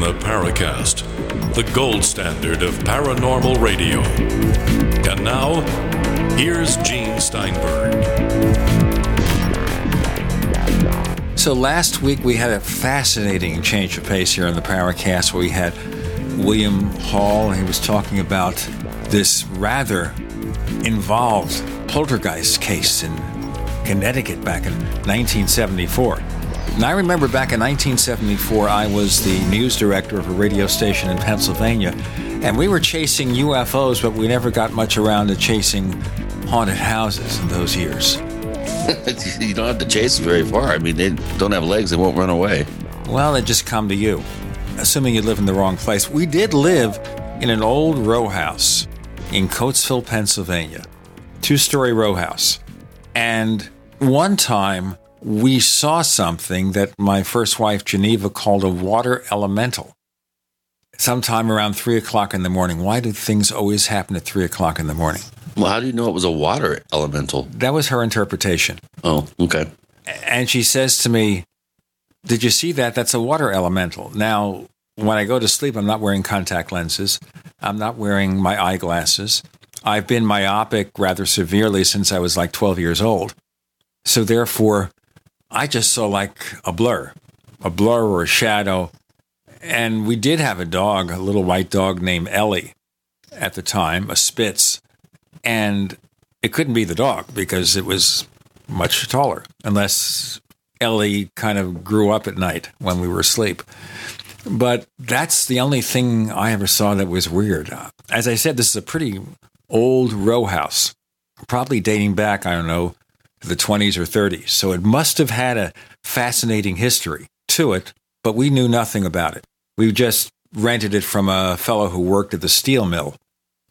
The Paracast, the gold standard of paranormal radio. And now, here's Gene Steinberg. So last week we had a fascinating change of pace here in the Paracast we had William Hall. He was talking about this rather involved poltergeist case in Connecticut back in 1974. And I remember back in 1974, I was the news director of a radio station in Pennsylvania, and we were chasing UFOs, but we never got much around to chasing haunted houses in those years. you don't have to chase them very far. I mean, they don't have legs, they won't run away. Well, they just come to you, assuming you live in the wrong place. We did live in an old row house in Coatesville, Pennsylvania, two story row house. And one time, we saw something that my first wife, Geneva, called a water elemental. Sometime around three o'clock in the morning. Why do things always happen at three o'clock in the morning? Well, how do you know it was a water elemental? That was her interpretation. Oh, okay. And she says to me, Did you see that? That's a water elemental. Now, when I go to sleep, I'm not wearing contact lenses, I'm not wearing my eyeglasses. I've been myopic rather severely since I was like 12 years old. So, therefore, I just saw like a blur, a blur or a shadow. And we did have a dog, a little white dog named Ellie at the time, a Spitz. And it couldn't be the dog because it was much taller, unless Ellie kind of grew up at night when we were asleep. But that's the only thing I ever saw that was weird. As I said, this is a pretty old row house, probably dating back, I don't know, the 20s or 30s. So it must have had a fascinating history to it, but we knew nothing about it. We just rented it from a fellow who worked at the steel mill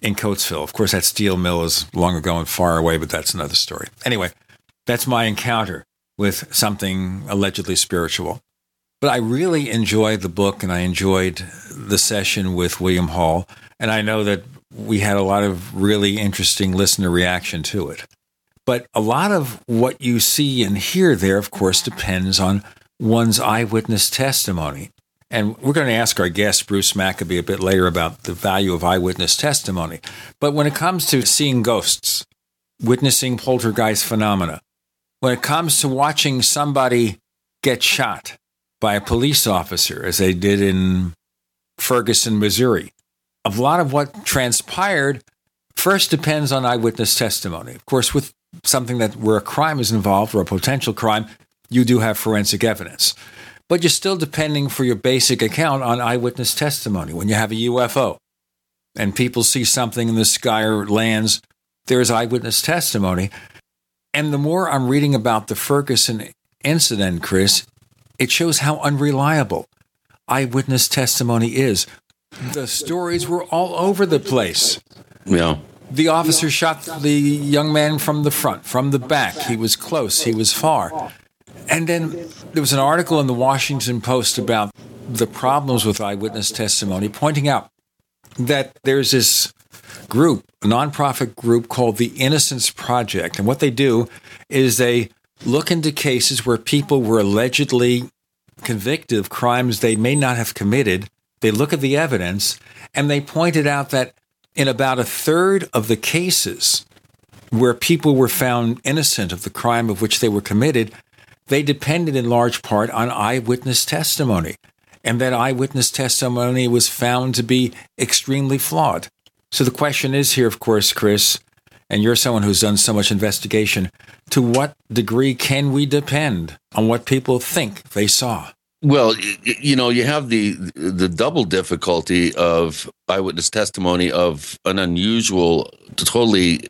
in Coatesville. Of course, that steel mill is long ago and far away, but that's another story. Anyway, that's my encounter with something allegedly spiritual. But I really enjoyed the book and I enjoyed the session with William Hall. And I know that we had a lot of really interesting listener reaction to it. But a lot of what you see and hear there, of course, depends on one's eyewitness testimony. And we're going to ask our guest, Bruce Maccabee, a bit later about the value of eyewitness testimony. But when it comes to seeing ghosts, witnessing poltergeist phenomena, when it comes to watching somebody get shot by a police officer, as they did in Ferguson, Missouri, a lot of what transpired first depends on eyewitness testimony. Of course, with something that where a crime is involved or a potential crime, you do have forensic evidence. But you're still depending for your basic account on eyewitness testimony. When you have a UFO and people see something in the sky or lands, there's eyewitness testimony. And the more I'm reading about the Ferguson incident, Chris, it shows how unreliable eyewitness testimony is. The stories were all over the place. Yeah. The officer shot the young man from the front, from the back. He was close, he was far. And then there was an article in the Washington Post about the problems with eyewitness testimony, pointing out that there's this group, a nonprofit group called the Innocence Project. And what they do is they look into cases where people were allegedly convicted of crimes they may not have committed. They look at the evidence and they pointed out that in about a third of the cases where people were found innocent of the crime of which they were committed, they depended in large part on eyewitness testimony. And that eyewitness testimony was found to be extremely flawed. So the question is here, of course, Chris, and you're someone who's done so much investigation, to what degree can we depend on what people think they saw? Well, you know, you have the the double difficulty of eyewitness testimony of an unusual, totally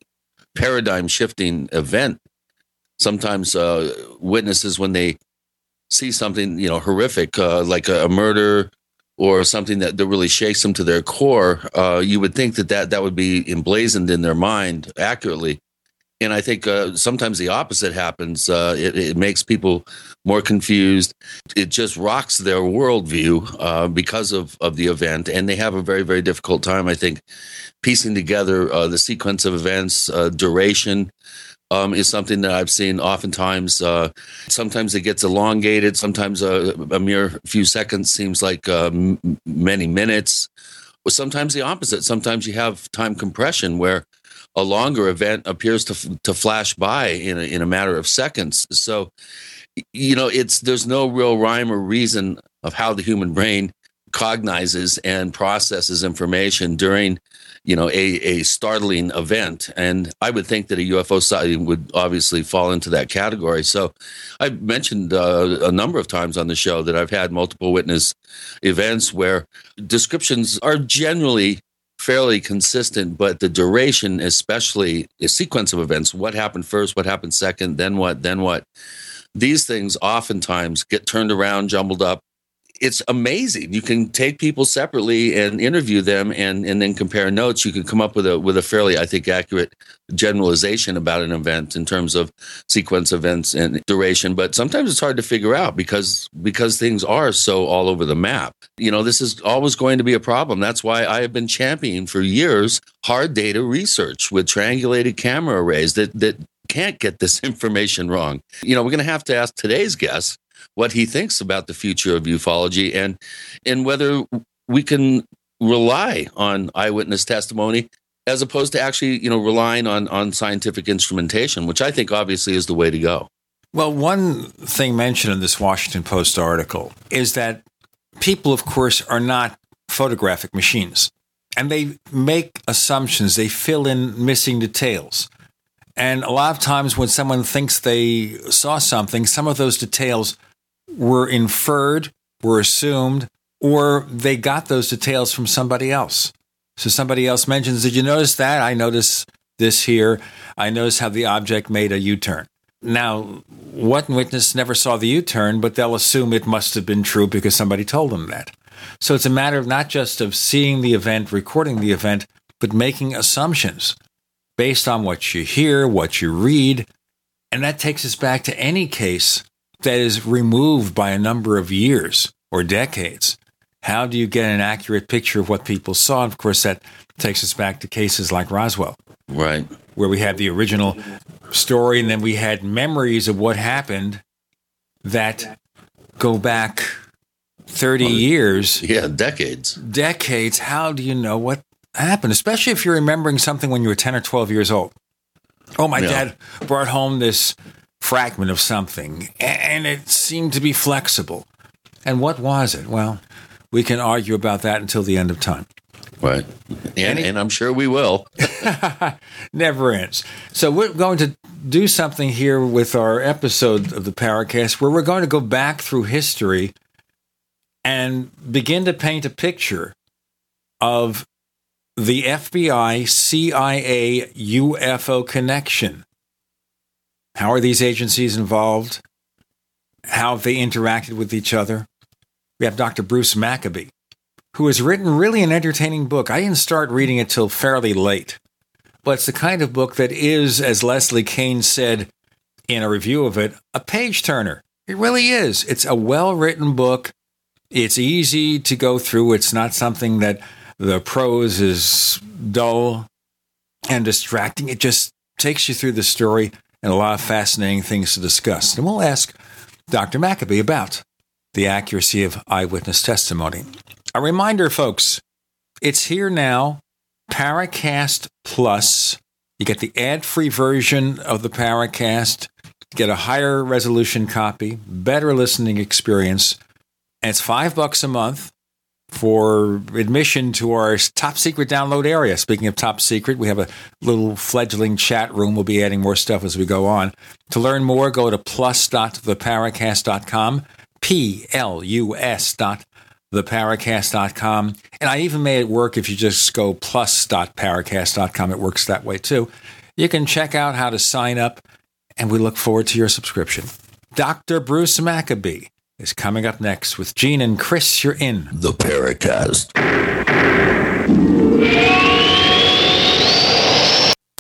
paradigm shifting event. Sometimes uh, witnesses, when they see something, you know, horrific, uh, like a, a, murder or something that, that really shakes them to their core, uh, you would think that, that that would be emblazoned in their mind accurately. And I think uh, sometimes the opposite happens. Uh, it, it, makes people more confused. It just rocks their worldview uh, because of, of the event, and they have a very, very difficult time, I think, piecing together uh, the sequence of events, uh, duration. Um, is something that I've seen oftentimes. Uh, sometimes it gets elongated. Sometimes a, mere few seconds seems like m- many minutes. Sometimes the opposite. Sometimes you have time compression where a longer event appears to to flash by in a, in a matter of seconds. So, you know, it's there's no real rhyme or reason of how the human brain cognizes and processes information during you know a, a startling event and i would think that a ufo sighting would obviously fall into that category so i've mentioned uh, a number of times on the show that i've had multiple witness events where descriptions are generally fairly consistent, but the duration, especially a sequence of events, what happened first, what happened second, then what, then what, these things oftentimes get turned around, jumbled up, it's amazing. You can take people separately and interview them, and and then compare notes. You can come up with a with a fairly, I think, accurate generalization about an event in terms of sequence events and duration. But sometimes it's hard to figure out because because things are so all over the map. You know, this is always going to be a problem. That's why I have been championing for years hard data research with triangulated camera arrays that that can't get this information wrong. You know, we're going to have to ask today's guest what he thinks about the future of ufology and and whether we can rely on eyewitness testimony as opposed to actually you know relying on on scientific instrumentation which i think obviously is the way to go. Well one thing mentioned in this washington post article is that people of course are not photographic machines and they make assumptions. They fill in missing details. And a lot of times when someone thinks they saw something some of those details were inferred, were assumed, or they got those details from somebody else. So somebody else mentions, Did you notice that? I notice this here. I notice how the object made a U turn. Now, one witness never saw the U turn, but they'll assume it must have been true because somebody told them that. So it's a matter of not just of seeing the event, recording the event, but making assumptions based on what you hear, what you read. And that takes us back to any case that is removed by a number of years or decades. How do you get an accurate picture of what people saw? And of course, that takes us back to cases like Roswell. Right. Where we had the original story and then we had memories of what happened that go back 30 years. Yeah, decades. Decades. How do you know what happened? Especially if you're remembering something when you were 10 or 12 years old. Oh, my yeah. dad brought home this fragment of something, and it seemed to be flexible. And what was it? Well, we can argue about that until the end of time. Right. And, and I'm sure we will. Never ends. So we're going to do something here with our episode of the Paracast where we're going to go back through history and begin to paint a picture of the FBI CIA UFO connection how are these agencies involved? How have they interacted with each other? We have Dr. Bruce Maccabee, who has written really an entertaining book. I didn't start reading it till fairly late, but it's the kind of book that is, as Leslie Kean said in a review of it, a page turner. It really is. It's a well written book. It's easy to go through. It's not something that the prose is dull and distracting. It just takes you through the story and a lot of fascinating things to discuss. And we'll ask Dr. Maccabee about the accuracy of eyewitness testimony. A reminder, folks, it's here now Paracast Plus. You get the ad free version of the Paracast, get a higher resolution copy, better listening experience, and it's five bucks a month for admission to our top secret download area. Speaking of top secret, we have a little fledgling chat room. We'll be adding more stuff as we go on. To learn more, go to plus.theparacast.com, P L U S dot theparacast.com. And I even made it work if you just go plus.paracast.com. It works that way too. You can check out how to sign up, and we look forward to your subscription. Dr. Bruce Maccabee is coming up next with Gene and Chris. You're in the Paracast.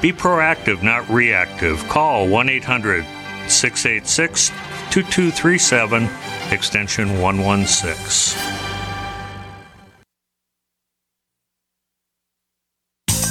Be proactive, not reactive. Call 1 800 686 2237, extension 116.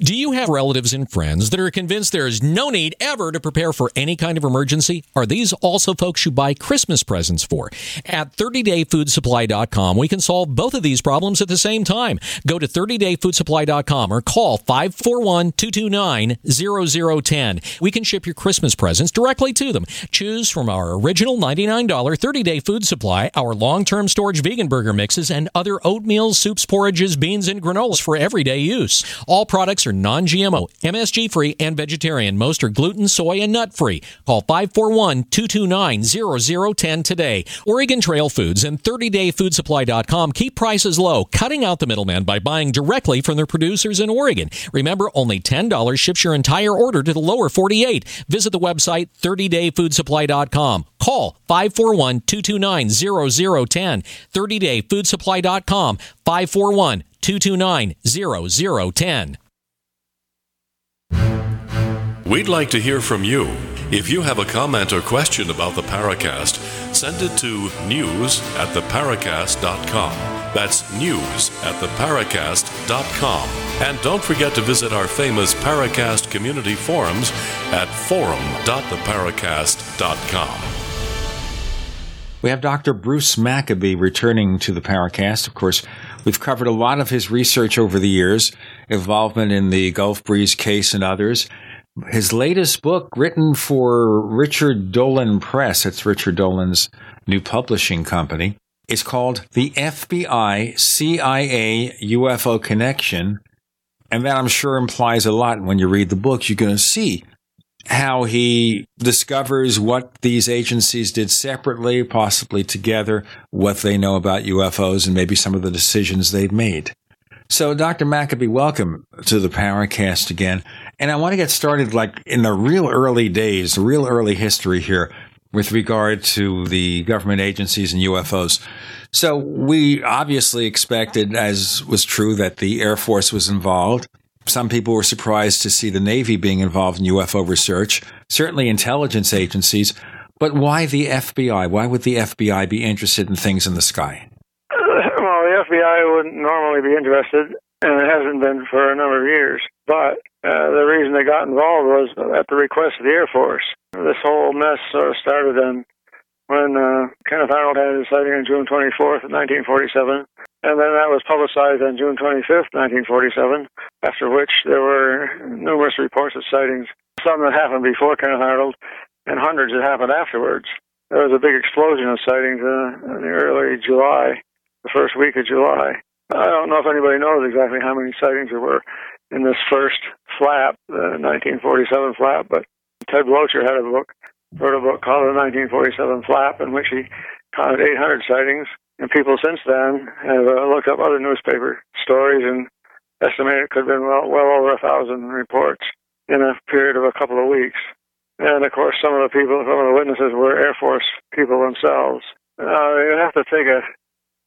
Do you have relatives and friends that are convinced there is no need ever to prepare for any kind of emergency? Are these also folks you buy Christmas presents for? At 30dayfoodsupply.com, we can solve both of these problems at the same time. Go to 30dayfoodsupply.com or call 541-229-0010. We can ship your Christmas presents directly to them. Choose from our original $99 30-day food supply, our long-term storage vegan burger mixes, and other oatmeal, soups, porridges, beans, and granolas for everyday use. All products are non GMO, MSG free, and vegetarian. Most are gluten, soy, and nut free. Call 541 229 0010 today. Oregon Trail Foods and 30dayfoodsupply.com keep prices low, cutting out the middleman by buying directly from their producers in Oregon. Remember, only $10 ships your entire order to the lower 48. Visit the website 30dayfoodsupply.com. Call 541 229 0010. 30dayfoodsupply.com 541 229 0010. We'd like to hear from you. If you have a comment or question about the Paracast, send it to news at theparacast.com. That's news at theparacast.com. And don't forget to visit our famous Paracast community forums at forum.theparacast.com. We have Dr. Bruce Maccabee returning to the Paracast. Of course, we've covered a lot of his research over the years, involvement in the Gulf Breeze case and others. His latest book, written for Richard Dolan Press, it's Richard Dolan's new publishing company, is called The FBI CIA UFO Connection. And that I'm sure implies a lot when you read the book. You're going to see how he discovers what these agencies did separately, possibly together, what they know about UFOs, and maybe some of the decisions they've made. So, Dr. Maccabee, welcome to the Paracast again. And I want to get started like in the real early days, the real early history here with regard to the government agencies and UFOs. So we obviously expected, as was true, that the Air Force was involved. Some people were surprised to see the Navy being involved in UFO research, certainly intelligence agencies. But why the FBI? Why would the FBI be interested in things in the sky? The FBI wouldn't normally be interested, and it hasn't been for a number of years. But uh, the reason they got involved was at the request of the Air Force. This whole mess sort of started in when uh, Kenneth Arnold had his sighting on June 24th, 1947. And then that was publicized on June 25th, 1947, after which there were numerous reports of sightings, some that happened before Kenneth Arnold, and hundreds that happened afterwards. There was a big explosion of sightings uh, in the early July, the first week of July. I don't know if anybody knows exactly how many sightings there were in this first flap, the 1947 flap, but Ted Bloecher had a book wrote a book called The 1947 Flap, in which he counted 800 sightings. And people since then have uh, looked up other newspaper stories and estimated it could have been well, well over a thousand reports in a period of a couple of weeks. And of course, some of the people, some of the witnesses were Air Force people themselves. Uh, you have to take a,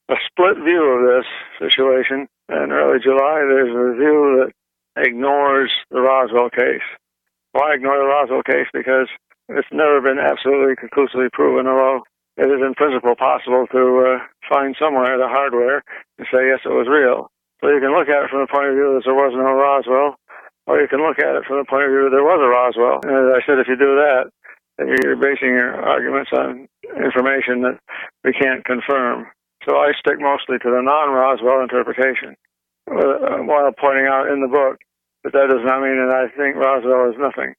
a split view of this situation. In early July, there's a view that ignores the Roswell case. Why ignore the Roswell case? Because it's never been absolutely conclusively proven, although it is in principle possible to uh, find somewhere the hardware and say, yes, it was real. So you can look at it from the point of view that there was no Roswell, or you can look at it from the point of view that there was a Roswell. And as I said, if you do that, you're basing your arguments on information that we can't confirm. So I stick mostly to the non-Roswell interpretation, uh, while pointing out in the book that that does not mean that I think Roswell is nothing.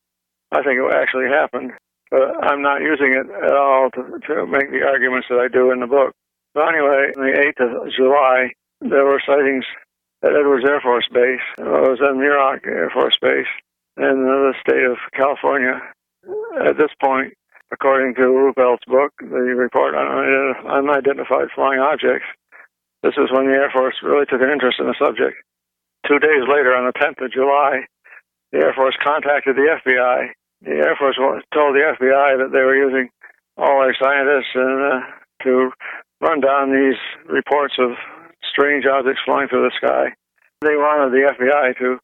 I think it actually happened, but I'm not using it at all to, to make the arguments that I do in the book. So anyway, on the 8th of July, there were sightings at Edwards Air Force Base. It was at Muroc Air Force Base in the state of California. At this point, according to Ruppelt's book, the report on unidentified flying objects, this is when the Air Force really took an interest in the subject. Two days later, on the 10th of July, the Air Force contacted the FBI the Air Force told the FBI that they were using all their scientists and, uh, to run down these reports of strange objects flying through the sky. They wanted the FBI to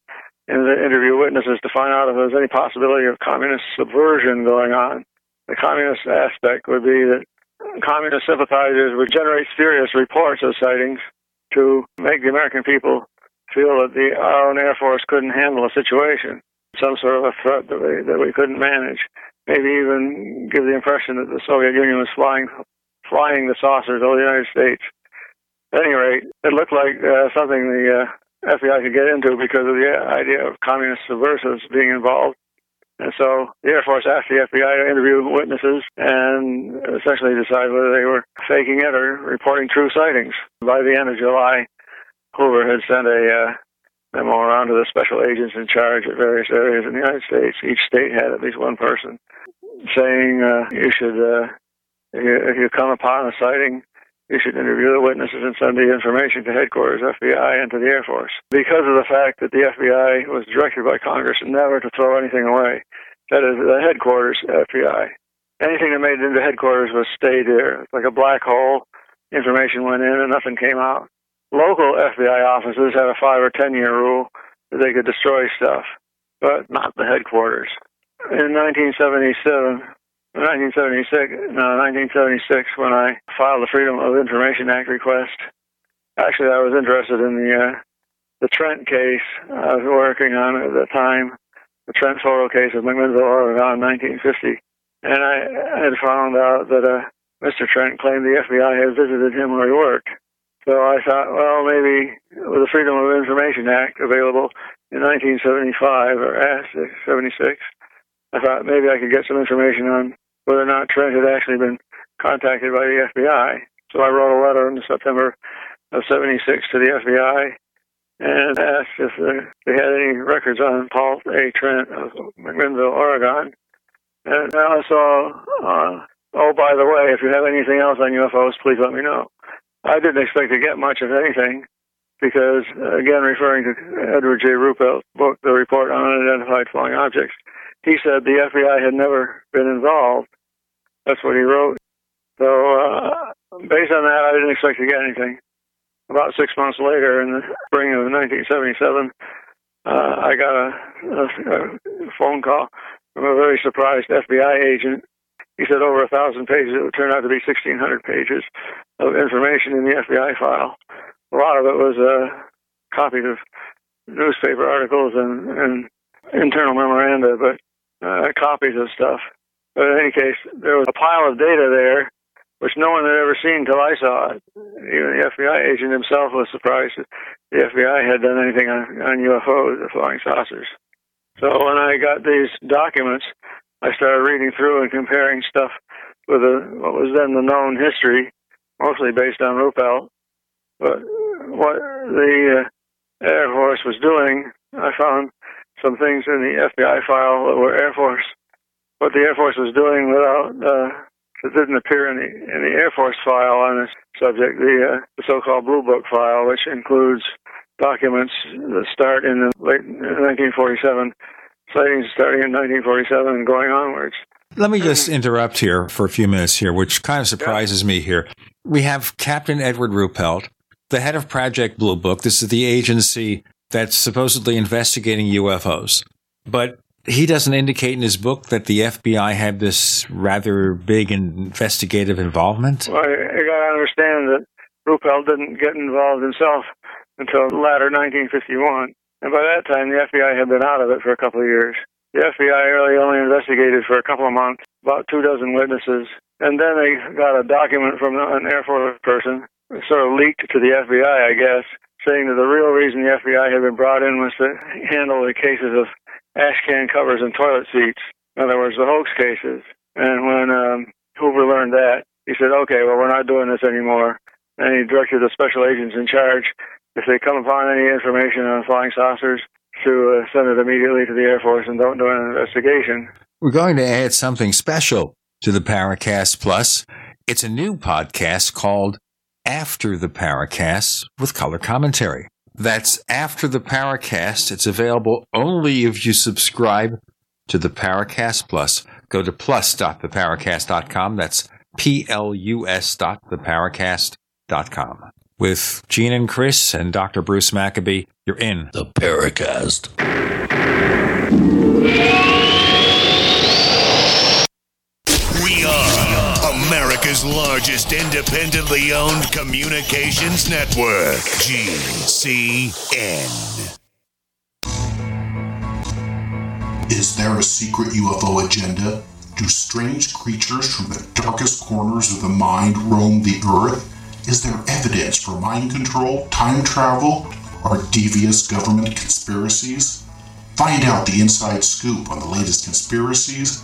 interview witnesses to find out if there was any possibility of communist subversion going on. The communist aspect would be that communist sympathizers would generate serious reports of sightings to make the American people feel that the our own Air Force couldn't handle a situation some sort of a threat that we that we couldn't manage. Maybe even give the impression that the Soviet Union was flying flying the saucers over the United States. At any rate, it looked like uh, something the uh, FBI could get into because of the idea of communist subversives being involved. And so the Air Force asked the FBI to interview witnesses and essentially decide whether they were faking it or reporting true sightings. By the end of July, Hoover had sent a uh, memo around to the special agents in charge at various areas in the United States. Each state had at least one person saying uh, you should, uh, if, you, if you come upon a sighting, you should interview the witnesses and send the information to headquarters, FBI, and to the Air Force. Because of the fact that the FBI was directed by Congress never to throw anything away, that is, the headquarters FBI. Anything that made it into headquarters was stayed there. It's like a black hole. Information went in and nothing came out local FBI offices had a five or ten year rule that they could destroy stuff, but not the headquarters. In 1977, 1976, no, 1976, when I filed the Freedom of Information Act request, actually I was interested in the uh, the Trent case I was working on at the time, the Trent photo case of McMinnville, Oregon, 1950, and I had found out that uh, Mr. Trent claimed the FBI had visited him where he worked. So I thought, well, maybe with the Freedom of Information Act available in 1975 or 76, I thought maybe I could get some information on whether or not Trent had actually been contacted by the FBI. So I wrote a letter in September of 76 to the FBI and asked if they had any records on Paul A. Trent of McMinnville, Oregon. And now I saw, uh, oh, by the way, if you have anything else on UFOs, please let me know. I didn't expect to get much of anything. because, again, referring to Edward J. Ruppelt's book, The Report on Unidentified Flying Objects, he said the FBI had never been involved. That's what he wrote. So, uh, based on that, I didn't expect to get anything. About six months later, in the spring of 1977, uh, I got a, a, a phone call from a very surprised FBI agent he said over a thousand pages. It would turn out to be 1,600 pages of information in the FBI file. A lot of it was uh, copies of newspaper articles and, and internal memoranda, but uh, copies of stuff. But in any case, there was a pile of data there, which no one had ever seen till I saw it. Even the FBI agent himself was surprised that the FBI had done anything on, on UFOs, the flying saucers. So when I got these documents, I started reading through and comparing stuff with what was then the known history, mostly based on Ruppelt. But what the uh, Air Force was doing, I found some things in the FBI file that were Air Force. What the Air Force was doing without uh, it didn't appear in the in the Air Force file on this subject, the, uh, the so-called Blue Book file, which includes documents that start in the late 1947 sightings starting in 1947 and going onwards. Let me just interrupt here for a few minutes here, which kind of surprises yeah. me here. We have Captain Edward Ruppelt, the head of Project Blue Book. This is the agency that's supposedly investigating UFOs. But he doesn't indicate in his book that the FBI had this rather big investigative involvement. Well, got to understand that Ruppelt didn't get involved himself until the latter 1951. And by that time, the FBI had been out of it for a couple of years. The FBI really only investigated for a couple of months, about two dozen witnesses. And then they got a document from an Air Force person, sort of leaked to the FBI, I guess, saying that the real reason the FBI had been brought in was to handle the cases of ash can covers and toilet seats. In other words, the hoax cases. And when um, Hoover learned that, he said, okay, well, we're not doing this anymore. And he directed the special agents in charge if they come upon any information on flying saucers, to uh, send it immediately to the Air Force and don't do an investigation. We're going to add something special to the Paracast Plus. It's a new podcast called After the Paracast with color commentary. That's After the Paracast. It's available only if you subscribe to the Paracast Plus. Go to plus.theparacast.com. That's P-L-U-S dot theparacast.com with Gene and Chris and Dr. Bruce Maccabee. You're in the Paracast. America's largest independently owned communications network, GCN. Is there a secret UFO agenda? Do strange creatures from the darkest corners of the mind roam the earth? Is there evidence for mind control, time travel, or devious government conspiracies? Find out the inside scoop on the latest conspiracies,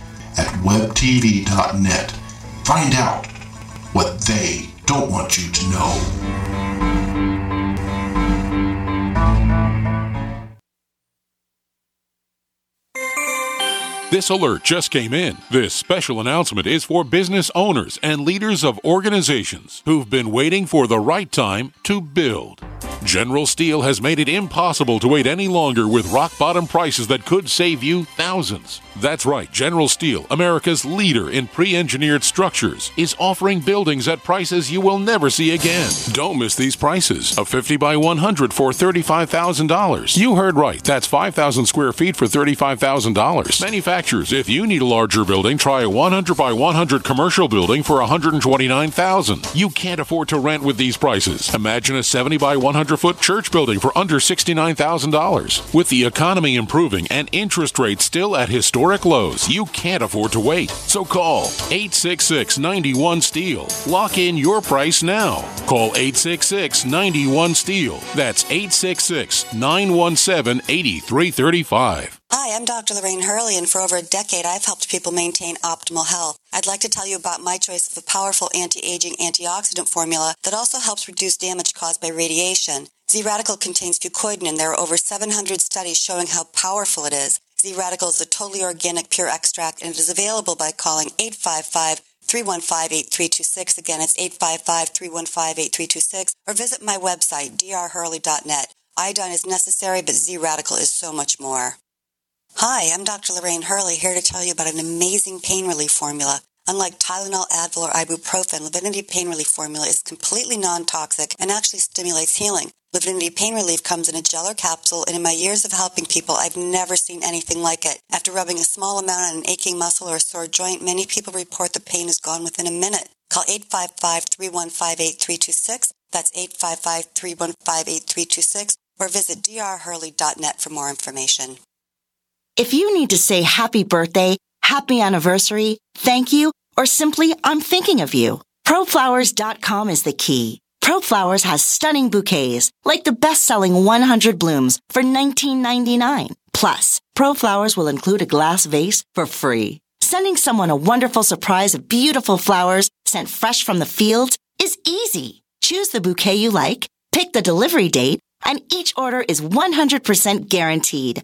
at webtv.net. Find out what they don't want you to know. This alert just came in. This special announcement is for business owners and leaders of organizations who've been waiting for the right time to build. General Steel has made it impossible to wait any longer with rock bottom prices that could save you thousands. That's right, General Steel, America's leader in pre engineered structures, is offering buildings at prices you will never see again. Don't miss these prices. A 50 by 100 for $35,000. You heard right, that's 5,000 square feet for $35,000. Manufacturers, if you need a larger building, try a 100 by 100 commercial building for 129,000. You can't afford to rent with these prices. Imagine a 70 by 100 200 foot church building for under $69,000. With the economy improving and interest rates still at historic lows, you can't afford to wait. So call 866 91 Steel. Lock in your price now. Call 866 91 Steel. That's 866 917 8335. Hi, I'm Dr. Lorraine Hurley, and for over a decade, I've helped people maintain optimal health. I'd like to tell you about my choice of a powerful anti-aging antioxidant formula that also helps reduce damage caused by radiation. Z-Radical contains fucoidan, and there are over 700 studies showing how powerful it is. Z-Radical is a totally organic, pure extract, and it is available by calling 855 315 8326. Again, it's 855 315 8326, or visit my website, drhurley.net. Iodine is necessary, but Z-Radical is so much more. Hi, I'm Dr. Lorraine Hurley here to tell you about an amazing pain relief formula. Unlike Tylenol, Advil, or ibuprofen, Livinity Pain Relief formula is completely non-toxic and actually stimulates healing. Livinity Pain Relief comes in a gel or capsule, and in my years of helping people, I've never seen anything like it. After rubbing a small amount on an aching muscle or a sore joint, many people report the pain is gone within a minute. Call 855-315-8326. That's 855-315-8326 or visit drhurley.net for more information. If you need to say happy birthday, happy anniversary, thank you, or simply I'm thinking of you, proflowers.com is the key. ProFlowers has stunning bouquets, like the best-selling 100 blooms for $19.99. Plus, ProFlowers will include a glass vase for free. Sending someone a wonderful surprise of beautiful flowers sent fresh from the fields is easy. Choose the bouquet you like, pick the delivery date, and each order is 100% guaranteed.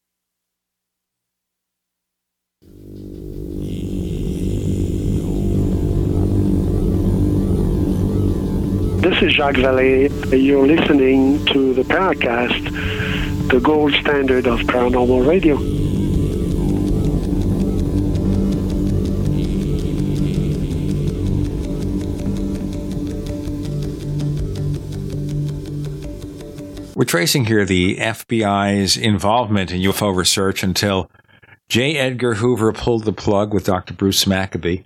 This is Jacques Vallée. You're listening to the Paracast, the gold standard of paranormal radio. We're tracing here the FBI's involvement in UFO research until J. Edgar Hoover pulled the plug with Dr. Bruce Maccabee.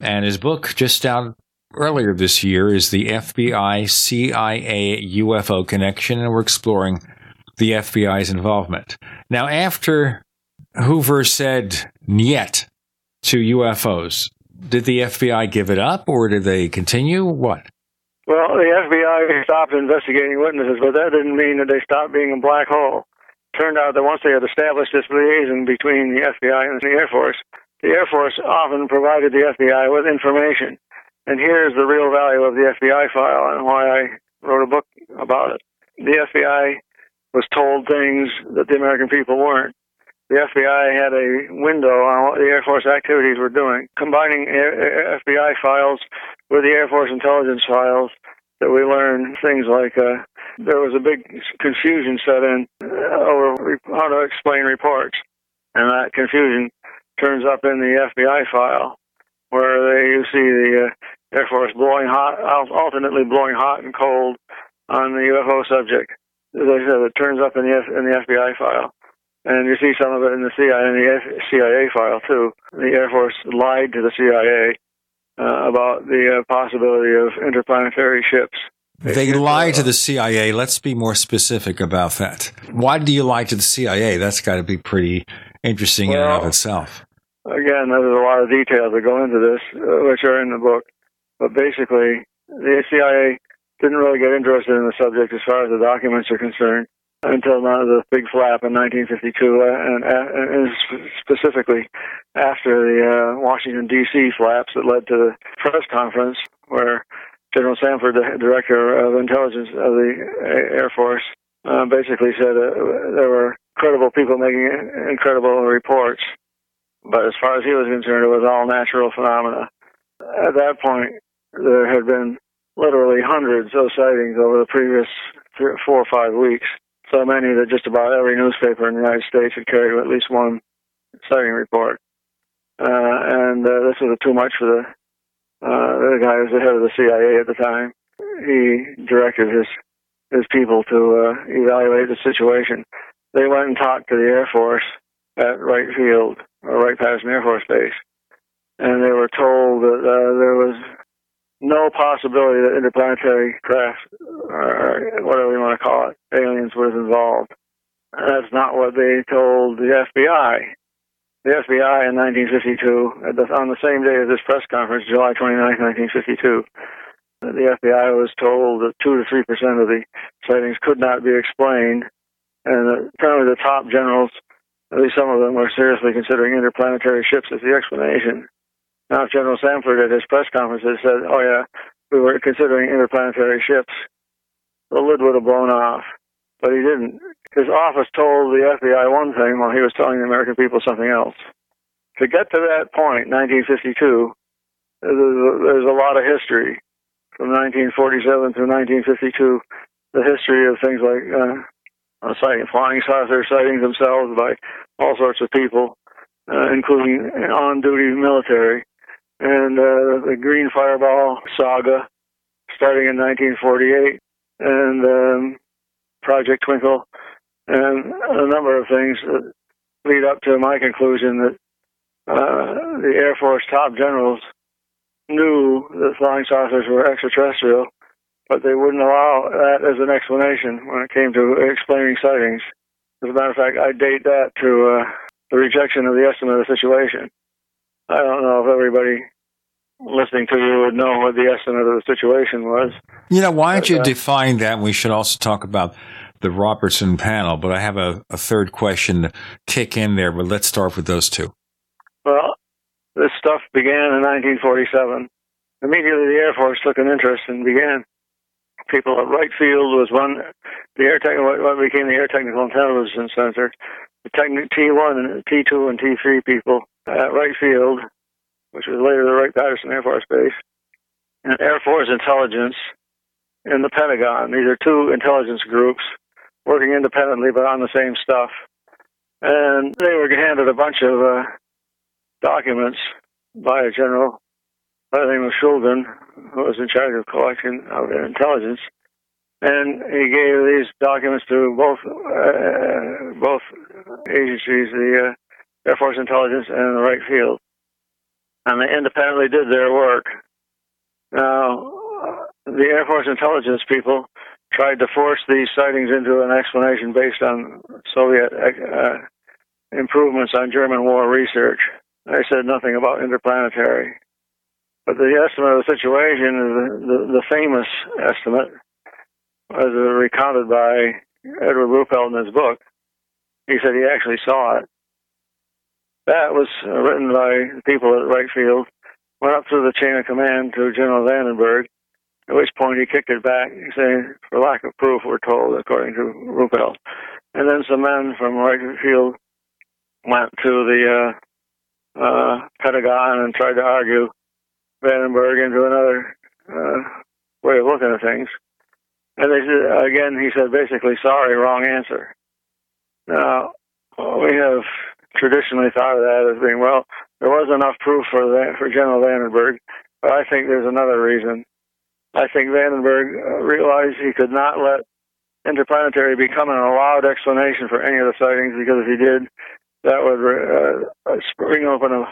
And his book, just out earlier this year, is the FBI CIA UFO connection, and we're exploring the FBI's involvement. Now, after Hoover said "niet" to UFOs, did the FBI give it up or did they continue? What? Well, the FBI stopped investigating witnesses, but that didn't mean that they stopped being a black hole. It Turned out that once they had established this liaison between the FBI and the Air Force, the Air Force often provided the FBI with information. And here's the real value of the FBI file and why I wrote a book about it. The FBI was told things that the American people weren't. The FBI had a window on what the Air Force activities were doing, combining FBI files with the Air Force intelligence files that we learned things like uh, there was a big confusion set in over how to explain reports. And that confusion turns up in the FBI file where they, you see the uh, Air Force blowing hot, alternately blowing hot and cold on the UFO subject. As I said, it turns up in the, F, in the FBI file. And you see some of it in the CIA, in the CIA file too. The Air Force lied to the CIA uh, about the uh, possibility of interplanetary ships. They lie to the CIA. Let's be more specific about that. Why do you lie to the CIA? That's got to be pretty interesting well, in and of itself. Again, there's a lot of details that go into this, uh, which are in the book. But basically, the CIA didn't really get interested in the subject as far as the documents are concerned until the big flap in 1952, uh, and, and, specifically after the uh, Washington D.C. flaps that led to the press conference where General Samford, the director of intelligence of the Air Force, uh, basically said uh, there were credible people making incredible reports, but as far as he was concerned, it was all natural phenomena. At that point, there had been literally hundreds of sightings over the previous three, four or five weeks. So many that just about every newspaper in the United States had carried at least one sighting report. Uh, and uh, this was too much for the uh, the guy who was the head of the CIA at the time. He directed his his people to uh, evaluate the situation. They went and talked to the Air Force at Wright Field or Wright Patterson Air Force Base, and they were told that uh, there was no possibility that interplanetary craft, or whatever you want to call it, aliens was involved. That's not what they told the FBI. The FBI in 1952, on the same day of this press conference, July 29, 1952, the FBI was told that 2 to 3 percent of the sightings could not be explained, and apparently the top generals, at least some of them, were seriously considering interplanetary ships as the explanation. Now, General Samford at his press conference had said, oh yeah, we were considering interplanetary ships, the lid would have blown off. But he didn't. His office told the FBI one thing while he was telling the American people something else. To get to that point, 1952, there's a lot of history from 1947 through 1952, the history of things like uh, sighting, flying saucer sightings themselves by all sorts of people, uh, including on-duty military, and uh, the Green Fireball saga starting in 1948, and um, Project Twinkle, and a number of things that lead up to my conclusion that uh, the Air Force top generals knew that flying saucers were extraterrestrial, but they wouldn't allow that as an explanation when it came to explaining sightings. As a matter of fact, I date that to uh, the rejection of the estimate of the situation. I don't know if everybody listening to you would know what the estimate of the situation was. You know, why don't you uh, define that? We should also talk about the Robertson panel, but I have a, a third question to kick in there, but let's start with those two. Well, this stuff began in 1947. Immediately, the Air Force took an interest and began. People at Wright Field was one, the air tech, what became the Air Technical Intelligence Center. The technic T1 and T2 and T3 people at Wright Field, which was later the Wright Patterson Air Force Base, and Air Force Intelligence in the Pentagon. These are two intelligence groups working independently but on the same stuff. And they were handed a bunch of uh, documents by a general by the name of Schulgen, who was in charge of collection of intelligence, and he gave these documents to both uh, both agencies, the uh, Air Force Intelligence and the Wright Field, and they independently did their work. Now, the Air Force Intelligence people tried to force these sightings into an explanation based on Soviet uh, improvements on German war research. They said nothing about interplanetary. But the estimate of the situation the, the, the famous estimate, as recounted by Edward Ruppelt in his book. He said he actually saw it. That was written by people at Wright Field, went up through the chain of command to General Vandenberg, at which point he kicked it back, saying, for lack of proof, we're told, according to Ruppelt. And then some men from Wright Field went to the uh, uh, Pentagon and tried to argue Vandenberg into another uh, way of looking at things. And they said, again, he said basically, sorry, wrong answer. Now, we have traditionally thought of that as being, well, there was enough proof for that, for General Vandenberg, but I think there's another reason. I think Vandenberg uh, realized he could not let interplanetary become an allowed explanation for any of the sightings because if he did, that would uh, spring open a,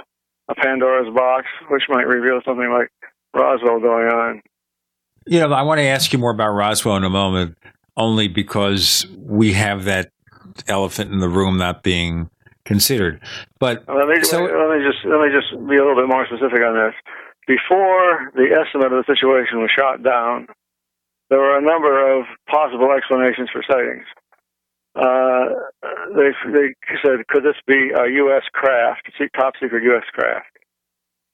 a Pandora's box, which might reveal something like Roswell going on. You know, I want to ask you more about Roswell in a moment, only because we have that elephant in the room not being considered. But let me, so, let me just let me just be a little bit more specific on this. Before the estimate of the situation was shot down, there were a number of possible explanations for sightings uh, they they said, could this be a U.S. craft, see top secret U.S. craft?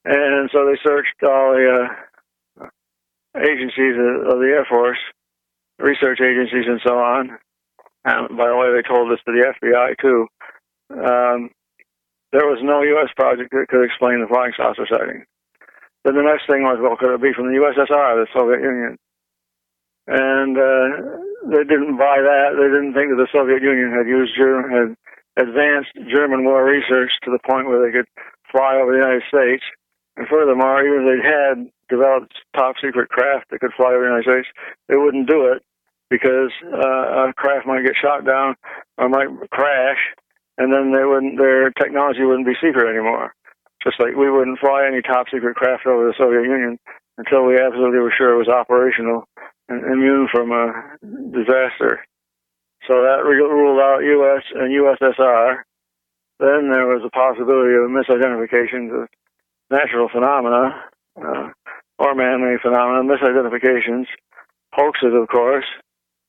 And so they searched all the uh, agencies of the Air Force, research agencies, and so on. And by the way, they told this to the FBI too. Um, there was no U.S. project that could explain the flying saucer sighting. Then the next thing was, well, could it be from the USSR, the Soviet Union? and uh, they didn't buy that. They didn't think that the Soviet Union had used had advanced German war research to the point where they could fly over the United States. And furthermore, even if they had developed top secret craft that could fly over the United States, they wouldn't do it because uh, a craft might get shot down or might crash, and then they wouldn't, their technology wouldn't be secret anymore. Just like we wouldn't fly any top secret craft over the Soviet Union until we absolutely were sure it was operational and immune from a disaster. So that ruled out U.S. and USSR. Then there was a possibility of misidentifications of natural phenomena uh, or man-made phenomena, misidentifications, hoaxes, of course,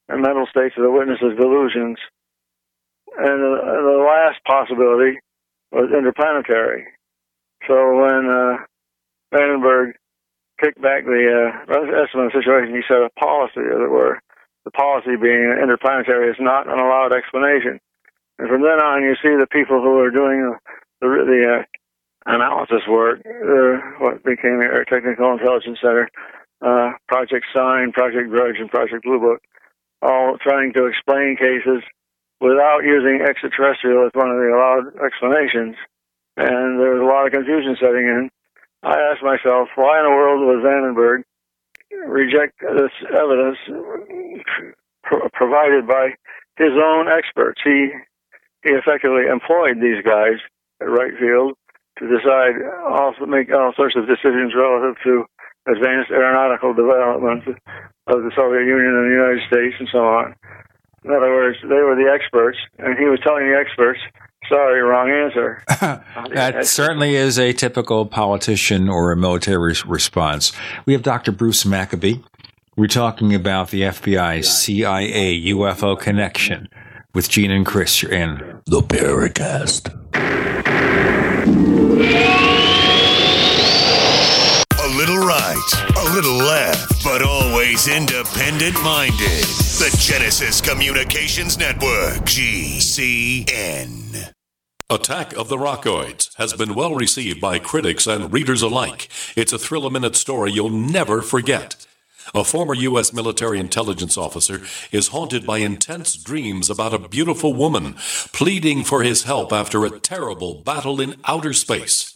and mental states of the witnesses' delusions. And the, the last possibility was interplanetary. So when uh, Vandenberg kicked back the uh, estimate of the situation, he set a policy, as it were. The policy being interplanetary is not an allowed explanation. And from then on, you see the people who are doing the, the uh, analysis work, uh, what became the Air Technical Intelligence Center, uh, Project Sign, Project Grudge, and Project Blue Book, all trying to explain cases without using extraterrestrial as one of the allowed explanations. And there was a lot of confusion setting in. I asked myself, why in the world would Vandenberg reject this evidence pro- provided by his own experts? He he effectively employed these guys at Wright Field to decide make all sorts of decisions relative to advanced aeronautical development of the Soviet Union and the United States and so on. In other words, they were the experts, and he was telling the experts, sorry, wrong answer. that certainly is a typical politician or a military response. We have Dr. Bruce Maccabee. We're talking about the FBI CIA UFO connection with Gene and Chris. You're in the Paracast. Little left, but always independent minded. The Genesis Communications Network, GCN. Attack of the Rockoids has been well received by critics and readers alike. It's a thrill a minute story you'll never forget. A former U.S. military intelligence officer is haunted by intense dreams about a beautiful woman pleading for his help after a terrible battle in outer space.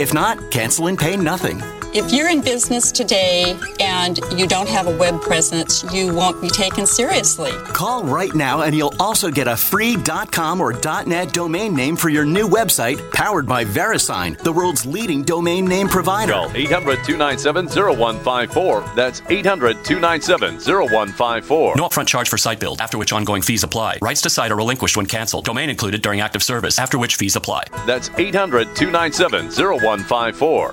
If not, cancel and pay nothing. If you're in business today and you don't have a web presence, you won't be taken seriously. Call right now and you'll also get a free .com or .net domain name for your new website powered by VeriSign, the world's leading domain name provider. Call 800-297-0154. That's 800-297-0154. No upfront charge for site build, after which ongoing fees apply. Rights to site are relinquished when canceled. Domain included during active service, after which fees apply. That's 800-297-0154. 154.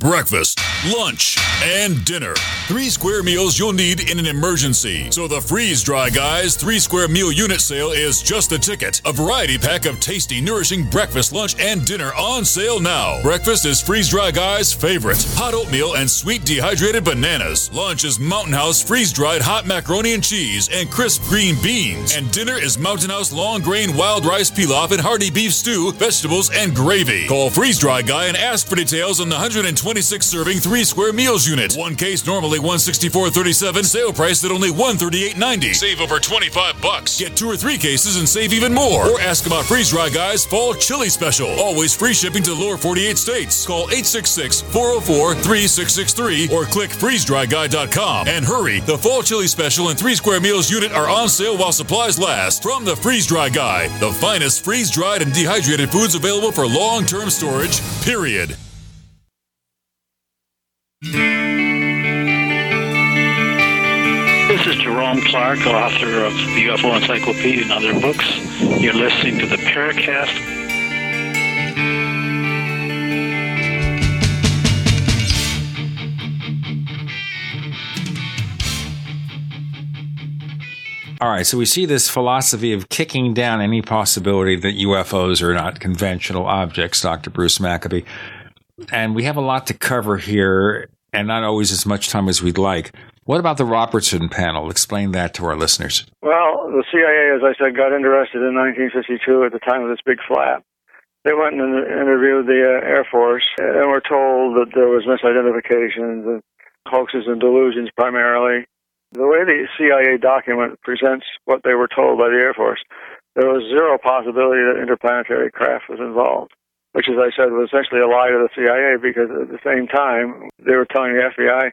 Breakfast, lunch, and dinner. Three square meals you'll need in an emergency. So the Freeze Dry Guys three square meal unit sale is just the ticket. A variety pack of tasty, nourishing breakfast, lunch, and dinner on sale now. Breakfast is Freeze Dry Guys' favorite hot oatmeal and sweet dehydrated bananas. Lunch is Mountain House freeze dried hot macaroni and cheese and crisp green beans. And dinner is Mountain House long grain wild rice pilaf and hearty beef stew, vegetables, and gravy. Call Freeze Dry Guy and ask for details on the 120 26 serving 3 square meals unit. One case normally 164.37, sale price at only 138.90. Save over 25 bucks. Get 2 or 3 cases and save even more. Or ask about Freeze Dry Guys Fall Chili Special. Always free shipping to lower 48 states. Call 866-404-3663 or click freezedryguy.com. And hurry, the Fall Chili Special and 3 square meals unit are on sale while supplies last. From the Freeze Dry Guy, the finest freeze-dried and dehydrated foods available for long-term storage, period. This is Jerome Clark, author of the UFO Encyclopedia and other books. You're listening to the Paracast. All right, so we see this philosophy of kicking down any possibility that UFOs are not conventional objects, Dr. Bruce Maccabee. And we have a lot to cover here and not always as much time as we'd like. What about the Robertson panel? Explain that to our listeners. Well, the CIA, as I said, got interested in 1952 at the time of this big flap. They went and interviewed the uh, Air Force and were told that there was misidentifications and hoaxes and delusions primarily. The way the CIA document presents what they were told by the Air Force, there was zero possibility that interplanetary craft was involved which, as I said, was essentially a lie to the CIA because at the same time they were telling the FBI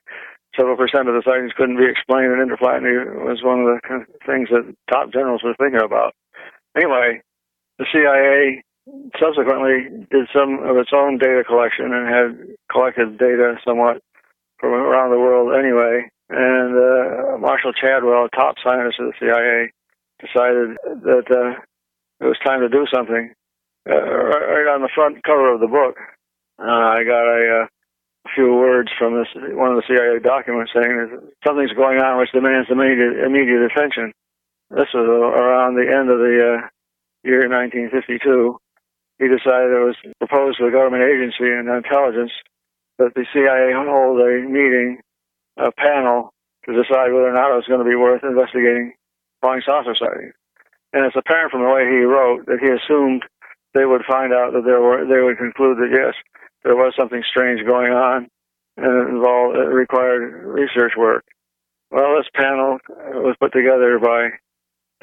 several percent of the sightings couldn't be explained, and interplanetary was one of the things that top generals were thinking about. Anyway, the CIA subsequently did some of its own data collection and had collected data somewhat from around the world anyway. And uh, Marshall Chadwell, a top scientist of the CIA, decided that uh, it was time to do something uh, right on the front cover of the book, uh, I got a, uh, few words from this one of the CIA documents saying that something's going on which demands immediate, immediate attention. This was around the end of the uh, year 1952. He decided it was proposed to the government agency and intelligence that the CIA hold a meeting, a panel, to decide whether or not it was going to be worth investigating flying saucer sightings. And it's apparent from the way he wrote that he assumed they would find out that there were they would conclude that yes, there was something strange going on, and it involved it required research work. Well, this panel was put together by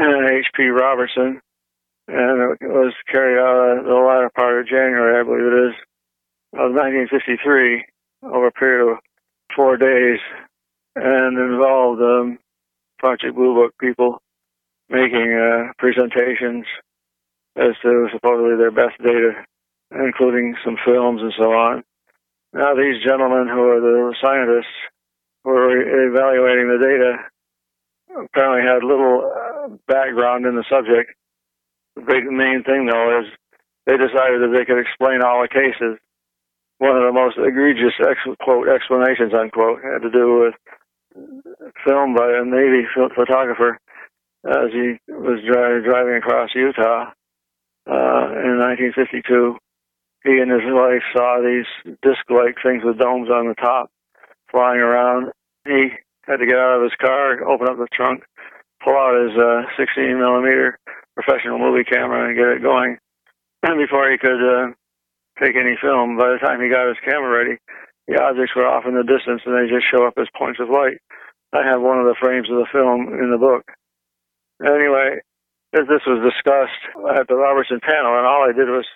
H.P. Robertson, and it was carried out the latter part of January, I believe it is, of 1953, over a period of four days, and involved um, Project Blue Book people making uh, presentations as to supposedly their best data, including some films and so on. Now, these gentlemen who are the scientists who are evaluating the data apparently had little uh, background in the subject. The big main thing, though, is they decided that they could explain all the cases. One of the most egregious ex- quote explanations unquote had to do with film by a Navy photographer as he was dri- driving across Utah uh, in 1952, he and his wife saw these disc-like things with domes on the top flying around. He had to get out of his car, open up the trunk, pull out his uh, 16 millimeter professional movie camera and get it going. And before he could uh, take any film, by the time he got his camera ready, the objects were off in the distance and they just show up as points of light. I have one of the frames of the film in the book. Anyway, as this was discussed at the Robertson panel, and all I did was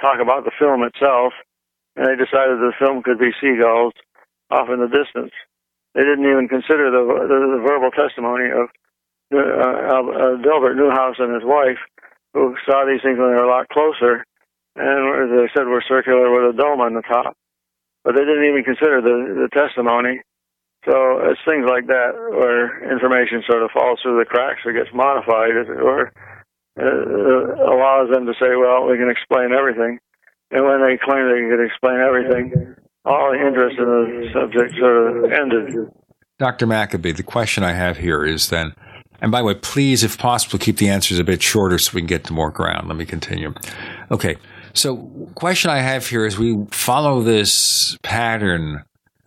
talk about the film itself, and they decided the film could be seagulls, off in the distance. They didn't even consider the the, the verbal testimony of uh, uh, Delbert Newhouse and his wife, who saw these things when they were a lot closer, and as they said, were circular with a dome on the top. But they didn't even consider the the testimony. So it's things like that where information sort of falls through the cracks or gets modified, or uh, allows them to say, "Well, we can explain everything," and when they claim they can explain everything, all the interest in the subject sort of ended. Dr. Maccabee, the question I have here is then, and by the way, please, if possible, keep the answers a bit shorter so we can get to more ground. Let me continue. Okay. So, question I have here is we follow this pattern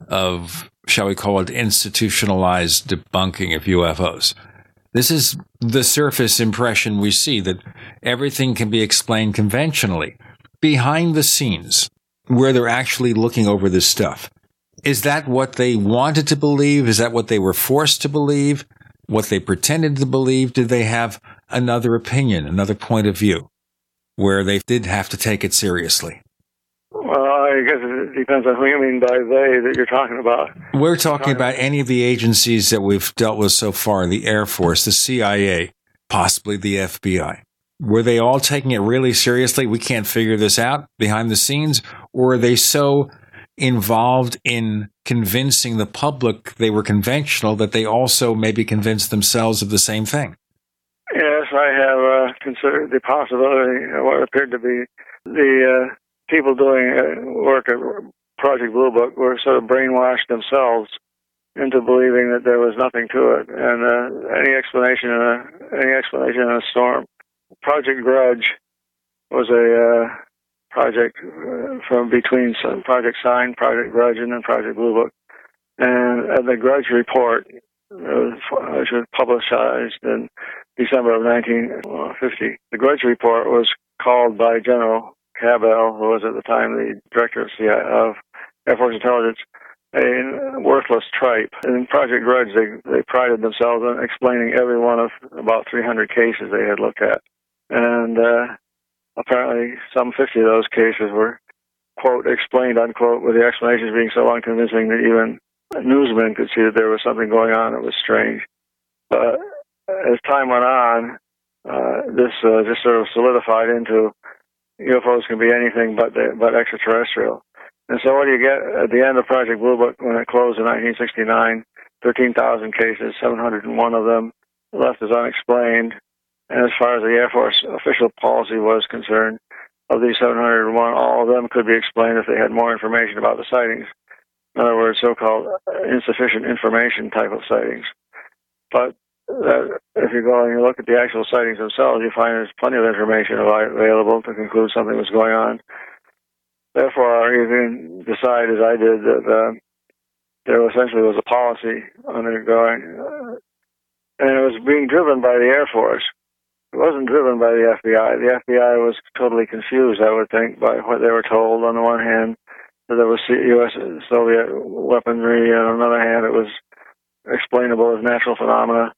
of, shall we call it, institutionalized debunking of UFOs. This is the surface impression we see that everything can be explained conventionally. Behind the scenes, where they're actually looking over this stuff. Is that what they wanted to believe? Is that what they were forced to believe? What they pretended to believe? Did they have another opinion, another point of view where they did have to take it seriously? Well, I guess depends on who you mean by they that you're talking about. We're talking about any of the agencies that we've dealt with so far the Air Force, the CIA, possibly the FBI. Were they all taking it really seriously? We can't figure this out behind the scenes. Or are they so involved in convincing the public they were conventional that they also maybe convinced themselves of the same thing? Yes, I have uh, considered the possibility of what appeared to be the uh, people doing uh, work at Project Blue Book were sort of brainwashed themselves into believing that there was nothing to it, and uh, any explanation in a any explanation in a storm Project Grudge was a uh, project uh, from between Project Sign, Project Grudge, and then Project Blue Book. And uh, the Grudge report was, was publicized in December of 1950. The Grudge report was called by General Cabell, who was at the time the director of, CIA, of Air Force Intelligence, a worthless tripe. In Project Grudge, they, they prided themselves on explaining every one of about 300 cases they had looked at and uh, apparently some 50 of those cases were quote explained unquote with the explanations being so unconvincing that even newsmen could see that there was something going on that was strange. But as time went on, uh, this uh, just sort of solidified into UFOs can be anything but the, but extraterrestrial. And so what do you get at the end of Project Blue Book when it closed in 1969? 13,000 cases, 701 of them left as unexplained. And as far as the Air Force official policy was concerned, of these 701, all of them could be explained if they had more information about the sightings. In other words, so-called insufficient information type of sightings. But if you go and you look at the actual sightings themselves, you find there's plenty of information available to conclude something was going on. Therefore, you can decide, as I did, that uh, there essentially was a policy undergoing, uh, and it was being driven by the Air Force. It wasn't driven by the FBI. The FBI was totally confused, I would think, by what they were told. On the one hand, that there was U.S. Soviet weaponry, and on the other hand, it was explainable as natural phenomena.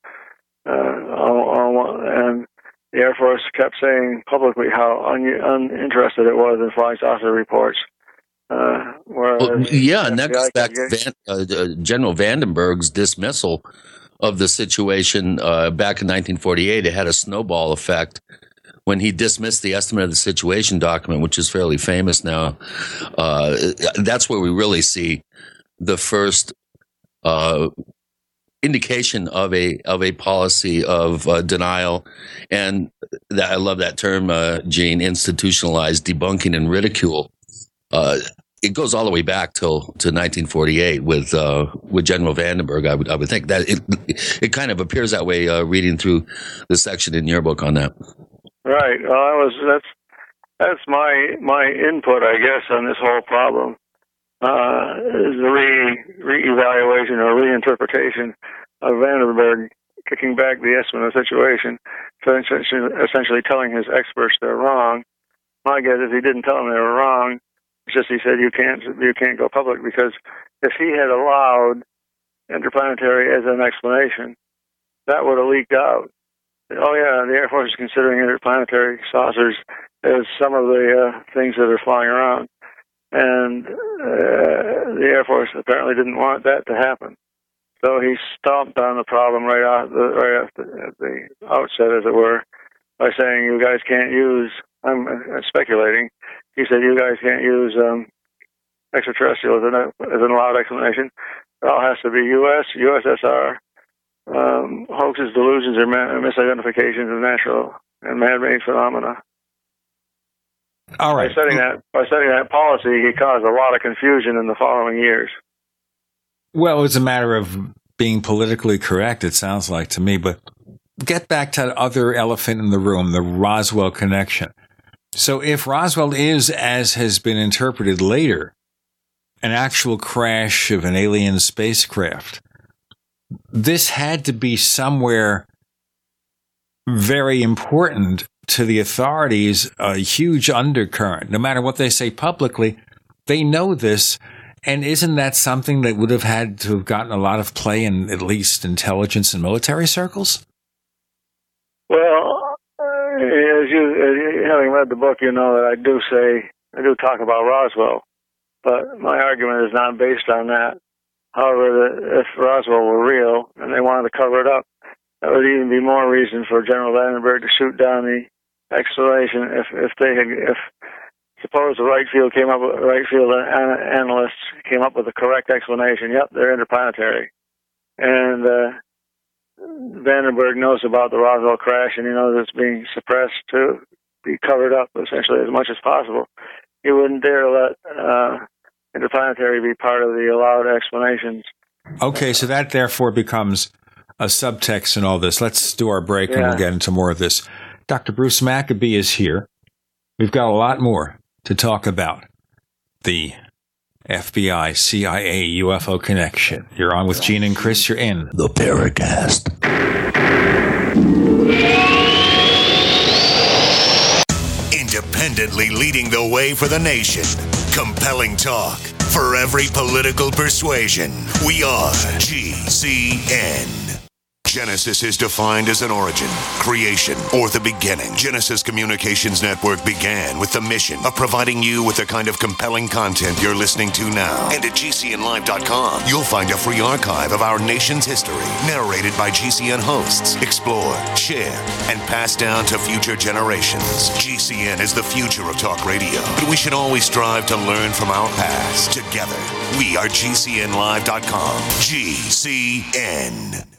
Uh, and the Air Force kept saying publicly how un- uninterested it was in flying saucer reports. Uh, well, yeah, and that goes back to Van, uh, General Vandenberg's dismissal of the situation uh, back in 1948. It had a snowball effect when he dismissed the estimate of the situation document, which is fairly famous now. Uh, that's where we really see the first uh, indication of a of a policy of uh, denial, and that, I love that term, uh, Gene, institutionalized debunking and ridicule. Uh, it goes all the way back till to 1948 with uh, with General Vandenberg. I would I would think that it it kind of appears that way uh, reading through the section in your book on that. Right. Well, I was that's that's my my input, I guess, on this whole problem. Uh, the re reevaluation or reinterpretation of Vandenberg kicking back the estimate of the situation, essentially telling his experts they're wrong. My guess is he didn't tell them they were wrong it's just he said you can't you can't go public because if he had allowed interplanetary as an explanation, that would have leaked out. Oh yeah, the Air Force is considering interplanetary saucers as some of the uh, things that are flying around. And uh, the Air Force apparently didn't want that to happen. So he stomped on the problem right off the, right off the, at the outset, as it were, by saying, "You guys can't use." I'm uh, speculating. He said, "You guys can't use um, extraterrestrial as an, as an allowed explanation. It all has to be U.S., USSR, um, hoaxes, delusions, or misidentifications of natural and man-made phenomena." All right. By setting that by setting that policy, he caused a lot of confusion in the following years. Well, it's a matter of being politically correct. It sounds like to me, but get back to that other elephant in the room, the Roswell connection. So if Roswell is, as has been interpreted later, an actual crash of an alien spacecraft, this had to be somewhere very important to the authorities, a huge undercurrent. No matter what they say publicly, they know this. And isn't that something that would have had to have gotten a lot of play in at least intelligence and military circles? Well, uh, as you, having read the book, you know that I do say I do talk about Roswell, but my argument is not based on that. However, if Roswell were real and they wanted to cover it up, that would even be more reason for General Vandenberg to shoot down the explanation if if they had if suppose the Wright Field came up with Wright Field an- analysts came up with the correct explanation. Yep, they're interplanetary, and uh, Vandenberg knows about the Roswell crash and he knows it's being suppressed to be covered up essentially as much as possible. He wouldn't dare let uh, interplanetary be part of the allowed explanations. Okay, so that therefore becomes a subtext in all this. Let's do our break and we'll get into more of this. Dr. Bruce Maccabee is here. We've got a lot more to talk about. The FBI, CIA, UFO connection. You're on with Gene and Chris. You're in the Paracast. Independently leading the way for the nation. Compelling talk for every political persuasion. We are GCN. Genesis is defined as an origin, creation, or the beginning. Genesis Communications Network began with the mission of providing you with the kind of compelling content you're listening to now. And at GCNlive.com, you'll find a free archive of our nation's history, narrated by GCN hosts, explored, shared, and passed down to future generations. GCN is the future of talk radio, but we should always strive to learn from our past. Together, we are GCNlive.com. GCN.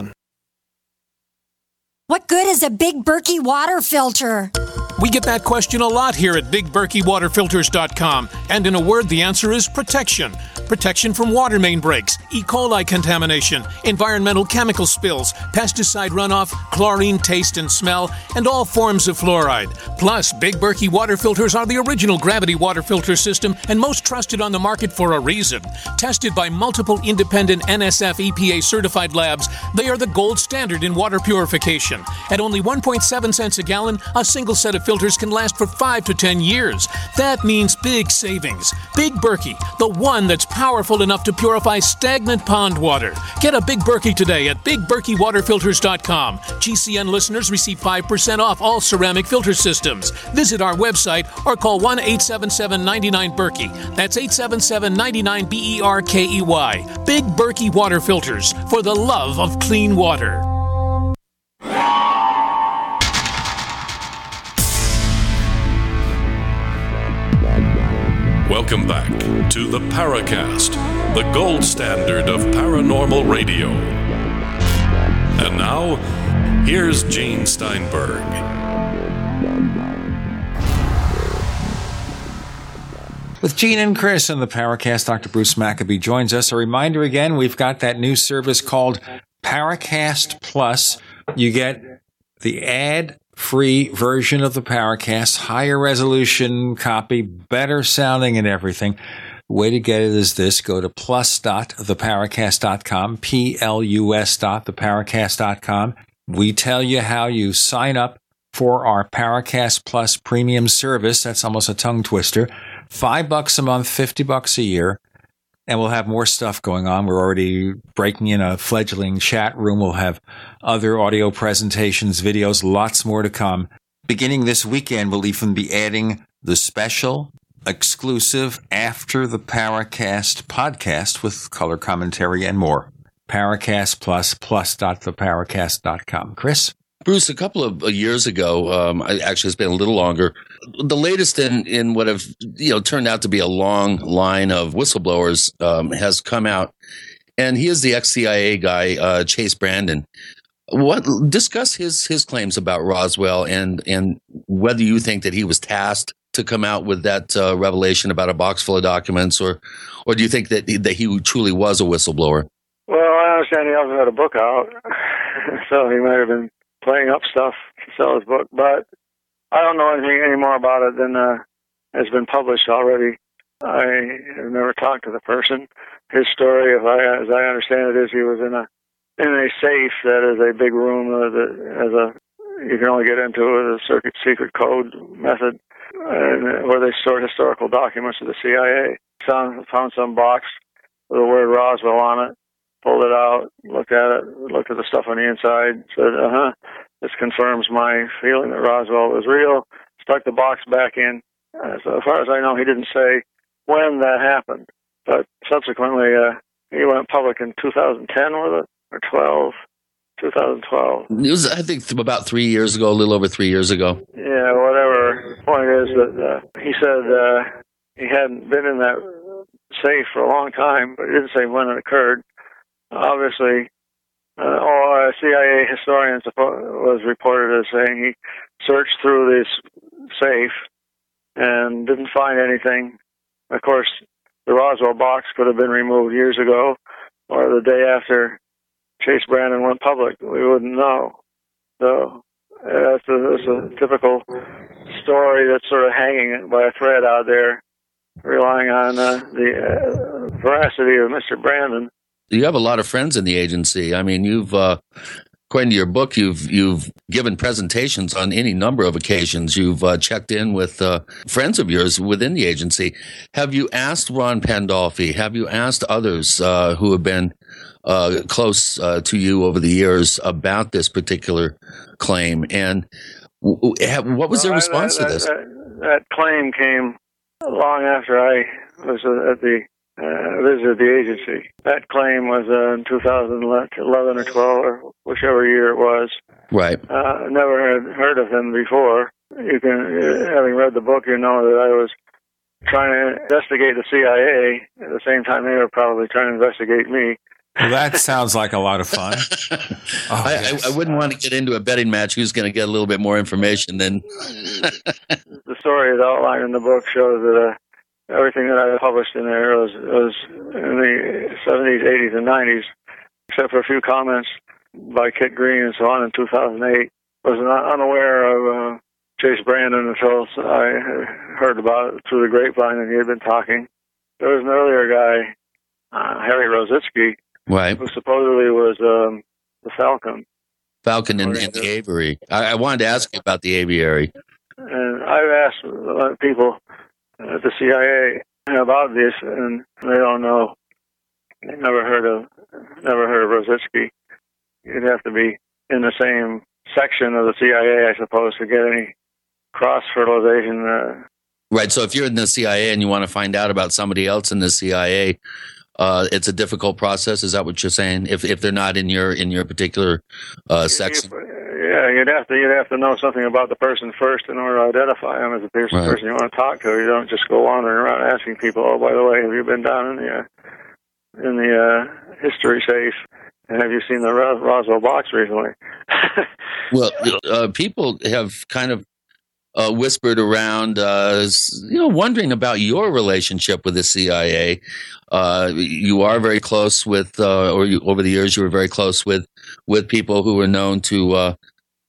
What good is a big Berkey water filter? We get that question a lot here at BigBerkeyWaterFilters.com, and in a word, the answer is protection. Protection from water main breaks, E. coli contamination, environmental chemical spills, pesticide runoff, chlorine taste and smell, and all forms of fluoride. Plus, Big Berkey water filters are the original gravity water filter system and most trusted on the market for a reason. Tested by multiple independent NSF EPA certified labs, they are the gold standard in water purification. At only 1.7 cents a gallon, a single set of filters can last for 5 to 10 years. That means big savings. Big Berkey, the one that's powerful enough to purify stagnant pond water. Get a Big Berkey today at BigBerkeyWaterFilters.com. GCN listeners receive 5% off all ceramic filter systems. Visit our website or call 1 877 99 Berkey. That's 877 99 B E R K E Y. Big Berkey Water Filters for the love of clean water. Welcome back to the Paracast, the gold standard of paranormal radio. And now, here's Gene Steinberg. With Gene and Chris on the Paracast, Dr. Bruce Maccabee joins us. A reminder again, we've got that new service called Paracast Plus. You get the ad free version of the Paracast, higher resolution copy, better sounding and everything. The way to get it is this. Go to plus.theparacast.com, P-L-U-S dot theparacast.com. We tell you how you sign up for our Paracast Plus premium service. That's almost a tongue twister. Five bucks a month, 50 bucks a year. And we'll have more stuff going on. We're already breaking in a fledgling chat room. We'll have other audio presentations, videos, lots more to come. Beginning this weekend, we'll even be adding the special exclusive after the Paracast podcast with color commentary and more. Paracast Plus, dot the paracast dot com. Chris? Bruce, a couple of years ago, um, actually, it's been a little longer. The latest in, in what have you know turned out to be a long line of whistleblowers um, has come out, and he is the ex CIA guy, uh, Chase Brandon. What discuss his his claims about Roswell and and whether you think that he was tasked to come out with that uh, revelation about a box full of documents, or or do you think that that he truly was a whistleblower? Well, I understand he also had a book out, so he might have been playing up stuff to sell his book. But I don't know anything any more about it than uh, has been published already. I have never talked to the person. His story, if I, as I understand it, is he was in a in a safe that is a big room uh, that has a you can only get into with a circuit secret code method, and where they stored historical documents of the CIA. Found found some box with the word Roswell on it, pulled it out, looked at it, looked at the stuff on the inside, said, uh huh, this confirms my feeling that Roswell was real, stuck the box back in. Uh, so as far as I know, he didn't say when that happened, but subsequently, uh, he went public in 2010 with it, or 12, 2012. It was, I think, about three years ago, a little over three years ago. Yeah, whatever. Point is that uh, he said uh, he hadn't been in that safe for a long time, but he didn't say when it occurred obviously, uh, uh, CIA historians was reported as saying he searched through this safe and didn't find anything. Of course, the Roswell box could have been removed years ago or the day after Chase Brandon went public. We wouldn't know. So that's a, that's a typical story that's sort of hanging by a thread out there, relying on uh, the uh, veracity of Mr. Brandon you have a lot of friends in the agency. I mean, you've, uh, according to your book, you've you've given presentations on any number of occasions. You've uh, checked in with uh, friends of yours within the agency. Have you asked Ron Pandolfi? Have you asked others uh, who have been uh, close uh, to you over the years about this particular claim? And w- w- what was their response that, to this? That, that, claim came long after I was at the uh, visited the agency. That claim was uh, in 2011 or 12 or whichever year it was. Right. Uh, never had heard of him before. You can, uh, having read the book, you know that I was trying to investigate the CIA at the same time they were probably trying to investigate me. Well, that sounds like a lot of fun. Oh, I, yes. I, I, wouldn't want to get into a betting match who's going to get a little bit more information than. the story is outlined in the book shows that uh, everything that I published in there was was in the 70s, 80s, and 90s, except for a few comments by Kit Green and so on in 2008. Was not unaware of uh, Chase Brandon until I heard about it through the grapevine, and he had been talking. There was an earlier guy, uh, Harry Rositzke, right, who supposedly was um, the Falcon. Falcon in, in the aviary. I, I wanted to ask you about the aviary. And I've asked people at the CIA about this, and they don't know. They never heard of never heard of Rositzke. You'd have to be in the same section of the CIA, I suppose, to get any cross fertilization. Uh, right. So if you're in the CIA and you want to find out about somebody else in the CIA, uh, it's a difficult process. Is that what you're saying? If if they're not in your in your particular uh, section. Yeah, you'd have to you'd have to know something about the person first in order to identify them as a person, Right. person you want to talk to. You don't just go wandering around asking people, "Oh, by the way, have you been down in the uh, in the uh, history safe? And have you seen the Ros- Roswell box recently?" Well, uh, people have kind of uh, whispered around, uh, you know, wondering about your relationship with the CIA. Uh, you are very close with, uh, or you, over the years, you were very close with with people who were known to uh,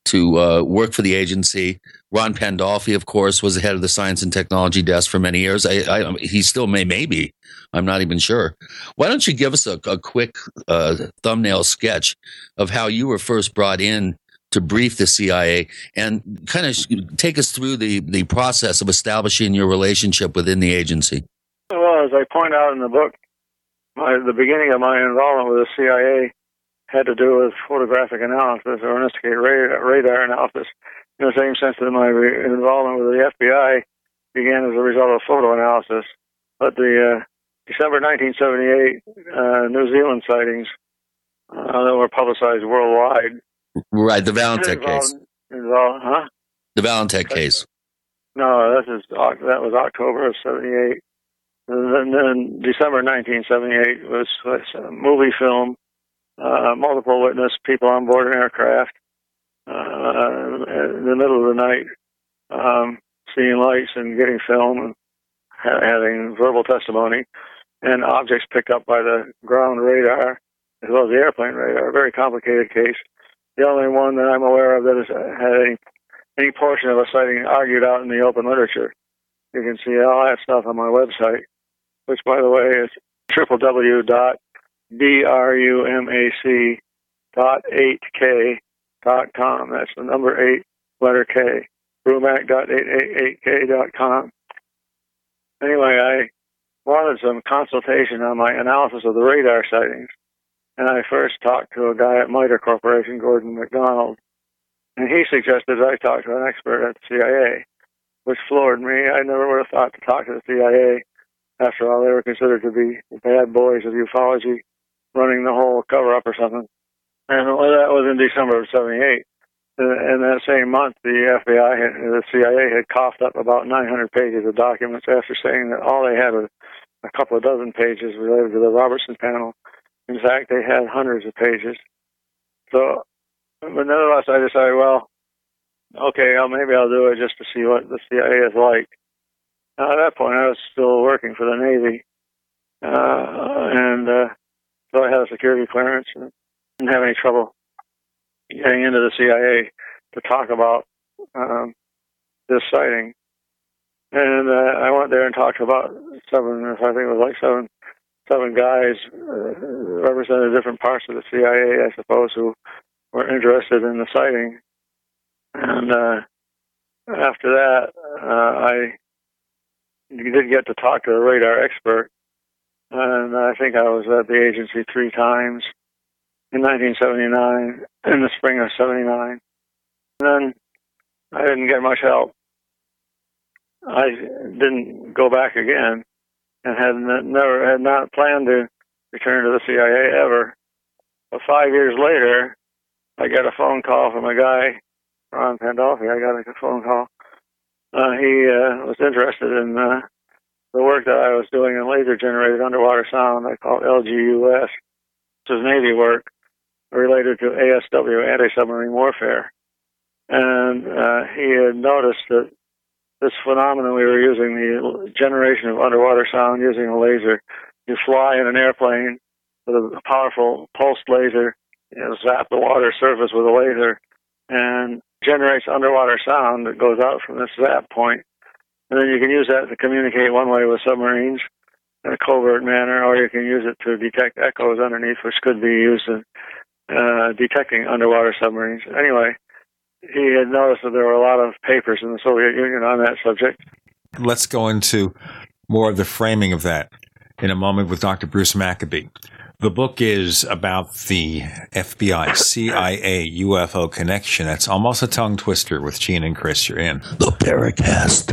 to uh, work for the agency. Ron Pandolfi, of course, was the head of the science and technology desk for many years. I, I, he still may, maybe. I'm not even sure. Why don't you give us a, a quick uh, thumbnail sketch of how you were first brought in to brief the CIA and kind of take us through the, the process of establishing your relationship within the agency? Well, as I point out in the book, my, the beginning of my involvement with the CIA had to do with photographic analysis or investigative radar, radar analysis in the same sense that my involvement with the FBI began as a result of photo analysis. But the uh, December 1978 uh, New Zealand sightings uh, that were publicized worldwide. Right, the Valentich case. Involved, huh? The Valentich case. No, this is that was October of '78. And then December 1978 was, was a movie film, uh, multiple witness, people on board an aircraft, uh, in the middle of the night, um, seeing lights and getting film and ha- having verbal testimony, and objects picked up by the ground radar as well as the airplane radar. A very complicated case. The only one that I'm aware of that has had any any portion of a sighting argued out in the open literature. You can see all that stuff on my website, which, by the way, is www.brumac.8k.com. That's the number eight, letter K. brumac.888k.com. Anyway, I wanted some consultation on my analysis of the radar sightings, and I first talked to a guy at MITRE Corporation, Gordon McDonald, and he suggested I talk to an expert at the CIA, which floored me. I never would have thought to talk to the CIA. After all, they were considered to be bad boys of ufology, running the whole cover up or something. And that was in December of '78. In that same month, the FBI, had, the CIA had coughed up about 900 pages of documents after saying that all they had was a couple of dozen pages related to the Robertson panel. In fact, they had hundreds of pages. So but nonetheless, I decided, well, okay, well, maybe I'll do it just to see what the CIA is like. Now, at that point, I was still working for the Navy, uh, and uh, so I had a security clearance and didn't have any trouble getting into the CIA to talk about um, this sighting. And uh, I went there and talked about seven, I think it was like seven, seven guys uh, represented different parts of the CIA, I suppose, who were interested in the sighting. And uh, after that, uh, I did get to talk to a radar expert, and I think I was at the agency three times in 1979, in the spring of '79. And then I didn't get much help. I didn't go back again, and had never had not planned to return to the CIA ever. But five years later, I got a phone call from a guy, Ron Pandolfi. I got a phone call. Uh, he uh, was interested in uh, the work that I was doing in laser generated underwater sound. I call LGUS. This is Navy work related to ASW, anti submarine warfare. And uh, he had noticed that this phenomenon we were using, the generation of underwater sound using a laser, you fly in an airplane with a powerful pulsed laser you know, zap the water surface with a laser and generates underwater sound that goes out from this zap point. And then you can use that to communicate one way with submarines in a covert manner, or you can use it to detect echoes underneath, which could be used in uh, detecting underwater submarines. Anyway, he had noticed that there were a lot of papers in the Soviet Union on that subject. Let's go into more of the framing of that in a moment with Dr. Bruce Maccabee. The book is about the FBI CIA UFO connection. That's almost a tongue twister with Gene and Chris. You're in the Paracast.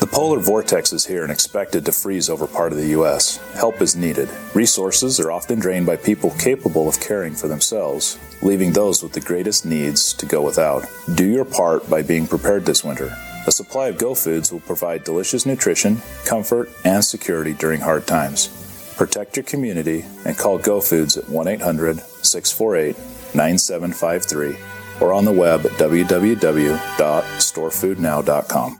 The polar vortex is here and expected to freeze over part of the U.S. Help is needed. Resources are often drained by people capable of caring for themselves, leaving those with the greatest needs to go without. Do your part by being prepared this winter. A supply of Go Foods will provide delicious nutrition, comfort, and security during hard times. Protect your community and call Go Foods at 1 800 648 9753 or on the web at www.storefoodnow.com.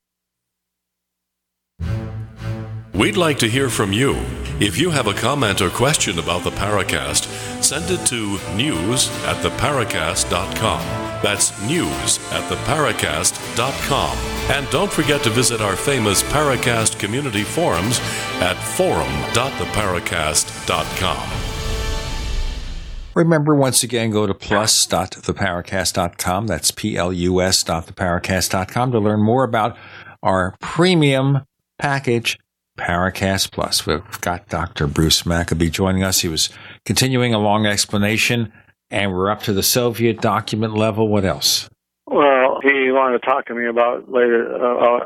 We'd like to hear from you. If you have a comment or question about the Paracast, send it to news at theparacast.com. That's news at theparacast.com. And don't forget to visit our famous Paracast community forums at forum.theparacast.com. Remember, once again, go to plus.theparacast.com. That's P-L-U-S.theparacast.com to learn more about our premium package, Paracast Plus. We've got Dr. Bruce Maccabee joining us. He was continuing a long explanation, and we're up to the Soviet document level. What else? Well, he wanted to talk to me about later uh,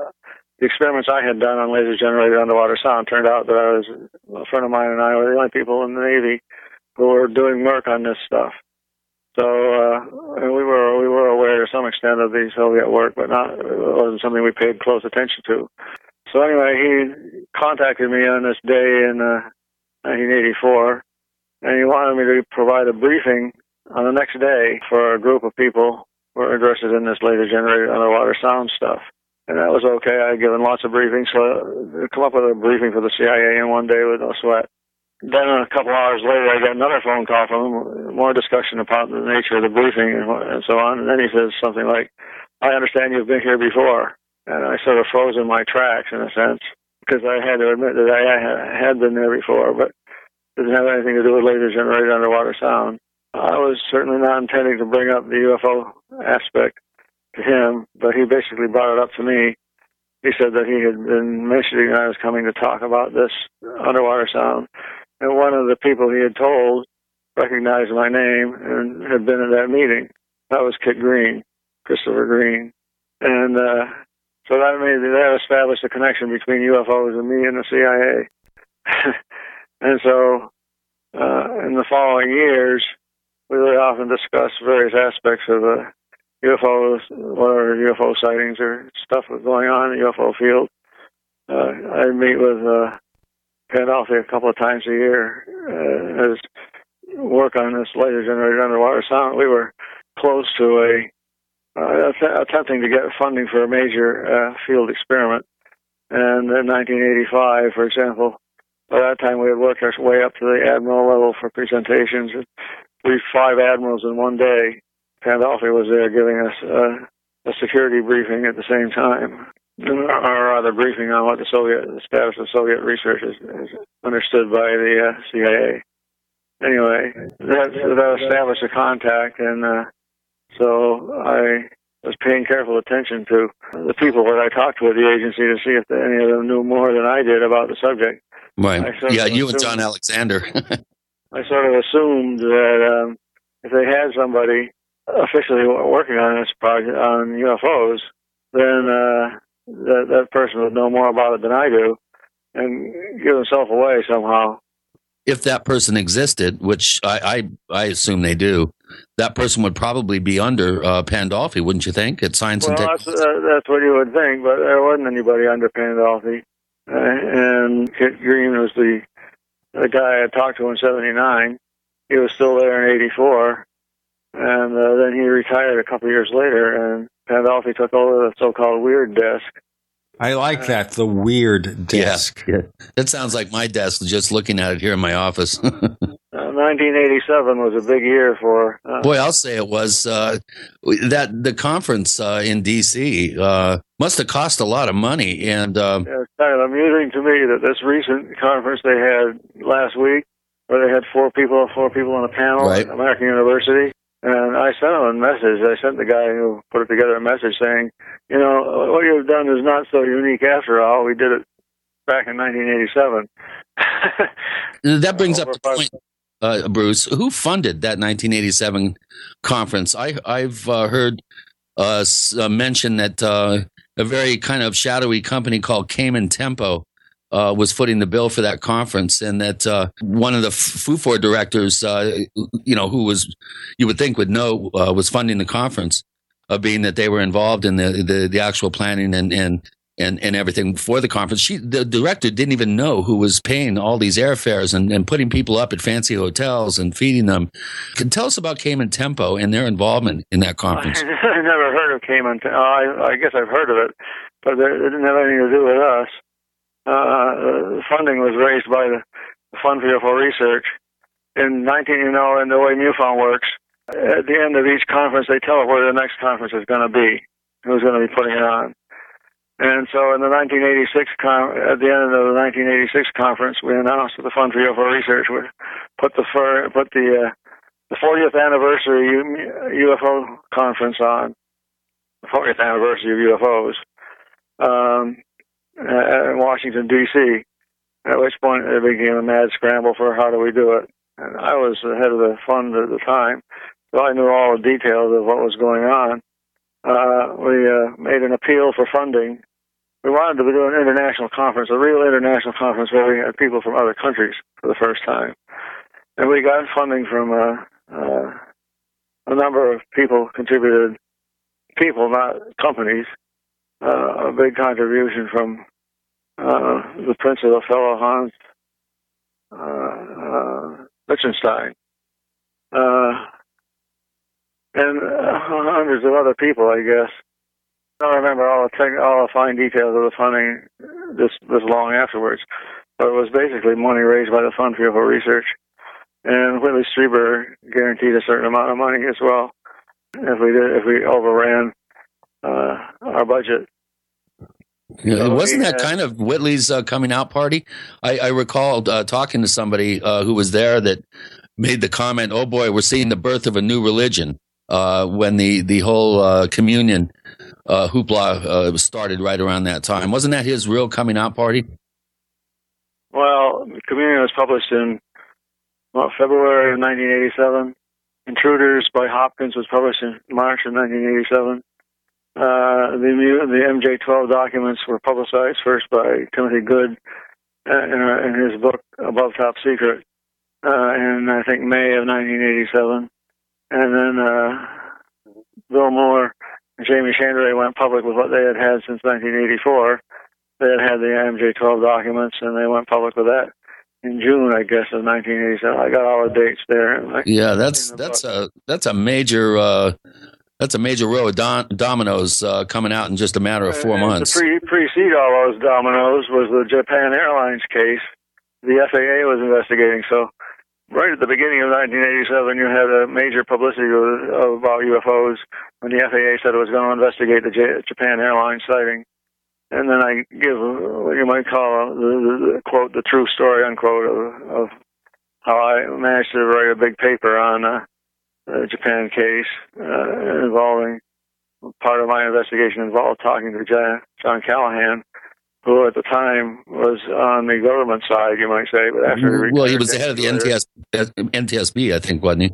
the experiments I had done on laser generated underwater sound. Turned out that I was a friend of mine and I were the only people in the Navy who were doing work on this stuff. So uh, we were we were aware to some extent of the Soviet work, but not it wasn't something we paid close attention to. So anyway, he contacted me on this day in uh, 1984, and he wanted me to provide a briefing on the next day for a group of people who were interested in this laser generated underwater sound stuff. And that was okay. I had given lots of briefings, so I come up with a briefing for the CIA in one day with no sweat. Then a couple hours later, I got another phone call from him, more discussion about the nature of the briefing and, and so on. And then he says something like, I understand you've been here before. And I sort of froze in my tracks in a sense because I had to admit that I had been there before, but it didn't have anything to do with laser generated underwater sound. I was certainly not intending to bring up the UFO aspect to him, but he basically brought it up to me. He said that he had been mentioning I was coming to talk about this underwater sound, and one of the people he had told recognized my name and had been at that meeting. That was Kit Green, Christopher Green, and uh, so that made that established a connection between UFOs and me and the CIA. and so, uh, in the following years, we would often discuss various aspects of the UFOs, whatever UFO sightings or stuff was going on in the UFO field. Uh, I'd meet with uh, Pandolfi a couple of times a year uh, as work on this laser generated underwater sound. We were close to a uh, attempting to get funding for a major uh, field experiment. And in 1985, for example, by that time we had worked our way up to the admiral level for presentations. We five admirals in one day. Pandolfi was there giving us uh, a security briefing at the same time, or rather briefing on what the Soviet the status of Soviet research is, is understood by the uh, CIA. Anyway, that, that established a contact, and uh, so I was paying careful attention to the people that I talked to at the agency to see if any of them knew more than I did about the subject. Right. Yeah, you and John Alexander. I sort of assumed that um, if they had somebody officially working on this project on UFOs, then uh, that that person would know more about it than I do, and give himself away somehow. If that person existed, which I I, I assume they do, that person would probably be under uh, Pandolfi, wouldn't you think? At Science well, and that's, uh, that's what you would think, but there wasn't anybody under Pandolfi. Uh, and Kit Green was the the guy I talked to in '79. He was still there in '84, and uh, then he retired a couple years later, and Pandolfi took over the so-called weird desk. I like that the weird desk. Yeah, yeah. that sounds like my desk. Just looking at it here in my office. Uh, 1987 was a big year for. Uh, Boy, I'll say it was. Uh, that the conference uh, in D.C. Uh, must have cost a lot of money, and uh, yeah, it's kind of amusing to me that this recent conference they had last week, where they had four people, four people on a panel Right. at American University, and I sent them a message. I sent the guy who put it together a message saying, you know, what you've done is not so unique after all. We did it back in 1987. that brings up the point, uh, Bruce. Who funded that 1987 conference? I, I've uh, heard uh, uh, mention that uh, a very kind of shadowy company called Cayman Tempo uh, was footing the bill for that conference, and that uh, one of the FUFOR directors, uh, you know, who was you would think would know, uh, was funding the conference, uh, being that they were involved in the the, the actual planning and and. And, and everything for the conference. She, the director didn't even know who was paying all these airfares and, and putting people up at fancy hotels and feeding them. Can tell us about Cayman Tempo and their involvement in that conference. I never heard of Cayman. Oh, I, I guess I've heard of it, but it didn't have anything to do with us. Uh, funding was raised by the, Fund for UFO Research. In 19, you know, in the way MUFON works, at the end of each conference, they tell where the next conference is going to be, who's going to be putting it on. And so in the 1986 con- at the end of the 1986 conference, we announced that the Fund for UFO Research would put the fir- put the uh, the 40th anniversary UFO conference on, the 40th anniversary of UFOs, um, uh, in Washington D.C. At which point it became a mad scramble for how do we do it. And I was the head of the fund at the time, so I knew all the details of what was going on. Uh, we uh, made an appeal for funding. We wanted to do an international conference, a real international conference where we had people from other countries for the first time. And we got funding from uh, uh, a number of people contributed, people, not companies, uh, a big contribution from uh, the Prince of Othello, Hans uh, uh, Liechtenstein. Uh, and uh, hundreds of other people, I guess. I don't remember all the tech, all the fine details of the funding this this long afterwards, but it was basically money raised by the Fund for Research, and Whitley Strieber guaranteed a certain amount of money as well if we did if we overran uh, our budget. So wasn't that had- kind of Whitley's uh, coming out party? I, I recall uh, talking to somebody uh, who was there that made the comment, "Oh boy, we're seeing the birth of a new religion." Uh, when the the whole uh, communion uh, hoopla uh, started right around that time, wasn't that his real coming out party? Well, Communion was published in well, February of 1987. Intruders by Hopkins was published in March of 1987. Uh, the the MJ12 documents were publicized first by Timothy Good uh, in, in his book Above Top Secret uh, in I think May of 1987, and then uh, Bill Moore and Jaime Shandera went public with what they had had since 1984. They had had the MJ12 documents, and they went public with that in June, I guess, of 1987. I got all the dates there. Yeah, that's that's a that's a major uh, that's a major row of dom- dominoes uh, coming out in just a matter of four And months. To pre- precede all those dominoes was the Japan Airlines case. The FAA was investigating. So, right at the beginning of 1987, you had a major publicity about UFOs when the FAA said it was going to investigate the J- Japan Airlines sighting. And then I give what you might call the, the, the quote the true story unquote of, of how I managed to write a big paper on uh, the Japan case uh, involving part of my investigation involved talking to John, Callahan, who at the time was on the government side, you might say, but after he well, he was the head of the NTS, uh, NTSB, I think, wasn't he?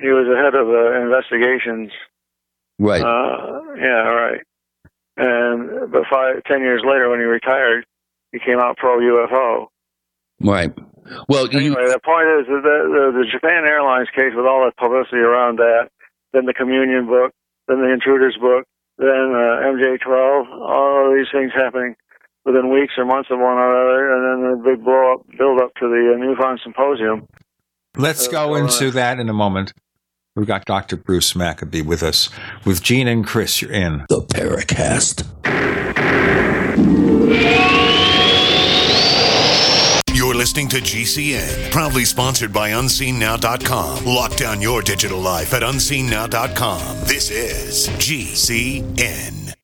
he was the head of uh, investigations. Right. Uh, yeah, right. And but five, ten years later, when he retired, he came out pro UFO. Right. Well, you, Anyway, the point is that the, the, the Japan Airlines case, with all the publicity around that, then the Communion book, then the Intruders book, then uh, MJ12, all of these things happening within weeks or months of one another, and then the big blow up, build up to the uh, MUFON Symposium. Let's go into that in a moment. We've got Dr. Bruce Maccabee with us. With Gene and Chris, you're in. The Paracast. Listening to GCN, proudly sponsored by UnseenNow.com. Lock down your digital life at UnseenNow.com. This is GCN.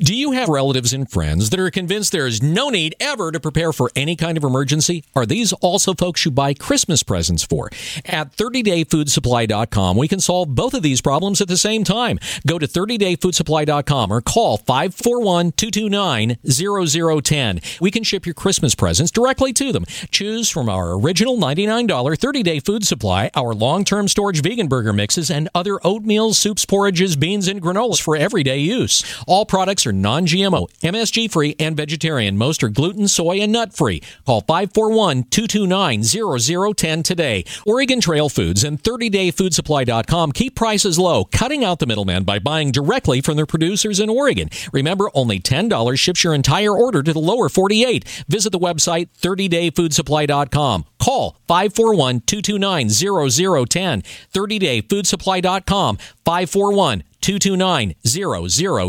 Do you have relatives and friends that are convinced there is no need ever to prepare for any kind of emergency? Are these also folks you buy Christmas presents for? At 30dayfoodsupply.com, we can solve both of these problems at the same time. Go to 30dayfoodsupply.com or call 541-229-0010. We can ship your Christmas presents directly to them. Choose from our original $99 30-day food supply, our long-term storage vegan burger mixes, and other oatmeal, soups, porridges, beans, and granolas for everyday use. All products are non-GMO, MSG free, and vegetarian. Most are gluten, soy, and nut free. Call 541-229-0010 today. Oregon Trail Foods and 30dayfoodsupply.com keep prices low, cutting out the middleman by buying directly from their producers in Oregon. Remember, only $10 ships your entire order to the lower 48. Visit the website 30dayfoodsupply.com. Call 541-229-0010. 30dayfoodsupply.com. 541 229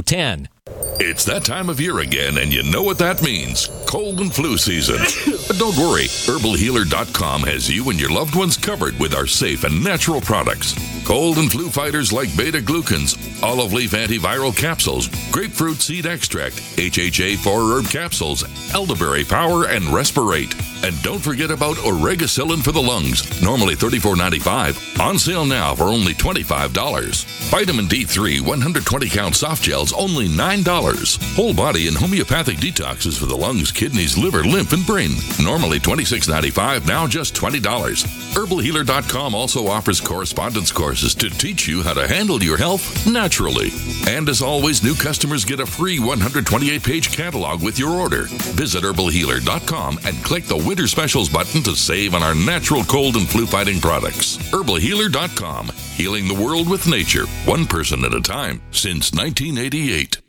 0010. It's that time of year again, and you know what that means cold and flu season. but don't worry, HerbalHealer.com has you and your loved ones covered with our safe and natural products. Cold and flu fighters like beta glucans, olive leaf antiviral capsules, grapefruit seed extract, HHA 4 herb capsules, elderberry power, and respirate. And don't forget about Oregacillin for the lungs, normally $34.95, on sale now for only $25. Vitamin D3 120 count soft gels, only $9. Whole body and homeopathic detoxes for the lungs, kidneys, liver, lymph, and brain, normally $26.95, now just $20. HerbalHealer.com also offers correspondence courses to teach you how to handle your health naturally. And as always, new customers get a free 128 page catalog with your order. Visit HerbalHealer.com and click the Winter Specials button to save on our natural cold and flu fighting products. HerbalHealer.com, healing the world with nature, one person at a time, since 1988.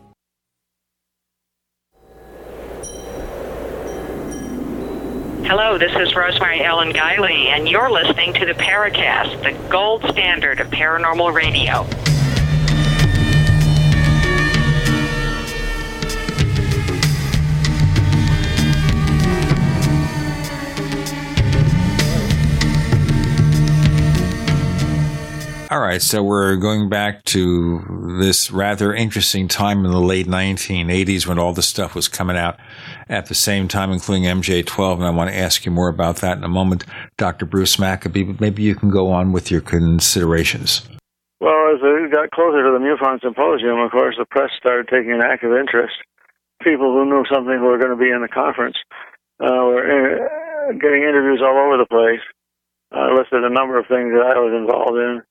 Hello, this is Rosemary Ellen Guiley, and you're listening to the Paracast, the gold standard of paranormal radio. All right, so we're going back to this rather interesting time in the late 1980s when all this stuff was coming out at the same time, including MJ12, and I want to ask you more about that in a moment. Dr. Bruce Maccabee, but maybe you can go on with your considerations. Well, as we got closer to the MUFON Symposium, of course, the press started taking an active interest. People who knew something who were going to be in the conference uh, were uh, getting interviews all over the place. I listed a number of things that I was involved in.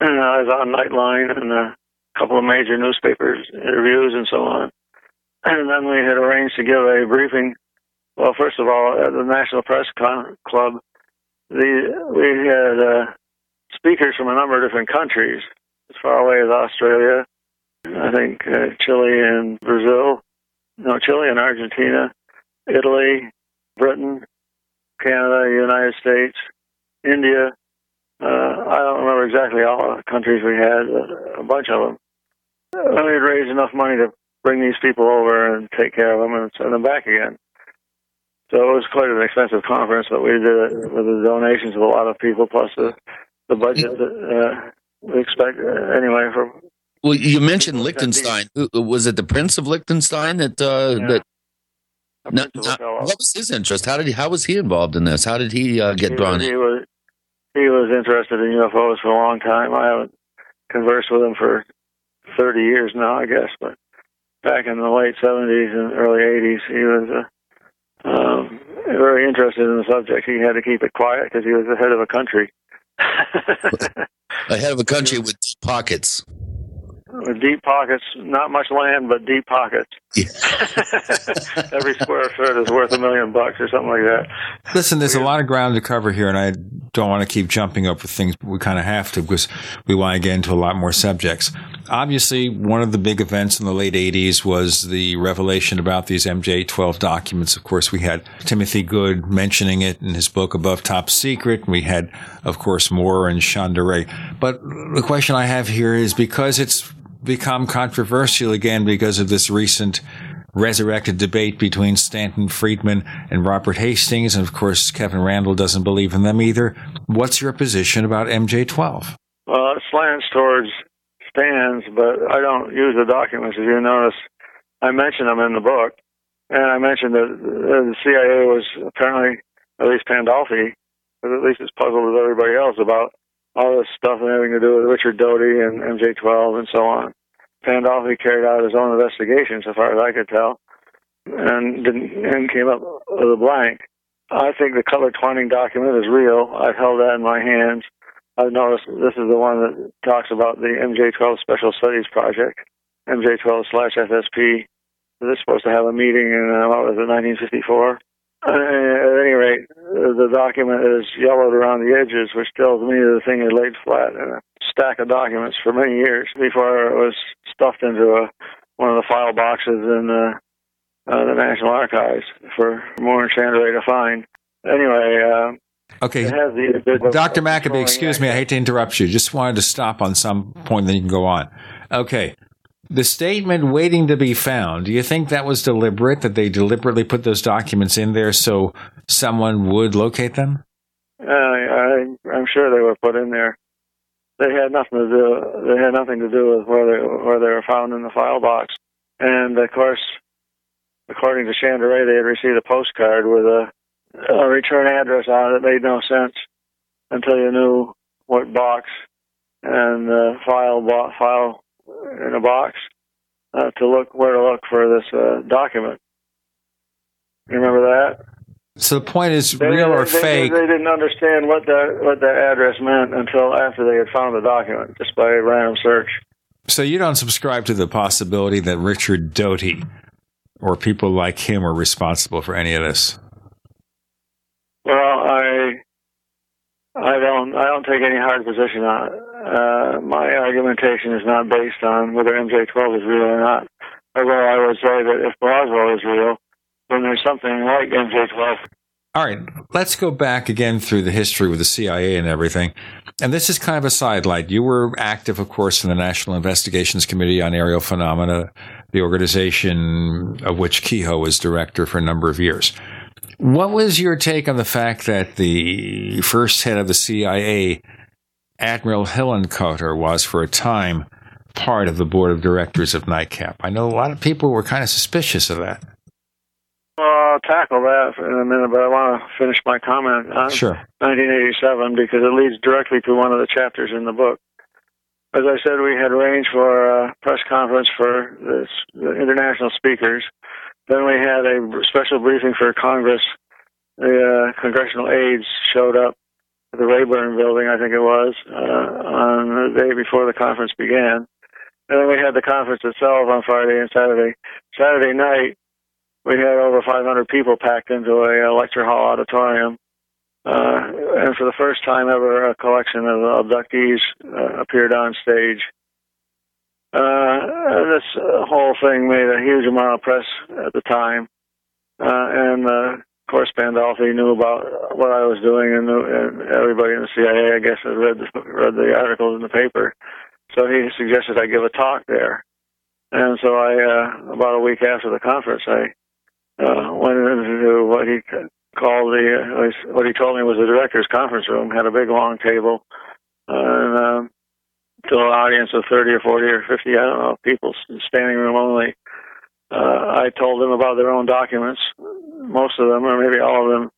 I was on Nightline and a couple of major newspapers interviews and so on. And then we had arranged to give a briefing. Well, first of all, at the National Press Con- Club, the we had uh, speakers from a number of different countries, as far away as Australia, I think uh, Chile and Brazil, no, Chile and Argentina, Italy, Britain, Canada, United States, India, uh, I don't remember exactly all the countries we had, a bunch of them. We had raised enough money to bring these people over and take care of them and send them back again. So it was quite an expensive conference, but we did it with the donations of a lot of people plus the the budget that uh, we expect uh, anyway. For well, you mentioned Liechtenstein. Was it the Prince of Liechtenstein that uh, Yeah. that? No, no, what was his interest? How did he? How was he involved in this? How did he uh, get he, drawn he in? was he was interested in UFOs for a long time. I haven't conversed with him for thirty years now, I guess, but back in the late seventies and early eighties, he was uh, um, very interested in the subject. He had to keep it quiet because he was the head of a country. A head of a country with deep pockets. with deep pockets, not much land, but deep pockets. Every square foot is worth a million bucks or something like that. Listen, there's a lot of ground to cover here, and I don't want to keep jumping up with things, but we kind of have to because we want to get into a lot more subjects. Obviously, one of the big events in the late 80s was the revelation about these MJ 12 documents. Of course, we had Timothy Good mentioning it in his book Above Top Secret. We had, of course, Moore and Shandera. But the question I have here is because it's become controversial again because of this recent resurrected debate between Stanton Friedman and Robert Hastings. And of course, Kevin Randle doesn't believe in them either. What's your position about MJ12? Well, it slants towards stands, but I don't use the documents. If you notice, I mention them in the book, and I mentioned that the CIA was apparently, at least Pandolfi, at least as puzzled as everybody else about all this stuff having to do with Richard Doty and MJ12 and so on. Pandolfi carried out his own investigation, so far as I could tell, and didn't and came up with a blank. I think the Cutler Twining document is real. I've held that in my hands. I've noticed this is the one that talks about the MJ12 Special Studies Project, MJ12 slash SSP. They're supposed to have a meeting in, uh, what was it, 1954? Uh, at any rate, the document is yellowed around the edges, which tells me the thing is laid flat in a stack of documents for many years before it was stuffed into a, one of the file boxes in uh, uh, the National Archives for Moore and Shandera to find. Anyway, uh, Okay. the, the, the Dr. Maccabee, excuse me, I hate to interrupt you. Just wanted to stop on some point, then you can go on. Okay. The statement waiting to be found, do you think that was deliberate, that they deliberately put those documents in there so someone would locate them? Uh, I, I'm sure they were put in there. They had nothing to do. They had nothing to do with where they where they were found in the file box. And of course, according to Shandera, they had received a postcard with a, a return address on it that made no sense until you knew what box and uh, file bo- file in a box uh, to look where to look for this uh, document. You remember that? So the point is They- real or they, fake. They, didn't understand what that what that address meant until after they had found the document, just by random search. So you don't subscribe to the possibility that Richard Doty or people like him are responsible for any of this? Well, I I don't I don't take any hard position on it. Uh, my argumentation is not based on whether MJ12 is real or not. Although I would say that if Roswell is real, then there's something like MJ12. All right, let's go back again through the history with the CIA and everything. And this is kind of a sidelight. You were active, of course, in the National Investigations Committee on Aerial Phenomena, the organization of which Keyhoe was director for a number of years. What was your take on the fact that the first head of the CIA, Admiral Hillenkoetter, was for a time part of the board of directors of NICAP? I know a lot of people were kind of suspicious of that. Well, I'll tackle that in a minute, but I want to finish my comment on Sure. 1987 because it leads directly to one of the chapters in the book. As I said, we had arranged for a press conference for this, the international speakers. Then we had a special briefing for Congress. The uh, congressional aides showed up at the Rayburn building, I think it was, uh, on the day before the conference began. And then we had the conference itself on Friday and Saturday. Saturday night, we had over 500 people packed into a, lecture hall auditorium. Uh, and for the first time ever, a collection of abductees uh, appeared on stage. Uh, this uh, whole thing made a huge amount of press at the time. Uh, and, uh, of course, Pandolfi knew about what I was doing, and, and everybody in the CIA, I guess, had read the, read the articles in the paper. So he suggested I give a talk there. And so I, uh, about a week after the conference, I uh, went into what he called the, uh, what he told me was the director's conference room, had a big long table, and um, to an audience of 30 or 40 or 50, I don't know, people, standing room only. Uh, I told them about their own documents. Most of them, or maybe all of them,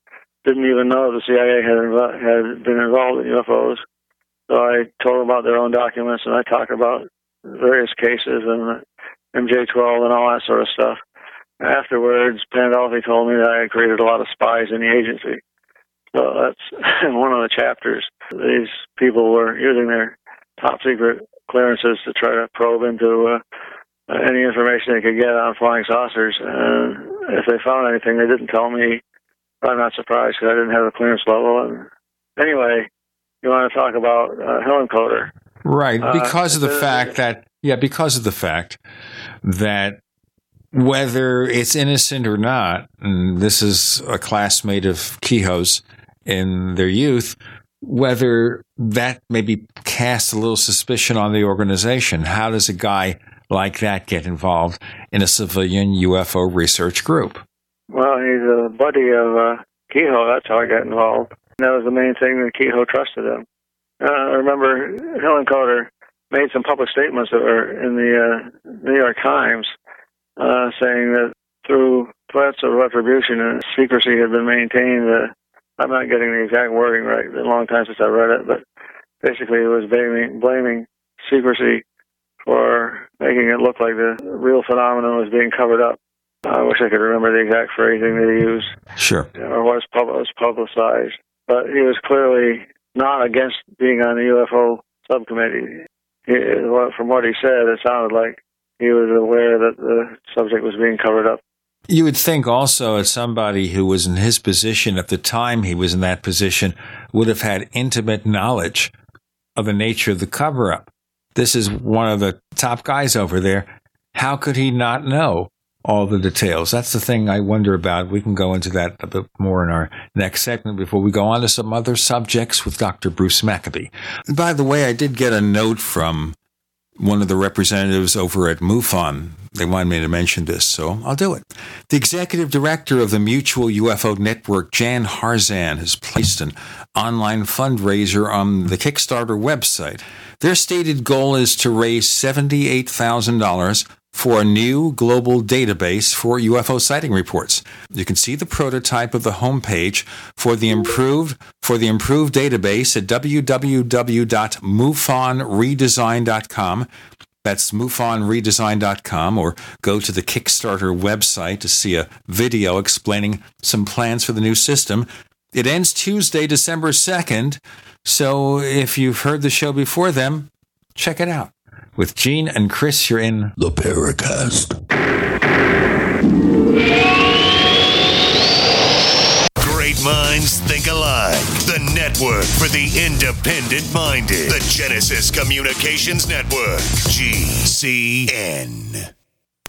didn't even know the CIA had, had been involved in UFOs. So I told them about their own documents, and I talked about various cases and MJ12 and all that sort of stuff. Afterwards, Pandolfi told me that I had created a lot of spies in the agency. So that's in one of the chapters. These people were using their top secret clearances to try to probe into uh, any information they could get on flying saucers. And if they found anything, they didn't tell me. I'm not surprised because I didn't have a clearance level. And anyway, you want to talk about uh, Hillenkoetter. Right, Uh, because of the uh, fact that yeah, because of the fact that whether it's innocent or not, and this is a classmate of Keyhoe's in their youth, whether that maybe casts a little suspicion on the organization. How does a guy like that get involved in a civilian UFO research group? Well, he's a buddy of uh, Keyhoe. That's how I got involved. That was the main thing that Keyhoe trusted him. Uh, I remember Hillenkoetter made some public statements that were in the uh, New York Times uh, saying that through threats of retribution and secrecy had been maintained. Uh, I'm not getting the exact wording right. It's been a long time since I read it, but basically it was blaming, blaming secrecy for making it look like the real phenomenon was being covered up. I wish I could remember the exact phrasing that he used Sure. or was, pub- was publicized. But he was clearly not against being on the UFO subcommittee. He, from what he said, it sounded like he was aware that the subject was being covered up. You would think also that somebody who was in his position at the time he was in that position would have had intimate knowledge of the nature of the cover up. This is one of the top guys over there. How could he not know all the details? That's the thing I wonder about. We can go into that a bit more in our next segment before we go on to some other subjects with Dr. Bruce Maccabee. By the way, I did get a note from one of the representatives over at MUFON. They wanted me to mention this, so I'll do it. The executive director of the Mutual UFO Network, Jan Harzan, has placed an online fundraiser on the Kickstarter website. Their stated goal is to raise $78,000 for a new global database for UFO sighting reports. You can see the prototype of the homepage for the improved for the improved database at www.mufonredesign.com. That's mufonredesign.com or go to the Kickstarter website to see a video explaining some plans for the new system. It ends Tuesday, December 2nd, so if you've heard the show before then, check it out. With Gene and Chris, you're in The Paracast. Great minds think alike. The network for the independent minded. The Genesis Communications Network. GCN.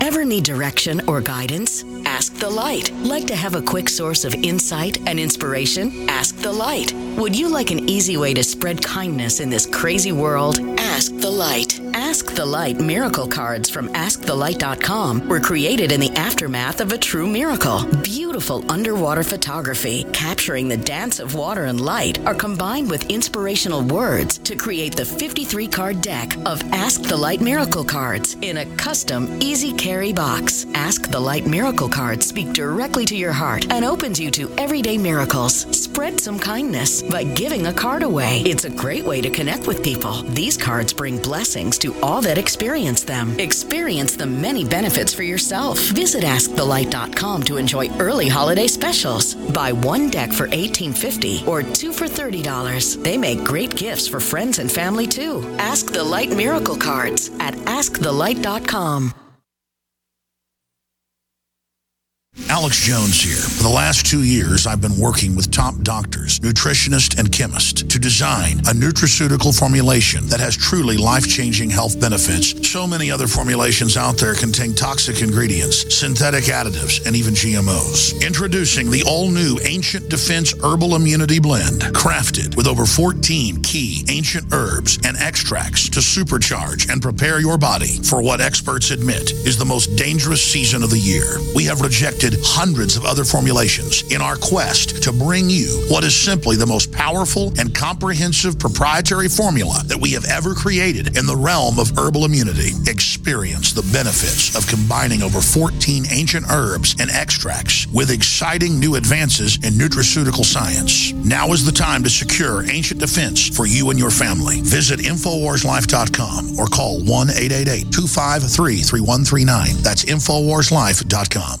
Ever need direction or guidance? Ask the Light. Like to have a quick source of insight and inspiration? Ask the Light. Would you like an easy way to spread kindness in this crazy world? Ask the Light. Ask the Light miracle cards from AskTheLight.com were created in the aftermath of a true miracle. Beautiful underwater photography capturing the dance of water and light are combined with inspirational words to create the 53 card deck of Ask the Light miracle cards in a custom, easy carry box. Ask the Light miracle cards speak directly to your heart and opens you to everyday miracles. Spread some kindness by giving a card away. It's a great way to connect with people. These cards bring blessings to all that experience them. Experience the many benefits for yourself. Visit AskTheLight.com to enjoy early holiday specials. Buy one deck for $18.50 or two for $30. They make great gifts for friends and family too. Ask the Light Miracle Cards at AskTheLight.com. Alex Jones here. For the last two years, I've been working with top doctors, nutritionists, and chemists to design a nutraceutical formulation that has truly life-changing health benefits. So many other formulations out there contain toxic ingredients, synthetic additives, and even GMOs. Introducing the all-new Ancient Defense Herbal Immunity Blend, crafted with over 14 key ancient herbs and extracts to supercharge and prepare your body for what experts admit is the most dangerous season of the year. We have rejected hundreds of other formulations in our quest to bring you what is simply the most powerful and comprehensive proprietary formula that we have ever created in the realm of herbal immunity. Experience the benefits of combining over 14 ancient herbs and extracts with exciting new advances in nutraceutical science. Now is the time to secure ancient defense for you and your family. Visit InfoWarsLife.com or call 1 888 253 3139. That's InfoWarsLife.com.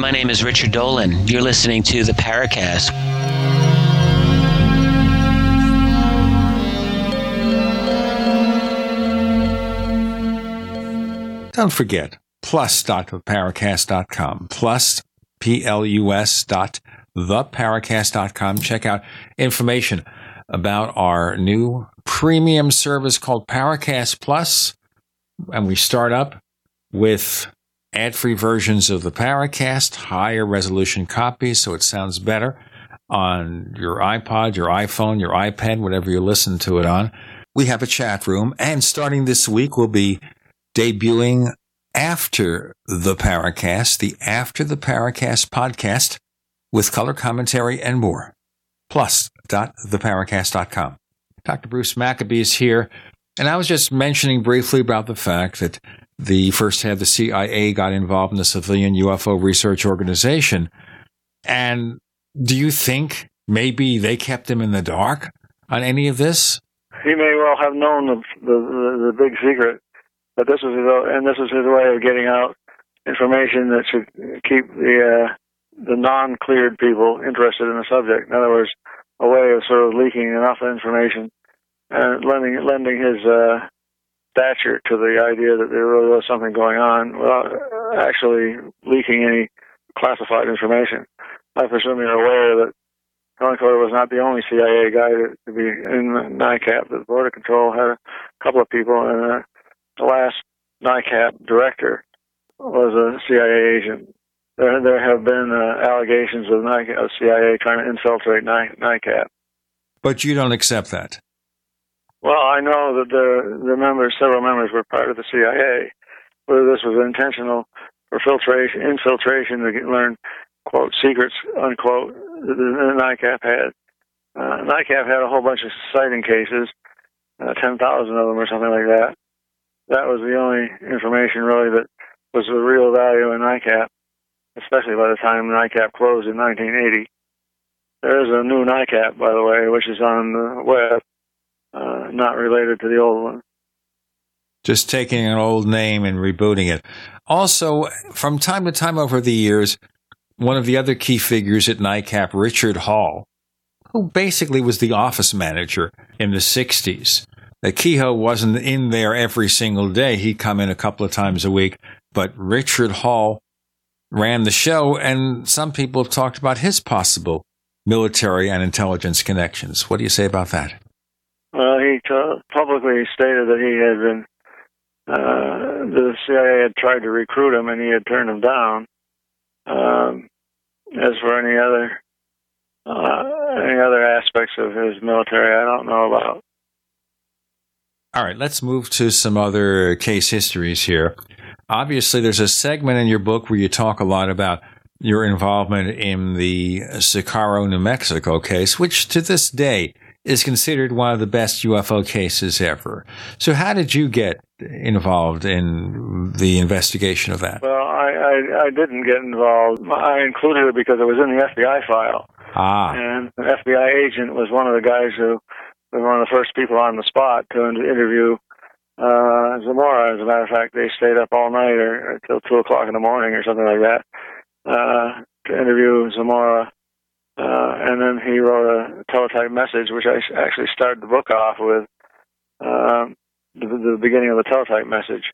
My name is Richard Dolan. You're listening to the Paracast. Don't forget, plus.theparacast.com. Plus, P-L-U-S dot theparacast.com. Check out information about our new premium service called Paracast Plus. And we start up with ad-free versions of the Paracast, higher resolution copies, so it sounds better on your iPod, your iPhone, your iPad, whatever you listen to it on. We have a chat room, and starting this week, we'll be debuting after the Paracast, the After the Paracast podcast with color commentary and more. Plus.theparacast.com. Dr. Bruce Maccabee is here, and I was just mentioning briefly about the fact that the first head of the CIA got involved in the civilian UFO research organization. And do you think maybe they kept him in the dark on any of this? He may well have known the the, the, the big secret, but this was his, and this was his way of getting out information that should keep the uh, the non-cleared people interested in the subject. In other words, a way of sort of leaking enough information and lending lending his uh, stature to the idea that there really was something going on without actually leaking any classified information. I presume you're aware that Tony Cotter was not the only CIA guy to, to be in NICAP. The Border Control had a couple of people, and uh, the last NICAP director was a CIA agent. There, there have been uh, allegations of, NICAP, of CIA trying to infiltrate NICAP. But you don't accept that. Well, I know that the the members, several members, were part of the CIA. Whether this was intentional or filtration, infiltration to learn quote secrets unquote, the, the NICAP had. Uh, NICAP had a whole bunch of sighting cases, uh, ten thousand of them or something like that. That was the only information really that was of real value in NICAP, especially by the time NICAP closed in 1980. There is a new NICAP, by the way, which is on the web uh, not related to the old one. Just taking an old name and rebooting it. Also, from time to time over the years, one of the other key figures at NICAP, Richard Hall, who basically was the office manager in the 60s. The Keyhoe wasn't in there every single day. He'd come in a couple of times a week, but Richard Hall ran the show, and some people have talked about his possible military and intelligence connections. What do you say about that? Well, he t- publicly stated that he had been, uh, the CIA had tried to recruit him and he had turned him down. Um, as for any other, uh, any other aspects of his military, I don't know about. All right, let's move to some other case histories here. Obviously, there's a segment in your book where you talk a lot about your involvement in the Socorro, New Mexico case, which to this day is considered one of the best UFO cases ever. So, how did you get involved in the investigation of that? Well, I, I, I didn't get involved. I included it because it was in the FBI file. Ah. And the FBI agent was one of the guys who was one of the first people on the spot to interview uh, Zamora. As a matter of fact, they stayed up all night or, or till two o'clock in the morning or something like that uh, to interview Zamora Uh, and then he wrote a teletype message, which I actually started the book off with um, the, the beginning of the teletype message.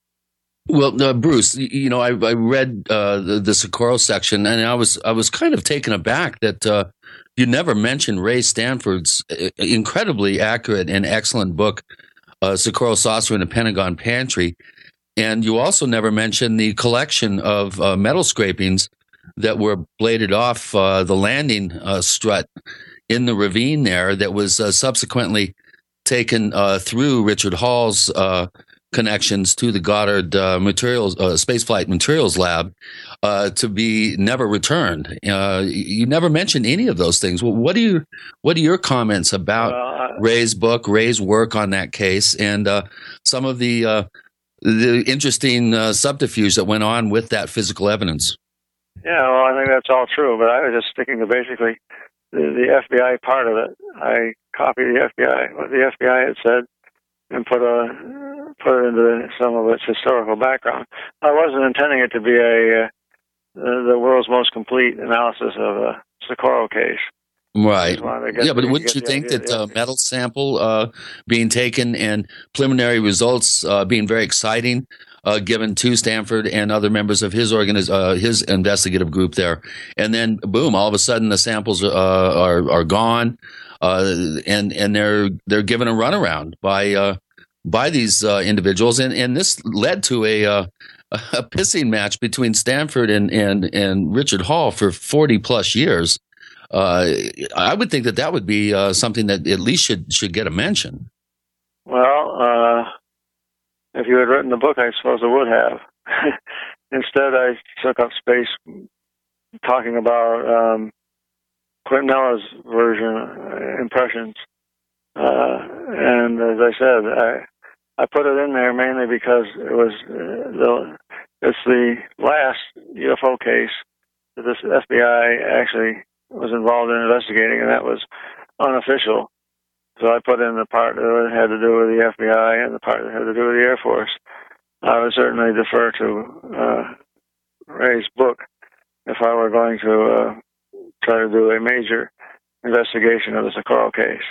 Well, uh, Bruce, you know, I, I read uh, the, the Socorro section, and I was I was kind of taken aback that uh, you never mentioned Ray Stanford's uh, incredibly accurate and excellent book, Socorro Saucer in the Pentagon Pantry, and you also never mentioned the collection of metal scrapings that were bladed off the landing strut in the ravine there that was subsequently taken through Richard Hall's connections to the Goddard uh, materials uh, spaceflight materials lab uh, to be never returned. Uh, you never mentioned any of those things. Well, what do you what are your comments about well, Ray's book, Ray's work on that case, and uh, some of the uh, the interesting subterfuge that went on with that physical evidence? Yeah, well, I think that's all true, but I was just sticking to basically the, the FBI part of it. I copied the FBI what the FBI had said and put a put it into some of its historical background. I wasn't intending it to be a uh, the world's most complete analysis of a Socorro case. Right. Yeah, but wouldn't you think idea, that the uh, metal sample uh, being taken and preliminary results uh, being very exciting, uh, given to Stanford and other members of his organiz- uh, his investigative group there, and then boom, all of a sudden the samples uh, are are gone, and and they're they're given a runaround by by these individuals, and and this led to a a pissing match between Stanford and and and Richard Hall for forty plus years. Uh, I would think that that would be uh, something that at least should should get a mention. Well, uh, if you had written the book, I suppose it would have. Instead, I took up space talking about um, Quintanilla's version uh, impressions, uh, and as I said, I I put it in there mainly because it was uh, the it's the last UFO case that this FBI actually was involved in investigating, and that was unofficial. So I put in the part that had to do with the FBI and the part that had to do with the Air Force. I would certainly defer to uh, Ray's book if I were going to uh, try to do a major investigation of the Socorro case.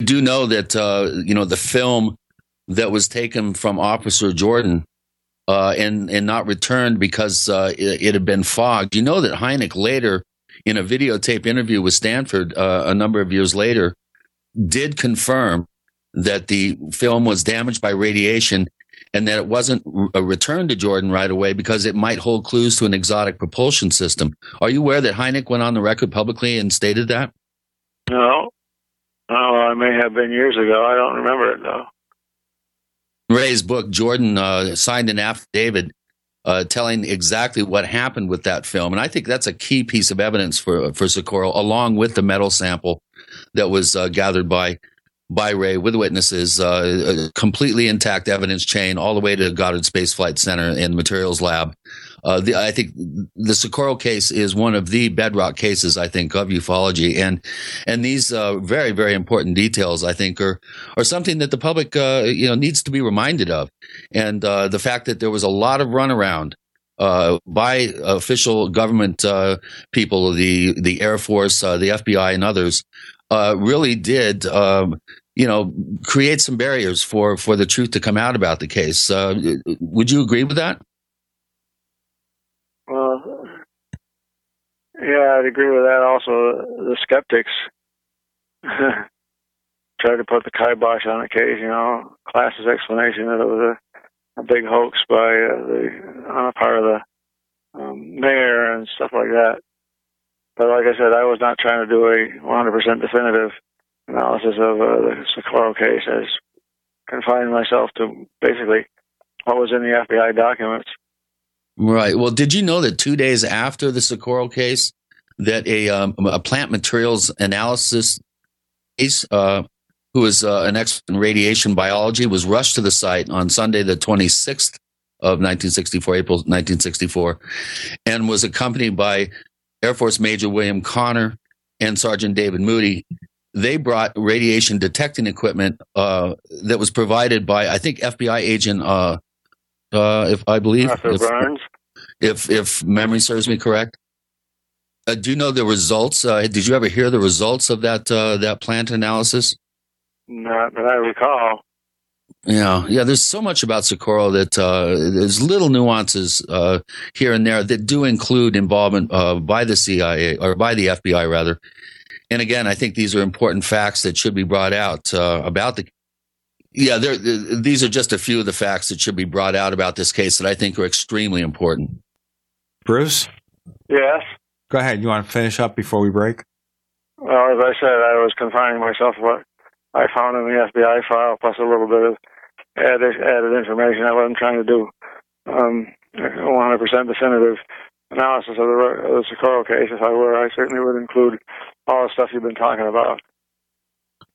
You do know that uh, you know the film that was taken from Officer Jordan uh, and and not returned because uh, it, it, had been fogged. You know that Hynek later in a videotape interview with Stanford uh, a number of years later, did confirm that the film was damaged by radiation and that it wasn't a return to Jordan right away because it might hold clues to an exotic propulsion system. Are you aware that Hynek went on the record publicly and stated that? No. Oh, I may have been years ago. I don't remember it though. Ray's book, Jordan uh, signed an affidavit uh, telling exactly what happened with that film. And I think that's a key piece of evidence for for Socorro, along with the metal sample that was uh, gathered by by Ray with witnesses, uh, completely intact evidence chain all the way to Goddard Space Flight Center and Materials Lab. Uh, the, I think the Socorro case is one of the bedrock cases, I think, of ufology, and and these uh, very very important details, I think, are are something that the public uh, you know needs to be reminded of, and uh, the fact that there was a lot of runaround uh, by official government uh, people, the the Air Force, uh, the FBI, and others, uh, really did. Um, you know, create some barriers for, for the truth to come out about the case. would you agree with that? Well, yeah, I'd agree with that. Also, the skeptics tried to put the kibosh on the case. You know, Klass's explanation that it was a, a big hoax by uh, the on a part of the um, mayor and stuff like that. But like I said, I was not trying to do a 100% definitive analysis of uh, the Socorro case. I was confining myself to basically what was in the FBI documents. Right. Well, did you know that two days after the Socorro case, that a um, a plant materials analysis case, uh, who is uh, an expert in radiation biology, was rushed to the site on Sunday, the 26th of 1964, April 1964, and was accompanied by Air Force Major William Connor and Sergeant David Moody. They brought radiation detecting equipment uh, that was provided by, I think, FBI agent uh, uh, if I believe, if, Byrnes. If if memory serves me correct. Uh, do you know the results? Uh, did you ever hear the results of that uh, that plant analysis? Not that I recall. Yeah, yeah. There's so much about Socorro that uh, there's little nuances uh, here and there that do include involvement uh, by the CIA or by the FBI rather. And again, I think these are important facts that should be brought out uh, about the. Yeah, there. These are just a few of the facts that should be brought out about this case that I think are extremely important. Bruce, Yes. go ahead. You want to finish up before we break? Well, as I said, I was confining myself to what I found in the FBI file, plus a little bit of added, added information. That what I wasn't trying to do um, 100% definitive analysis of the, of the Socorro case. If I were, I certainly would include all the stuff you've been talking about.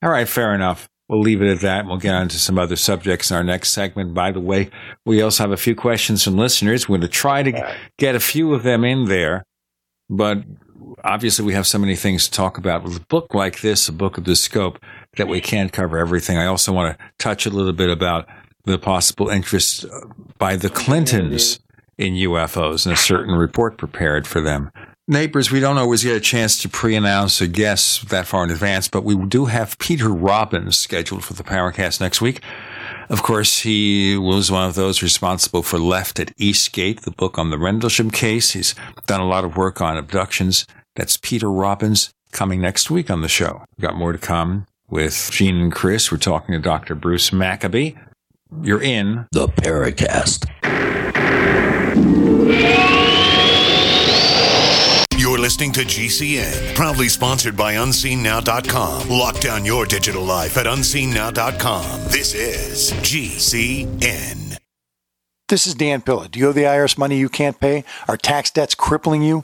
All right, fair enough. We'll leave it at that. And we'll get on to some other subjects in our next segment. By the way, we also have a few questions from listeners. We're going to try to get a few of them in there, but obviously we have so many things to talk about. With a book like this, a book of this scope, that we can't cover everything. I also want to touch a little bit about the possible interest uh, by the Clintons in UFOs and a certain report prepared for them. Neighbors, we don't always get a chance to pre-announce a guest that far in advance, but we do have Peter Robbins scheduled for the Paracast next week. Of course, he was one of those responsible for Left at Eastgate, the book on the Rendlesham case. He's done a lot of work on abductions. That's Peter Robbins coming next week on the show. We've got more to come with Gene and Chris. We're talking to Dr. Bruce Maccabee. You're in the Paracast. You're listening to GCN, proudly sponsored by UnseenNow.com. Lock down your digital life at UnseenNow.com. This is GCN. This is Dan Pilla. Do you owe the IRS money you can't pay? Are tax debts crippling you?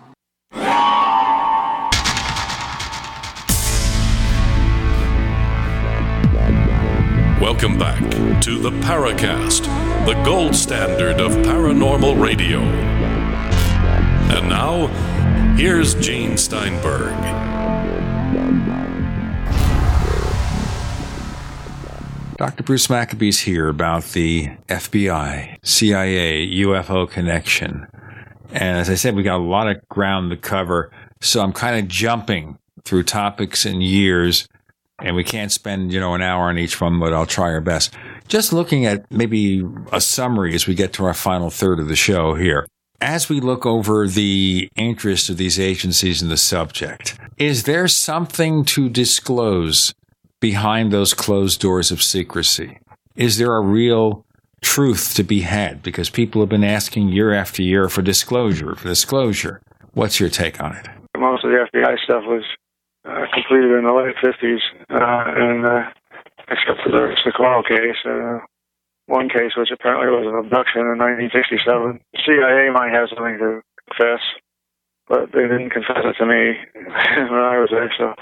Welcome back to the Paracast, the gold standard of paranormal radio. And now, here's Gene Steinberg. Dr. Bruce Maccabee's here about the FBI, CIA, UFO connection. And as I said, we got a lot of ground to cover. So I'm kind of jumping through topics and years and we can't spend, you know, an hour on each one, but I'll try our best. Just looking at maybe a summary as we get to our final third of the show here. As we look over the interest of these agencies in the subject, is there something to disclose behind those closed doors of secrecy? Is there a real truth to be had? Because people have been asking year after year for disclosure, for disclosure. What's your take on it? Most of the FBI stuff was uh, completed in the late 50s, uh, and uh, except for the Socorro case, uh, one case which apparently was an abduction in 1967. CIA might have something to confess, but they didn't confess it to me when I was there, so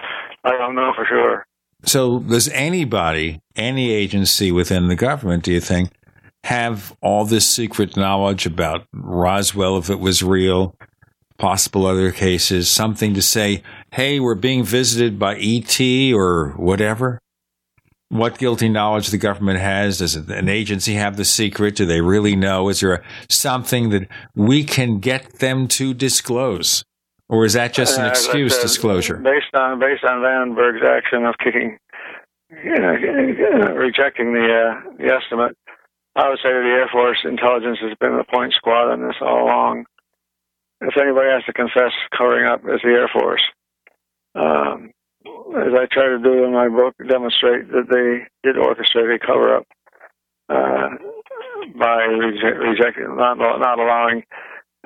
I don't know for sure. So, does anybody, any agency within the government, do you think, have all this secret knowledge about Roswell if it was real, possible other cases, something to say, hey, we're being visited by ET or whatever? What guilty knowledge the government has? Does an agency have the secret? Do they really know? Is there something that we can get them to disclose? Or is that just an Uh, excuse uh, disclosure? Based on based on Vandenberg's action of kicking, you know, rejecting the uh, the estimate, I would say the Air Force intelligence has been the point squad on this all along. If anybody has to confess covering up, it's the Air Force. Um, as I try to do in my book, demonstrate that they did orchestrate a cover up uh, by reje- rejecting, not not allowing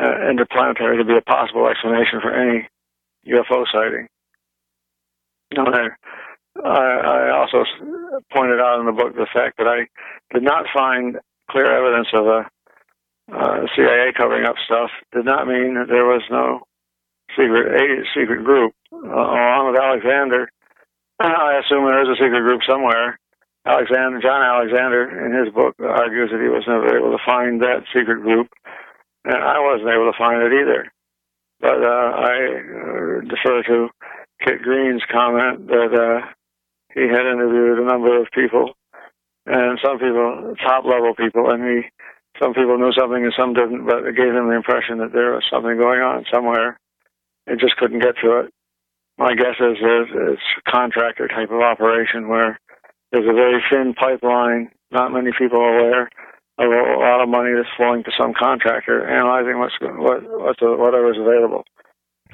uh, interplanetary to be a possible explanation for any UFO sighting. There, I, I also pointed out in the book the fact that I did not find clear evidence of a uh, CIA covering up stuff. Did not mean that there was no secret a secret group. Uh, along with Alexander, I assume there is a secret group somewhere. Alexander, John Alexander, in his book, argues that he was never able to find that secret group, and I wasn't able to find it either. But uh, I uh, defer to Kit Green's comment that uh, he had interviewed a number of people, and some people, top level people, and he, some people knew something and some didn't, but it gave him the impression that there was something going on somewhere. They just couldn't get to it. My guess is that it's a contractor type of operation where there's a very thin pipeline, not many people are aware of a lot of money that's flowing to some contractor, analyzing what's what what's whatever's available.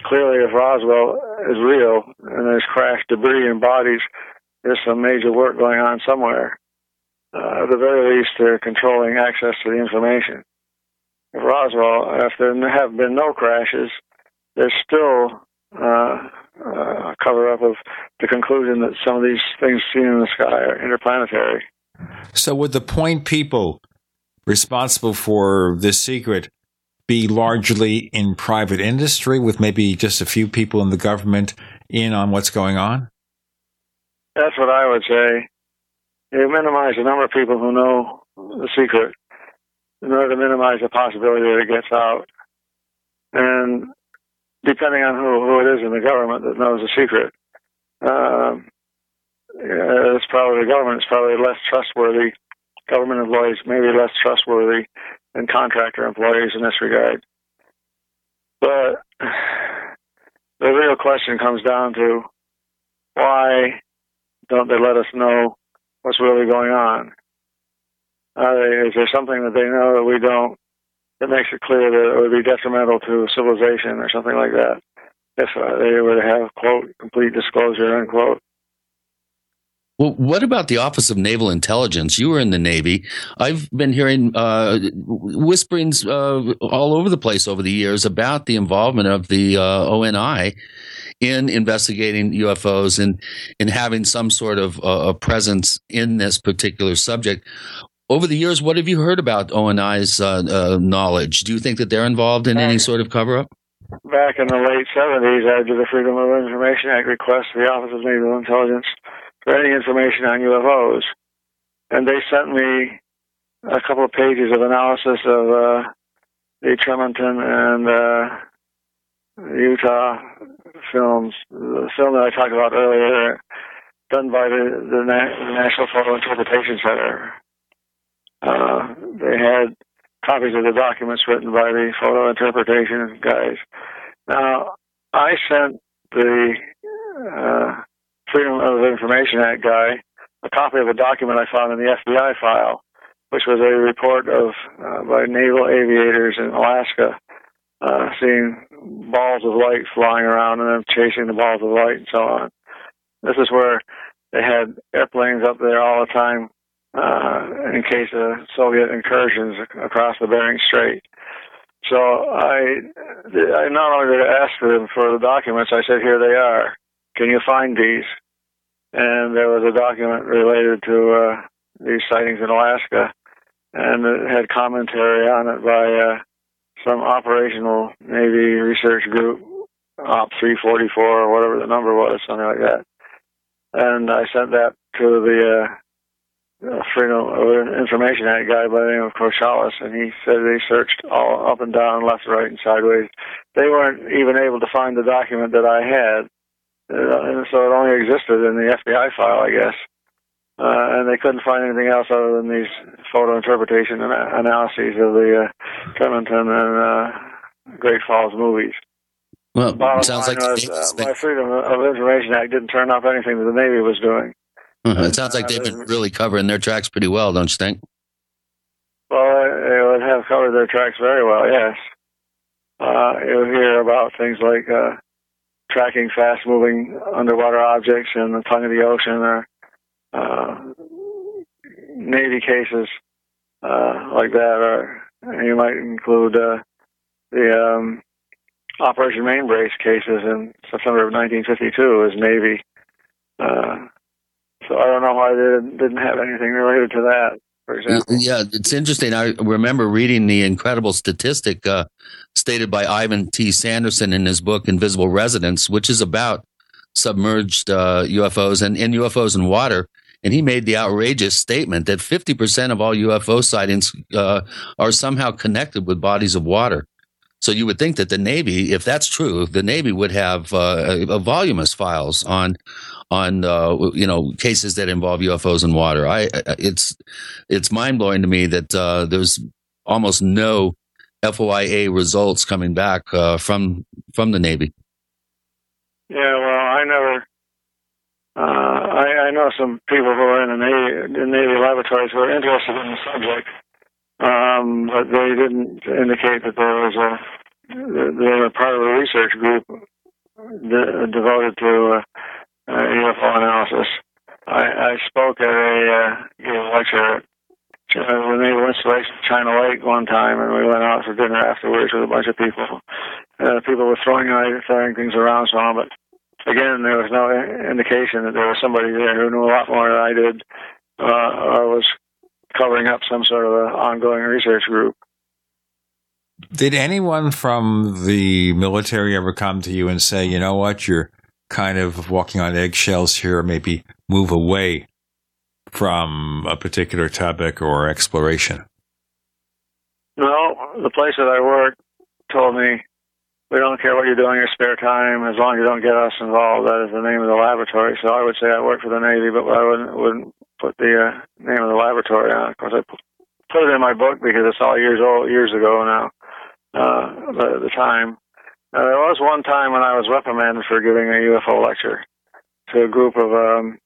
Clearly, if Roswell is real and there's crashed debris and bodies, there's some major work going on somewhere. Uh, at the very least, they're controlling access to the information. Roswell, if there have been no crashes, there's still uh, uh, a cover up of the conclusion that some of these things seen in the sky are interplanetary. So, would the point people responsible for this secret be largely in private industry with maybe just a few people in the government in on what's going on? That's what I would say. You minimize the number of people who know the secret in order to minimize the possibility that it gets out. And depending on who, who it is in the government that knows the secret, um, yeah, it's probably the government is probably less trustworthy. Government employees maybe less trustworthy than contractor employees in this regard. But the real question comes down to why don't they let us know what's really going on? They, is there something that they know that we don't that makes it clear that it would be detrimental to civilization or something like that if uh, they were to have, quote, complete disclosure, unquote? Well, what about the Office of Naval Intelligence? You were in the Navy. I've been hearing uh, whisperings uh, all over the place over the years about the involvement of the uh, ONI in investigating UFOs and in having some sort of uh, presence in this particular subject. Over the years, what have you heard about ONI's uh, uh, knowledge? Do you think that they're involved in any sort of cover up? Back in the late 70s, I did a Freedom of Information Act request to the Office of Naval Intelligence for any information on UFOs. And they sent me a couple of pages of analysis of uh, the Tremonton and uh, Utah films, the film that I talked about earlier, done by the, the, Na- National Photo Interpretation Center. Uh, they had copies of the documents written by the photo interpretation guys. Now, I sent the uh, Freedom of Information Act guy a copy of a document I found in the FBI file, which was a report of uh, by naval aviators in Alaska uh, seeing balls of light flying around and them chasing the balls of light and so on. This is where they had airplanes up there all the time uh, in case of Soviet incursions across the Bering Strait. So I, I not only did I ask them for the documents, I said, here they are. Can you find these? And there was a document related to uh, these sightings in Alaska, and it had commentary on it by uh, some operational Navy research group, Op 344 or whatever the number was, something like that. And I sent that to the uh, Freedom of Information Act guy by the name of Corchalis, and he said they searched all up and down, left, right, and sideways. They weren't even able to find the document that I had, uh, and so it only existed in the FBI file, I guess. Uh, and they couldn't find anything else other than these photo interpretation and analyses of the uh, Tremonton and uh, Great Falls movies. Well, Bottom sounds like was, uh, my Freedom of Information Act didn't turn up anything that the Navy was doing. Uh, it sounds like they've been really covering their tracks pretty well, don't you think? Well, they would have covered their tracks very well, yes. Uh, you'll hear about things like tracking fast-moving underwater objects in the tongue of the ocean, or uh, Navy cases uh, like that, or you might include uh, the um, Operation Main Brace cases in September of 1952 as Navy. Uh, so I don't know why they didn't have anything related to that. Yeah, it's interesting. I remember reading the incredible statistic uh, stated by Ivan T. Sanderson in his book Invisible Residents, which is about submerged uh, UFOs and, and UFOs in water. And he made the outrageous statement that 50% of all UFO sightings uh, are somehow connected with bodies of water. So you would think that the Navy, if that's true, the Navy would have uh, a voluminous files on on uh, you know cases that involve UFOs and water. I it's it's mind blowing to me that uh, there's almost no FOIA results coming back uh, from from the Navy. Yeah, well, I never. Uh, I, I know some people who are in the Navy, Navy laboratories who are interested in the subject, um, but they didn't indicate that there was a. They were part of a research group de- devoted to uh, UFO analysis. I, I spoke at a uh, lecture uh, the naval installation China Lake one time, and we went out for dinner afterwards with a bunch of people. Uh, people were throwing throwing things around, so on, but again, there was no indication that there was somebody there who knew a lot more than I did, uh, or was covering up some sort of an ongoing research group. Did anyone from the military ever come to you and say, you know what, you're kind of walking on eggshells here, maybe move away from a particular topic or exploration? No, the place that I work told me we don't care what you do in your spare time as long as you don't get us involved. That is the name of the laboratory. So I would say I work for the Navy, but I wouldn't wouldn't put the uh, name of the laboratory on. Of course, I put it in my book because it's all years old, years ago now. Uh, the, the time. Uh, there was one time when I was reprimanded for giving a UFO lecture to a group of um,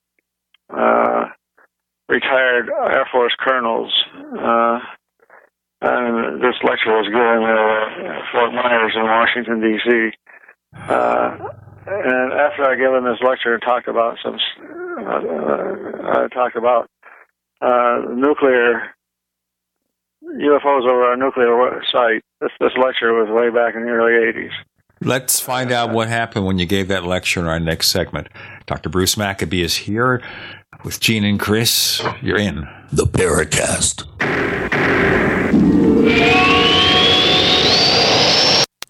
uh, retired Air Force colonels. Uh, and this lecture was given at Fort Myers in Washington, D.C. Uh, and after I given this lecture and talked about some, uh, I talked about uh, nuclear UFOs over our nuclear site. This, this lecture was way back in the early 80s. Let's find out what happened when you gave that lecture in our next segment. Dr. Bruce Maccabee is here with Gene and Chris. You're in the Paracast.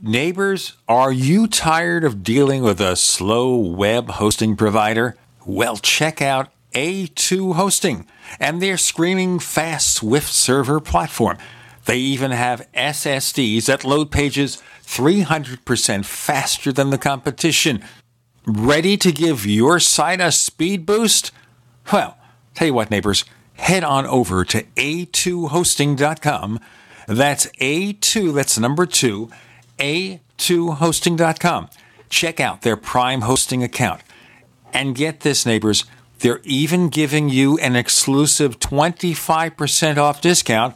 Neighbors, are you tired of dealing with a slow web hosting provider? Well, check out A2 Hosting and their screaming fast Swift server platform. They even have SSDs that load pages 300% faster than the competition. Ready to give your site a speed boost? Well, tell you what, neighbors, head on over to a2hosting.com. That's A2, that's number two, a2hosting.com. Check out their Prime hosting account. And get this, neighbors, they're even giving you an exclusive 25% off discount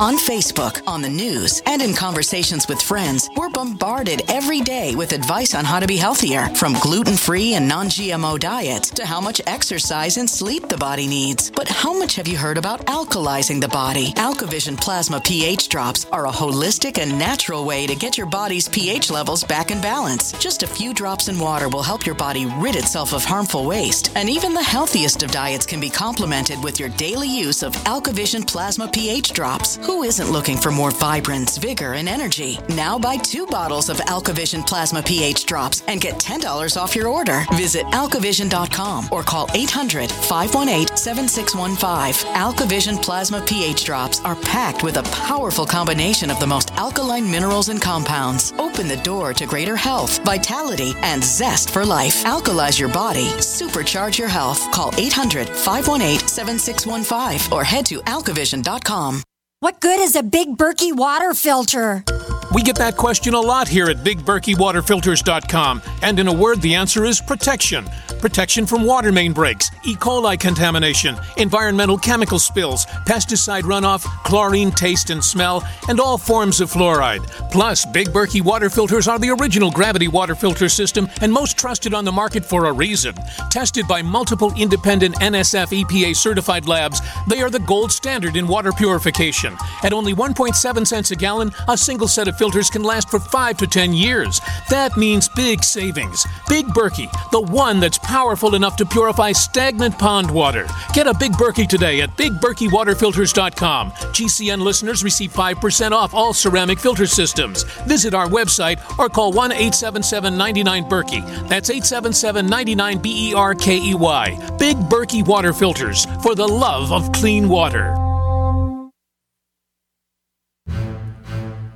On Facebook, on the news, and in conversations with friends, we're bombarded every day with advice on how to be healthier, from gluten free and non GMO diets to how much exercise and sleep the body needs. But how much have you heard about alkalizing the body? AlkaVision Plasma pH drops are a holistic and natural way to get your body's pH levels back in balance. Just a few drops in water will help your body rid itself of harmful waste. And even the healthiest of diets can be complemented with your daily use of AlkaVision Plasma pH drops. Who isn't looking for more vibrance, vigor, and energy? Now buy two bottles of AlkaVision Plasma pH drops and get $10 off your order. Visit alkavision.com or call 800 518 7615. AlkaVision Plasma pH drops are packed with a powerful combination of the most alkaline minerals and compounds. Open the door to greater health, vitality, and zest for life. Alkalize your body, supercharge your health. Call 800 518 7615 or head to alkavision.com. What good is a big Berkey water filter? We get that question a lot here at BigBerkeyWaterFilters.com, and in a word, the answer is protection. Protection from water main breaks, E. coli contamination, environmental chemical spills, pesticide runoff, chlorine taste and smell, and all forms of fluoride. Plus, Big Berkey water filters are the original gravity water filter system and most trusted on the market for a reason. Tested by multiple independent NSF EPA certified labs, they are the gold standard in water purification. At only 1.7 cents a gallon, a single set of filters can last for 5 to 10 years. That means big savings. Big Berkey, the one that's powerful enough to purify stagnant pond water. Get a Big Berkey today at BigBerkeyWaterFilters.com. GCN listeners receive 5% off all ceramic filter systems. Visit our website or call 1 877 99 Berkey. That's 877 99 B E R K E Y. Big Berkey Water Filters for the love of clean water.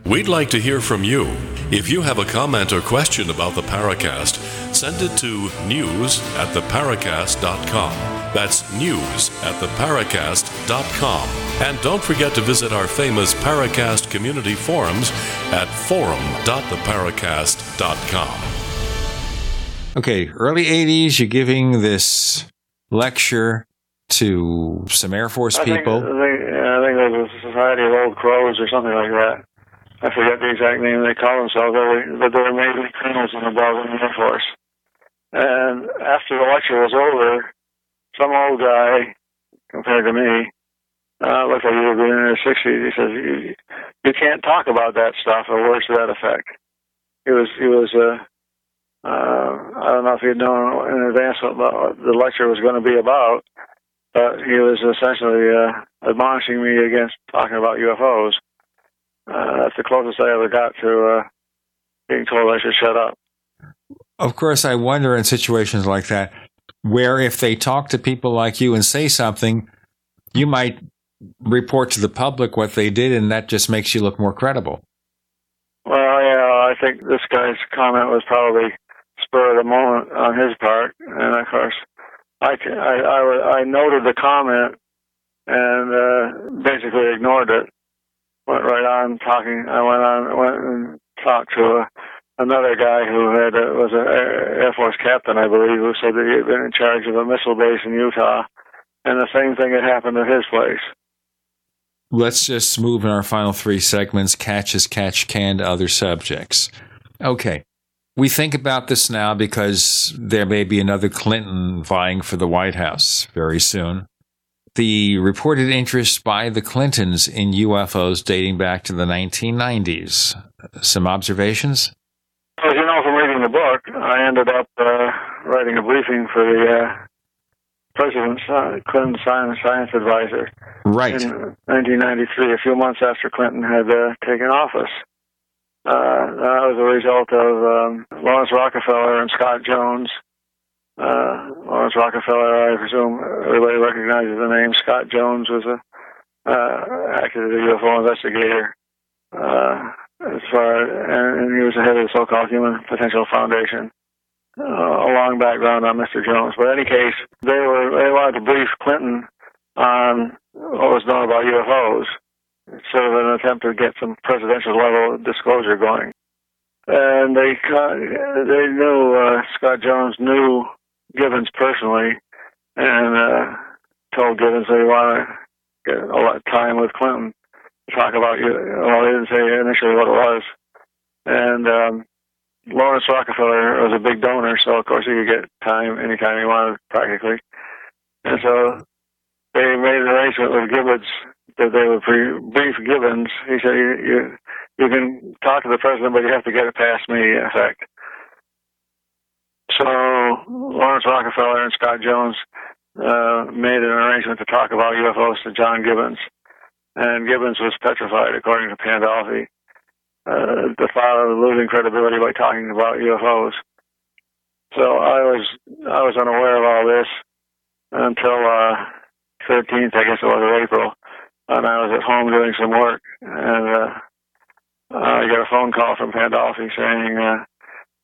We'd like to hear from you. If you have a comment or question about the Paracast, send it to news at theparacast.com. That's news at theparacast.com. And don't forget to visit our famous Paracast community forums at forum.theparacast.com. Okay, early 80s, you're giving this lecture to some Air Force I think, people. I think, yeah, I think it was a Society of Old Crows or something like that. I forget the exact name they call themselves, but they were Navy colonels in the Belgian Air Force. And after the lecture was over, some old guy, compared to me, uh, looked like he would be in his 60s. He says, you, you can't talk about that stuff or words to that effect. He was, he was, uh, uh, I don't know if he'd known in advance what what the lecture was going to be about, but he was essentially uh, admonishing me against talking about UFOs. Uh, that's the closest I ever got to uh, being told I should shut up. Of course, I wonder in situations like that, where if they talk to people like you and say something, you might report to the public what they did, and that just makes you look more credible. Well, yeah, I think this guy's comment was probably spur of the moment on his part, and of course, I I, I, I noted the comment and uh, basically ignored it. Went right on talking. I went on went and talked to uh, another guy who had uh, was an Air Air Force captain, I believe, who said that he had been in charge of a missile base in Utah, and the same thing had happened at his place. Let's just move in our final three segments catch as catch can to other subjects. Okay. We think about this now because there may be another Clinton vying for the White House very soon. The reported interest by the Clintons in UFOs dating back to the 1990s. Some observations? As you know from reading the book, I ended up uh, writing a briefing for the uh, President's uh, Clinton science, science advisor Right. in 1993, a few months after Clinton had uh, taken office. Uh, that was a result of um, Laurance Rockefeller and Scott Jones. Uh, Laurance Rockefeller, I presume everybody recognizes the name. Scott Jones was a uh, UFO investigator. Uh, as far and, and he was the head of the so-called Human Potential Foundation. Uh, a long background on Mr. Jones, but in any case, they were they wanted to brief Clinton on what was known about UFOs, sort of an attempt to get some presidential level disclosure going. And they they knew uh, Scott Jones knew Gibbons personally, and uh, told Gibbons they want to get a lot of time with Clinton to talk about you. Well, they didn't say initially what it was, and um, Laurance Rockefeller was a big donor, so of course he could get time anytime he wanted, practically. And so they made an arrangement with Gibbons that they would brief Gibbons. He said, you, you, you can talk to the president, but you have to get it past me, in effect. So Laurance Rockefeller and Scott Jones uh, made an arrangement to talk about UFOs to John Gibbons. And Gibbons was petrified, according to Pandolfi. Uh, the thought of losing credibility by talking about UFOs. So I was I was unaware of all this until uh, 13th, I guess it was of April, and I was at home doing some work, and uh, I got a phone call from Pandolfi saying, uh,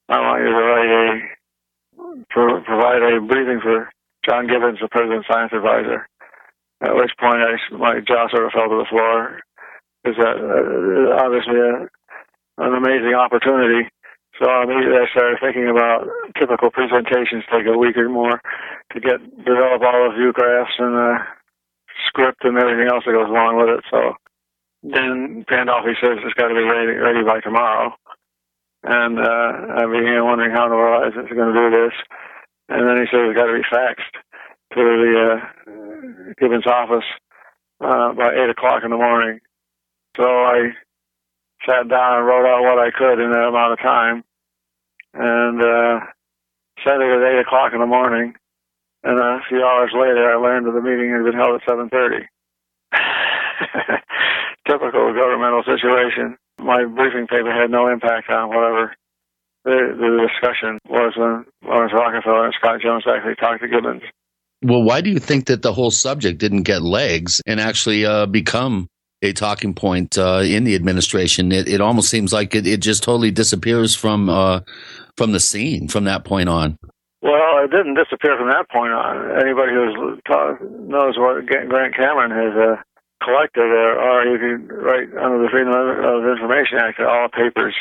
"I want you to write a pro- provide a briefing for John Gibbons, the president's science advisor." At which point, I my jaw sort of fell to the floor. Is that uh, obviously a, an amazing opportunity? So immediately I started thinking about typical presentations take a week or more to get develop all the view graphs and uh, script and everything else that goes along with it. So then Pandolfi says it's got to be ready, ready by tomorrow. And uh, I began wondering how in the world is it going to do this. And then he said it's got to be faxed to the uh, Gibbons office uh, by 8 o'clock in the morning. So I sat down and wrote out what I could in that amount of time. And uh, sent it at 8 o'clock in the morning. And a few hours later, I learned that the meeting had been held at 7.30. Typical governmental situation. My briefing paper had no impact on whatever the, the discussion was when Laurance Rockefeller and Scott Jones actually talked to Gibbons. Well, why do you think that the whole subject didn't get legs and actually uh, become a talking point uh, in the administration? It, it almost seems like it, it just totally disappears from uh, from the scene from that point on. Well, it didn't disappear from that point on. Anybody who knows what Grant Cameron has uh, collected, uh, or you can write under the Freedom of Information Act, all papers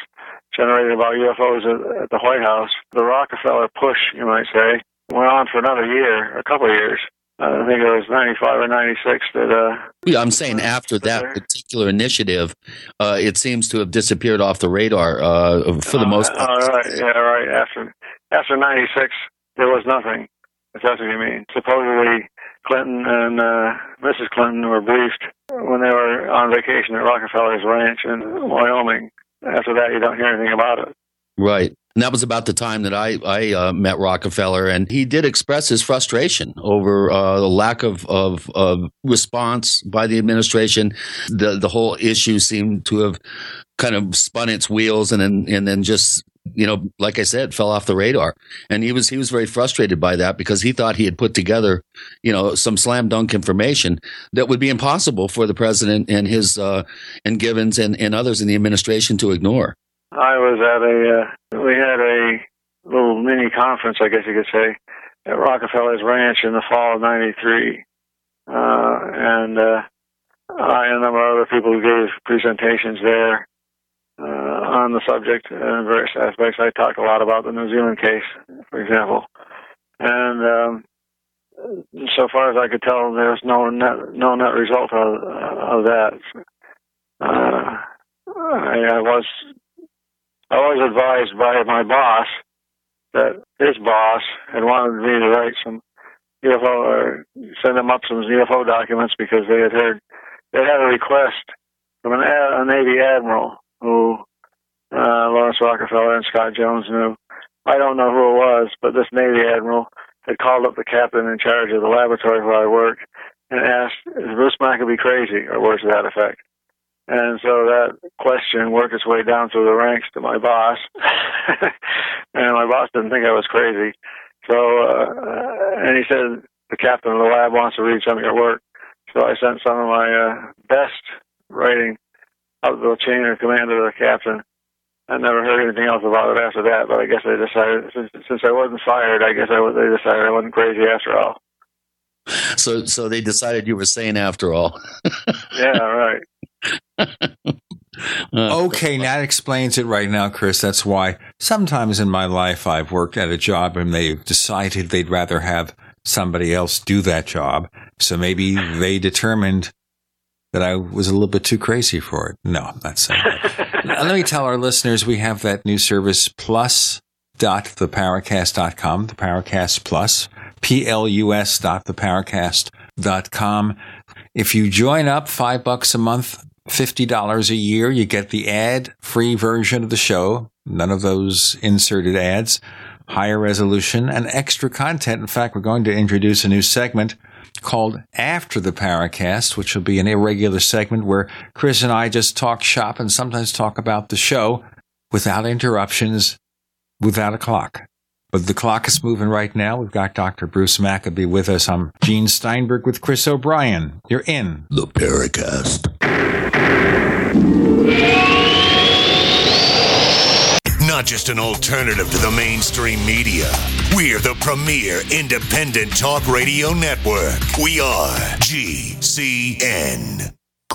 generated about UFOs at, at the White House. The Rockefeller push, you might say, went on for another year, a couple of years. I think it was 95 or 96 that. Uh, yeah, I'm saying after that particular initiative, uh, it seems to have disappeared off the radar uh, for the most part. Uh, right, yeah, right. After after 96, there was nothing. If that's what you mean. Supposedly, Clinton and uh, Mrs. Clinton were briefed when they were on vacation at Rockefeller's ranch in Wyoming. After that, you don't hear anything about it. Right. And that was about the time that I, I uh, met Rockefeller, and he did express his frustration over uh, the lack of, of, of response by the administration. The the whole issue seemed to have kind of spun its wheels, and then and then just you know, like I said, fell off the radar. And he was he was very frustrated by that because he thought he had put together, you know, some slam dunk information that would be impossible for the president and his uh, and Gibbons and, and others in the administration to ignore. I was at a, uh, we had a little mini conference, I guess you could say, at Rockefeller's Ranch in the fall of 93. Uh, and, uh, I and a number of other people gave presentations there, uh, on the subject and various aspects. I talked a lot about the New Zealand case, for example. And, um, so far as I could tell, there was no net, no net result of, of that. Uh, I, I was I was advised by my boss that his boss had wanted me to write some UFO or send them up some UFO documents because they had heard they had a request from an, a Navy admiral who uh, Laurance Rockefeller and Scott Jones knew. I don't know who it was, but this Navy admiral had called up the captain in charge of the laboratory where I worked and asked, "Is Bruce Maccabee crazy?" or words to that effect. And so that question worked its way down through the ranks to my boss, and my boss didn't think I was crazy. So, uh, and he said the captain of the lab wants to read some of your work. So I sent some of my uh, best writing up the chain of command to the captain. I never heard anything else about it after that, but I guess they decided since, since I wasn't fired, I guess I was, they decided I wasn't crazy after all. So, so they decided you were sane after all. yeah, right. Uh, okay, that explains it right now, Chris. That's why sometimes in my life I've worked at a job and they've decided they'd rather have somebody else do that job. So maybe they determined that I was a little bit too crazy for it. No, I'm not saying that. Let me tell our listeners we have that new service plus plus.theparacast.com, the Paracast Plus, P-L-U-S dot theparacast.com. If you join up five bucks a month, $50 a year, you get the ad free version of the show. None of those inserted ads, higher resolution and extra content. In fact, we're going to introduce a new segment called After the Paracast, which will be an irregular segment where Chris and I just talk shop and sometimes talk about the show without interruptions, without a clock. But the clock is moving right now. We've got Dr. Bruce Maccabee with us. I'm Gene Steinberg with Chris O'Brien. You're in the Paracast. Not just an alternative to the mainstream media. We're the premier independent talk radio network. We are GCN.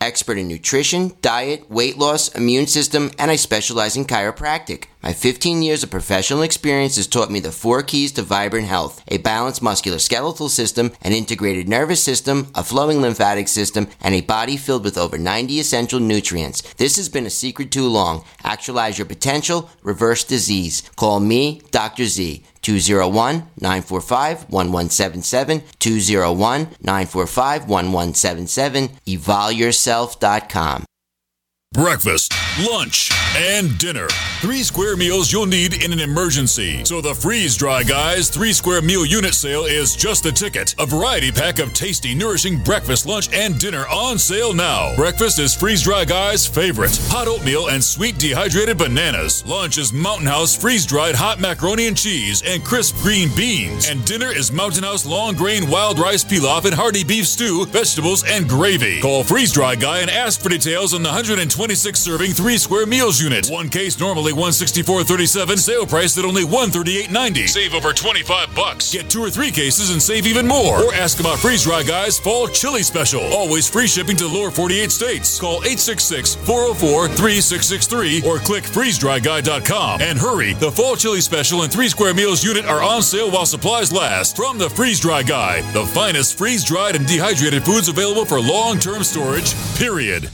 expert in nutrition, diet, weight loss, immune system, and I specialize in chiropractic. My 15 years of professional experience has taught me the four keys to vibrant health a balanced musculoskeletal system, an integrated nervous system, a flowing lymphatic system, and a body filled with over 90 essential nutrients. This has been a secret too long. Actualize your potential, reverse disease. Call me, Dr. Z. 201 945 1177. 201 945 1177. EvolveYourself.com. Breakfast, lunch, and dinner. Three square meals you'll need in an emergency. So the Freeze Dry Guys three square meal unit sale is just the ticket. A variety pack of tasty, nourishing breakfast, lunch, and dinner on sale now. Breakfast is Freeze Dry Guys' favorite hot oatmeal and sweet dehydrated bananas. Lunch is Mountain House freeze dried hot macaroni and cheese and crisp green beans. And dinner is Mountain House long grain wild rice pilaf and hearty beef stew, vegetables, and gravy. Call Freeze Dry Guy and ask for details on the 120 26 serving 3 square meals unit. One case normally 164.37, sale price at only 138.90. Save over 25 bucks. Get 2 or 3 cases and save even more. Or ask about Freeze Dry Guys Fall Chili Special. Always free shipping to lower 48 states. Call 866-404-3663 or click freezedryguy.com. And hurry, the Fall Chili Special and 3 square meals unit are on sale while supplies last. From the Freeze Dry Guy, the finest freeze-dried and dehydrated foods available for long-term storage, period.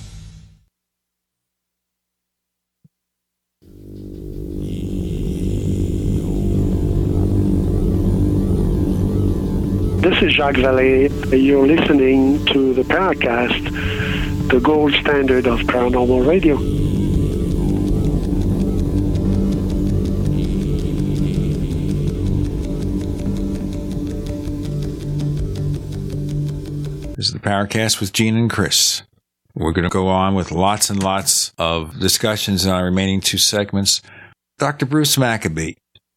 This is Jacques Vallée. You're listening to the Paracast, the gold standard of paranormal radio. This is the Paracast with Gene and Chris. We're going to go on with lots and lots of discussions in our remaining two segments. Dr. Bruce Maccabee,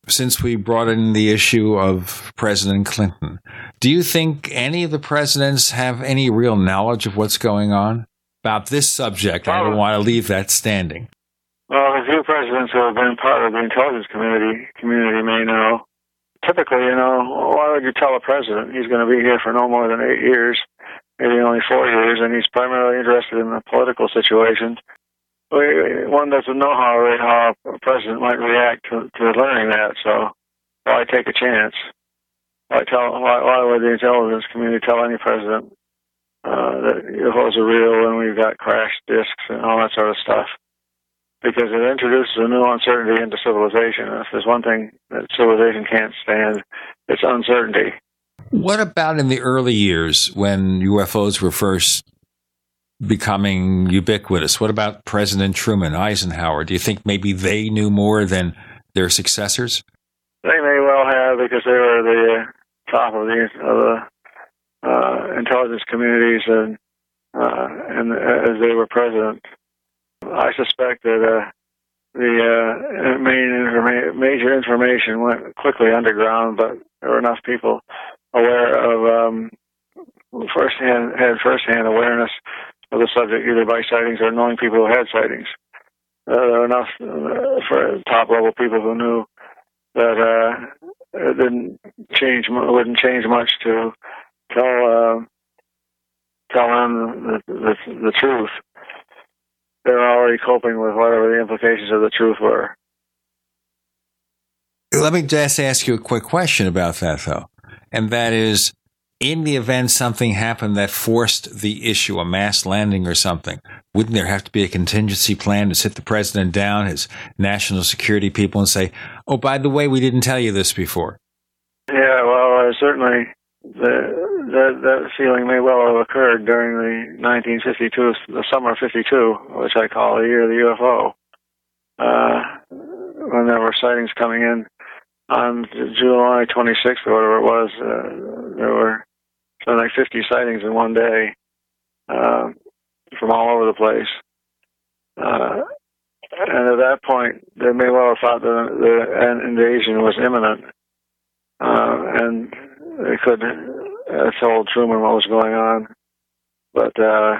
since we brought in the issue of President Clinton, do you think any of the presidents have any real knowledge of what's going on about this subject? I don't want to leave that standing. Well, a few presidents who have been part of the intelligence community community may know. Typically, you know, why would you tell a president he's going to be here for no more than eight years, maybe only four years, and he's primarily interested in the political situation? One doesn't know how how a president might react to, to learning that. So why take a chance? Why tell? Why, why would the intelligence community tell any president uh, that UFOs are real and we've got crash disks and all that sort of stuff? Because it introduces a new uncertainty into civilization. If there's one thing that civilization can't stand, it's uncertainty. What about in the early years when UFOs were first becoming ubiquitous? What about President Truman, Eisenhower? Do you think maybe they knew more than their successors? They may well have because they were the top of the, of the uh, intelligence communities and uh, and as they were president. I suspect that uh, the uh, main informa- major information went quickly underground, but there were enough people aware of um, firsthand had firsthand awareness of the subject, either by sightings or knowing people who had sightings. Uh, there were enough uh, for top level people who knew that uh, it didn't change, wouldn't change much to tell uh, tell them the, the, the truth. They were already coping with whatever the implications of the truth were. Let me just ask you a quick question about that, though, and that is in the event something happened that forced the issue, a mass landing or something, wouldn't there have to be a contingency plan to sit the president down, his national security people, and say, "Oh, by the way, we didn't tell you this before"? Yeah, well, uh, certainly the, that that feeling may well have occurred during the 1952, the summer of '52, which I call the year of the UFO, uh, when there were sightings coming in on July 26th or whatever it was, uh, there were something like 50 sightings in one day uh, from all over the place. Uh, and at that point, they may well have thought that the invasion was imminent, uh, and they could have told Truman what was going on. But uh,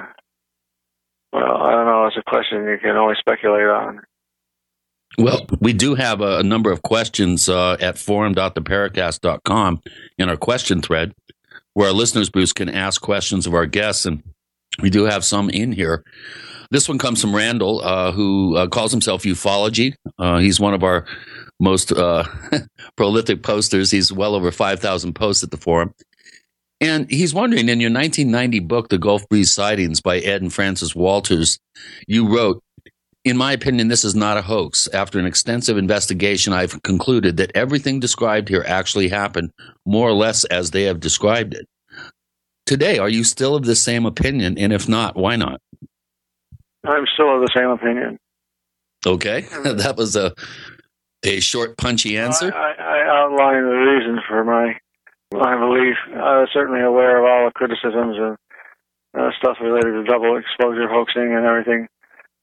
well, I don't know. It's a question you can only speculate on. Well, we do have a, a number of questions uh, at forum.theparacast.com in our question thread where our listeners, Bruce, can ask questions of our guests. And we do have some in here. This one comes from Randall, uh, who uh, calls himself Ufology. Uh, he's one of our most uh, prolific posters. He's well over 5,000 posts at the forum. And he's wondering in your 1990 book, The Gulf Breeze Sightings by Ed and Frances Walters, you wrote, in my opinion, this is not a hoax. After an extensive investigation, I've concluded that everything described here actually happened more or less as they have described it. Today, are you still of the same opinion? And if not, why not? I'm still of the same opinion. Okay, that was a a short, punchy answer. I, I outlined the reasons for my my belief. I was certainly aware of all the criticisms and uh, stuff related to double exposure hoaxing and everything.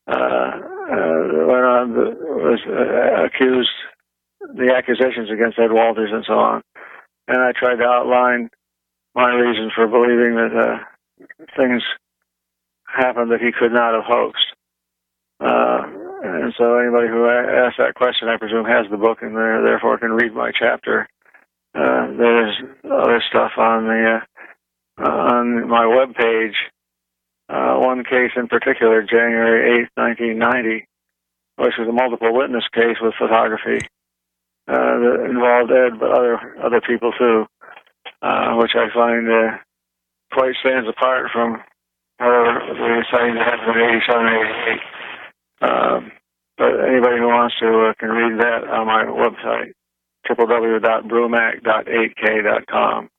Uh, uh, went on was uh, accused the accusations against Ed Walters and so on, and I tried to outline my reasons for believing that uh, things happened that he could not have hoaxed. Uh, and so anybody who asked that question, I presume, has the book and therefore can read my chapter. Uh, there's other stuff on the uh, on my web page. Uh, one case in particular, January 8, 1990, which was a multiple witness case with photography uh, that involved Ed, but other other people too, uh, which I find uh, quite stands apart from other the sightings that happened in 87, 88. Um, but anybody who wants to uh, can read that on my website, www.brumac.8k.com.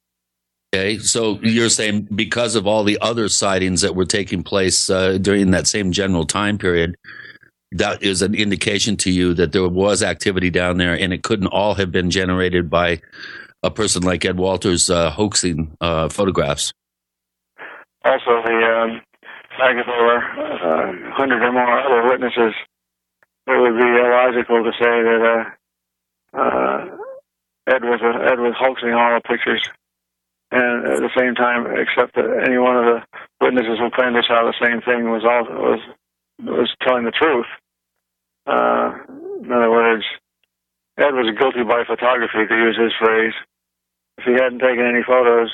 Okay, so you're saying because of all the other sightings that were taking place uh, during that same general time period, that is an indication to you that there was activity down there, and it couldn't all have been generated by a person like Ed Walters uh, hoaxing uh, photographs. Also, the um, fact that there were uh, hundred or more other witnesses, it would be illogical to say that uh, uh, Ed was Ed was hoaxing all the pictures, and at the same time, except that any one of the witnesses who claimed they saw the same thing was all was was telling the truth. Uh, in other words, Ed was guilty by photography, to use his phrase. If he hadn't taken any photos,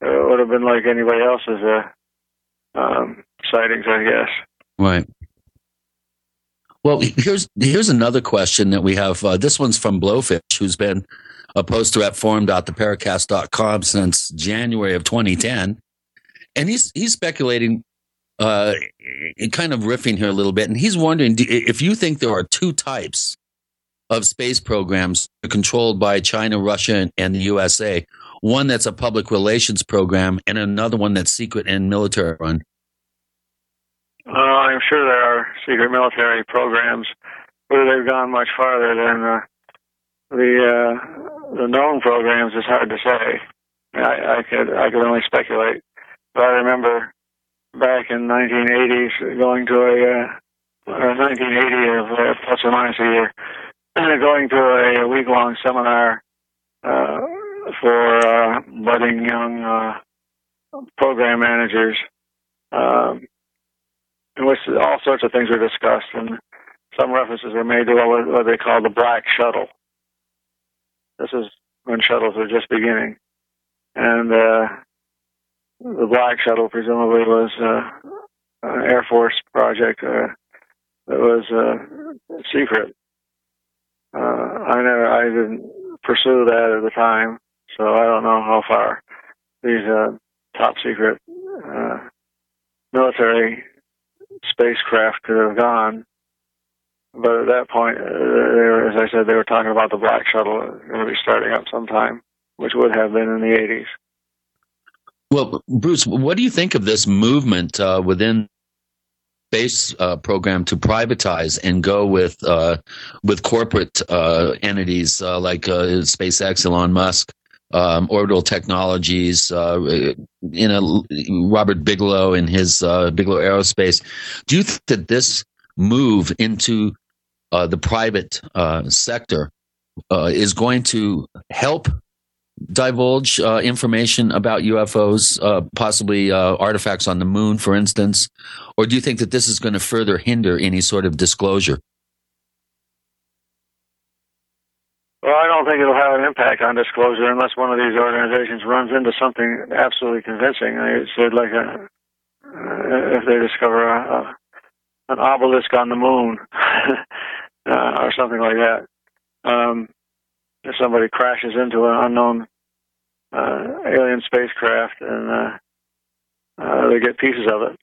it would have been like anybody else's uh, um, sightings, I guess. Right. Well, here's here's another question that we have. Uh, this one's from Blowfish, who's been a poster at forum.theparacast.com since January of 2010, and he's he's speculating, uh, kind of riffing here a little bit, and he's wondering if you think there are two types of space programs controlled by China, Russia, and the USA. One that's a public relations program, and another one that's secret and military run. Uh, I'm sure there are secret military programs, whether they've gone much farther than uh, the uh, the known programs is hard to say. I, I could I could only speculate. But I remember back in 1980s going to a uh, or 1980 of uh, plus or minus a year, going to a week long seminar uh, for uh, budding young uh, program managers. Um, in which all sorts of things were discussed, and some references were made to what, what they call the black shuttle. This is when shuttles were just beginning, and uh, the black shuttle presumably was uh, an Air Force project uh, that was uh, secret. Uh, I never, I didn't pursue that at the time, so I don't know how far these uh, top secret uh, military spacecraft could have gone. But at that point, uh, they were, as I said, they were talking about the Black Shuttle going to be starting up sometime, which would have been in the 80s. Well, Bruce, what do you think of this movement uh, within space uh, program to privatize and go with uh, with corporate uh, entities uh, like uh, SpaceX, Elon Musk, um, Orbital Technologies, uh, you know Robert Bigelow and his Bigelow Aerospace. Do you think that this move into the private sector is going to help divulge uh, information about UFOs, uh, possibly uh, artifacts on the moon, for instance? Or do you think that this is going to further hinder any sort of disclosure? Well, I don't think it'll have an impact on disclosure unless one of these organizations runs into something absolutely convincing. I said, like, a, uh, if they discover a, an obelisk on the moon uh, or something like that. Um, if somebody crashes into an unknown uh, alien spacecraft and uh, uh, they get pieces of it.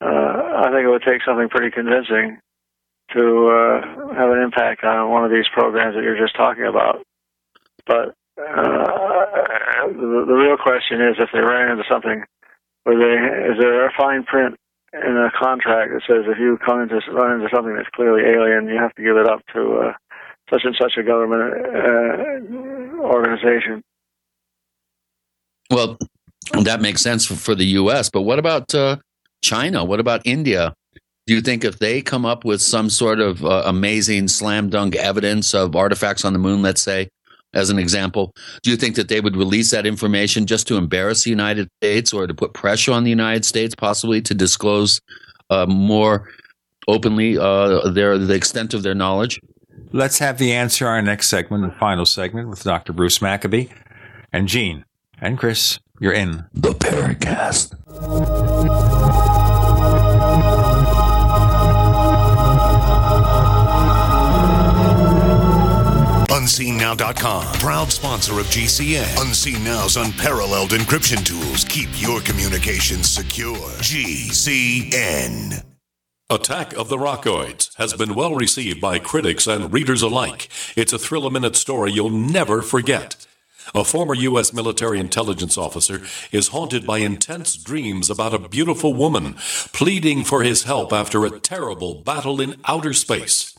Uh, I think it would take something pretty convincing to uh, have an impact on one of these programs that you're just talking about. But uh, the, the real question is if they ran into something they is there a fine print in a contract that says if you come into run into something that's clearly alien, you have to give it up to uh, such and such a government uh, organization. Well, that makes sense for, for the U.S. But what about uh, China? What about India? Do you think if they come up with some sort of uh, amazing slam dunk evidence of artifacts on the moon, let's say, as an example, do you think that they would release that information just to embarrass the United States or to put pressure on the United States, possibly to disclose uh, more openly uh, their the extent of their knowledge? Let's have the answer our next segment, the final segment, with Dr. Bruce Maccabee and Gene and Chris. You're in the Paracast. UnseenNow.com, proud sponsor of GCN. Unseen Now's unparalleled encryption tools keep your communications secure. GCN. Attack of the Rockoids has been well received by critics and readers alike. It's a thrill a minute story you'll never forget. A former U.S. military intelligence officer is haunted by intense dreams about a beautiful woman pleading for his help after a terrible battle in outer space.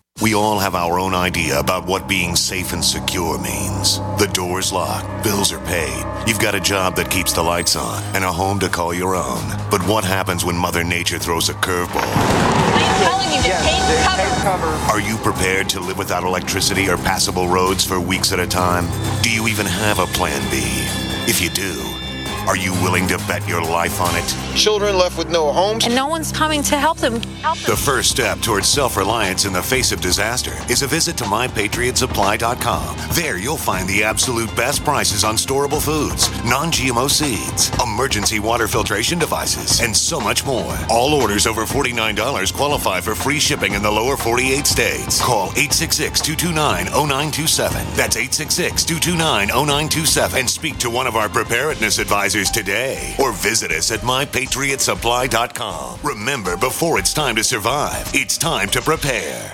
We all have our own idea about what being safe and secure means. The door's locked, bills are paid, you've got a job that keeps the lights on, and a home to call your own. But what happens when Mother Nature throws a curveball? I'm telling you to take cover. Are you prepared to live without electricity or passable roads for weeks at a time? Do you even have a plan B? If you do, are you willing to bet your life on it? Children left with no homes. And no one's coming to help them. Help them. The first step towards self reliance in the face of disaster is a visit to mypatriotsupply.com. There you'll find the absolute best prices on storable foods, non GMO seeds, emergency water filtration devices, and so much more. All orders over $49 qualify for free shipping in the lower 48 states. Call 866 229 0927. That's 866 229 0927 and speak to one of our preparedness advisors today or visit us at mypatriotsupply.com. Remember, before it's time to survive, it's time to prepare.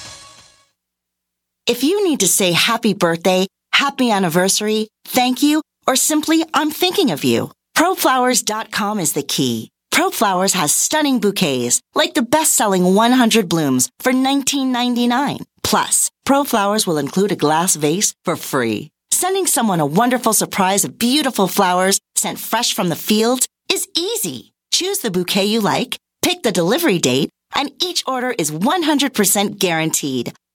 If you need to say happy birthday, happy anniversary, thank you, or simply I'm thinking of you, proflowers.com is the key. ProFlowers has stunning bouquets, like the best-selling 100 blooms for $19.99. Plus, ProFlowers will include a glass vase for free. Sending someone a wonderful surprise of beautiful flowers sent fresh from the fields is easy. Choose the bouquet you like, pick the delivery date, and each order is 100% guaranteed.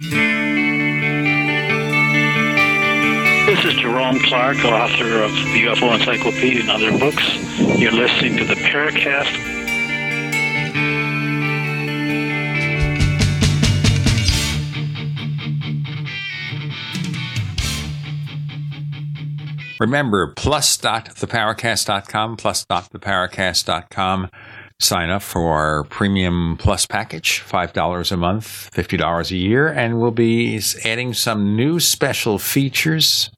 This is Jerome Clark, author of the UFO Encyclopedia and other books. You're listening to the Paracast. Remember, plus.theparacast.com, plus.theparacast.com. Sign up for our premium plus package, $5 a month, $50 a year, and we'll be adding some new special features.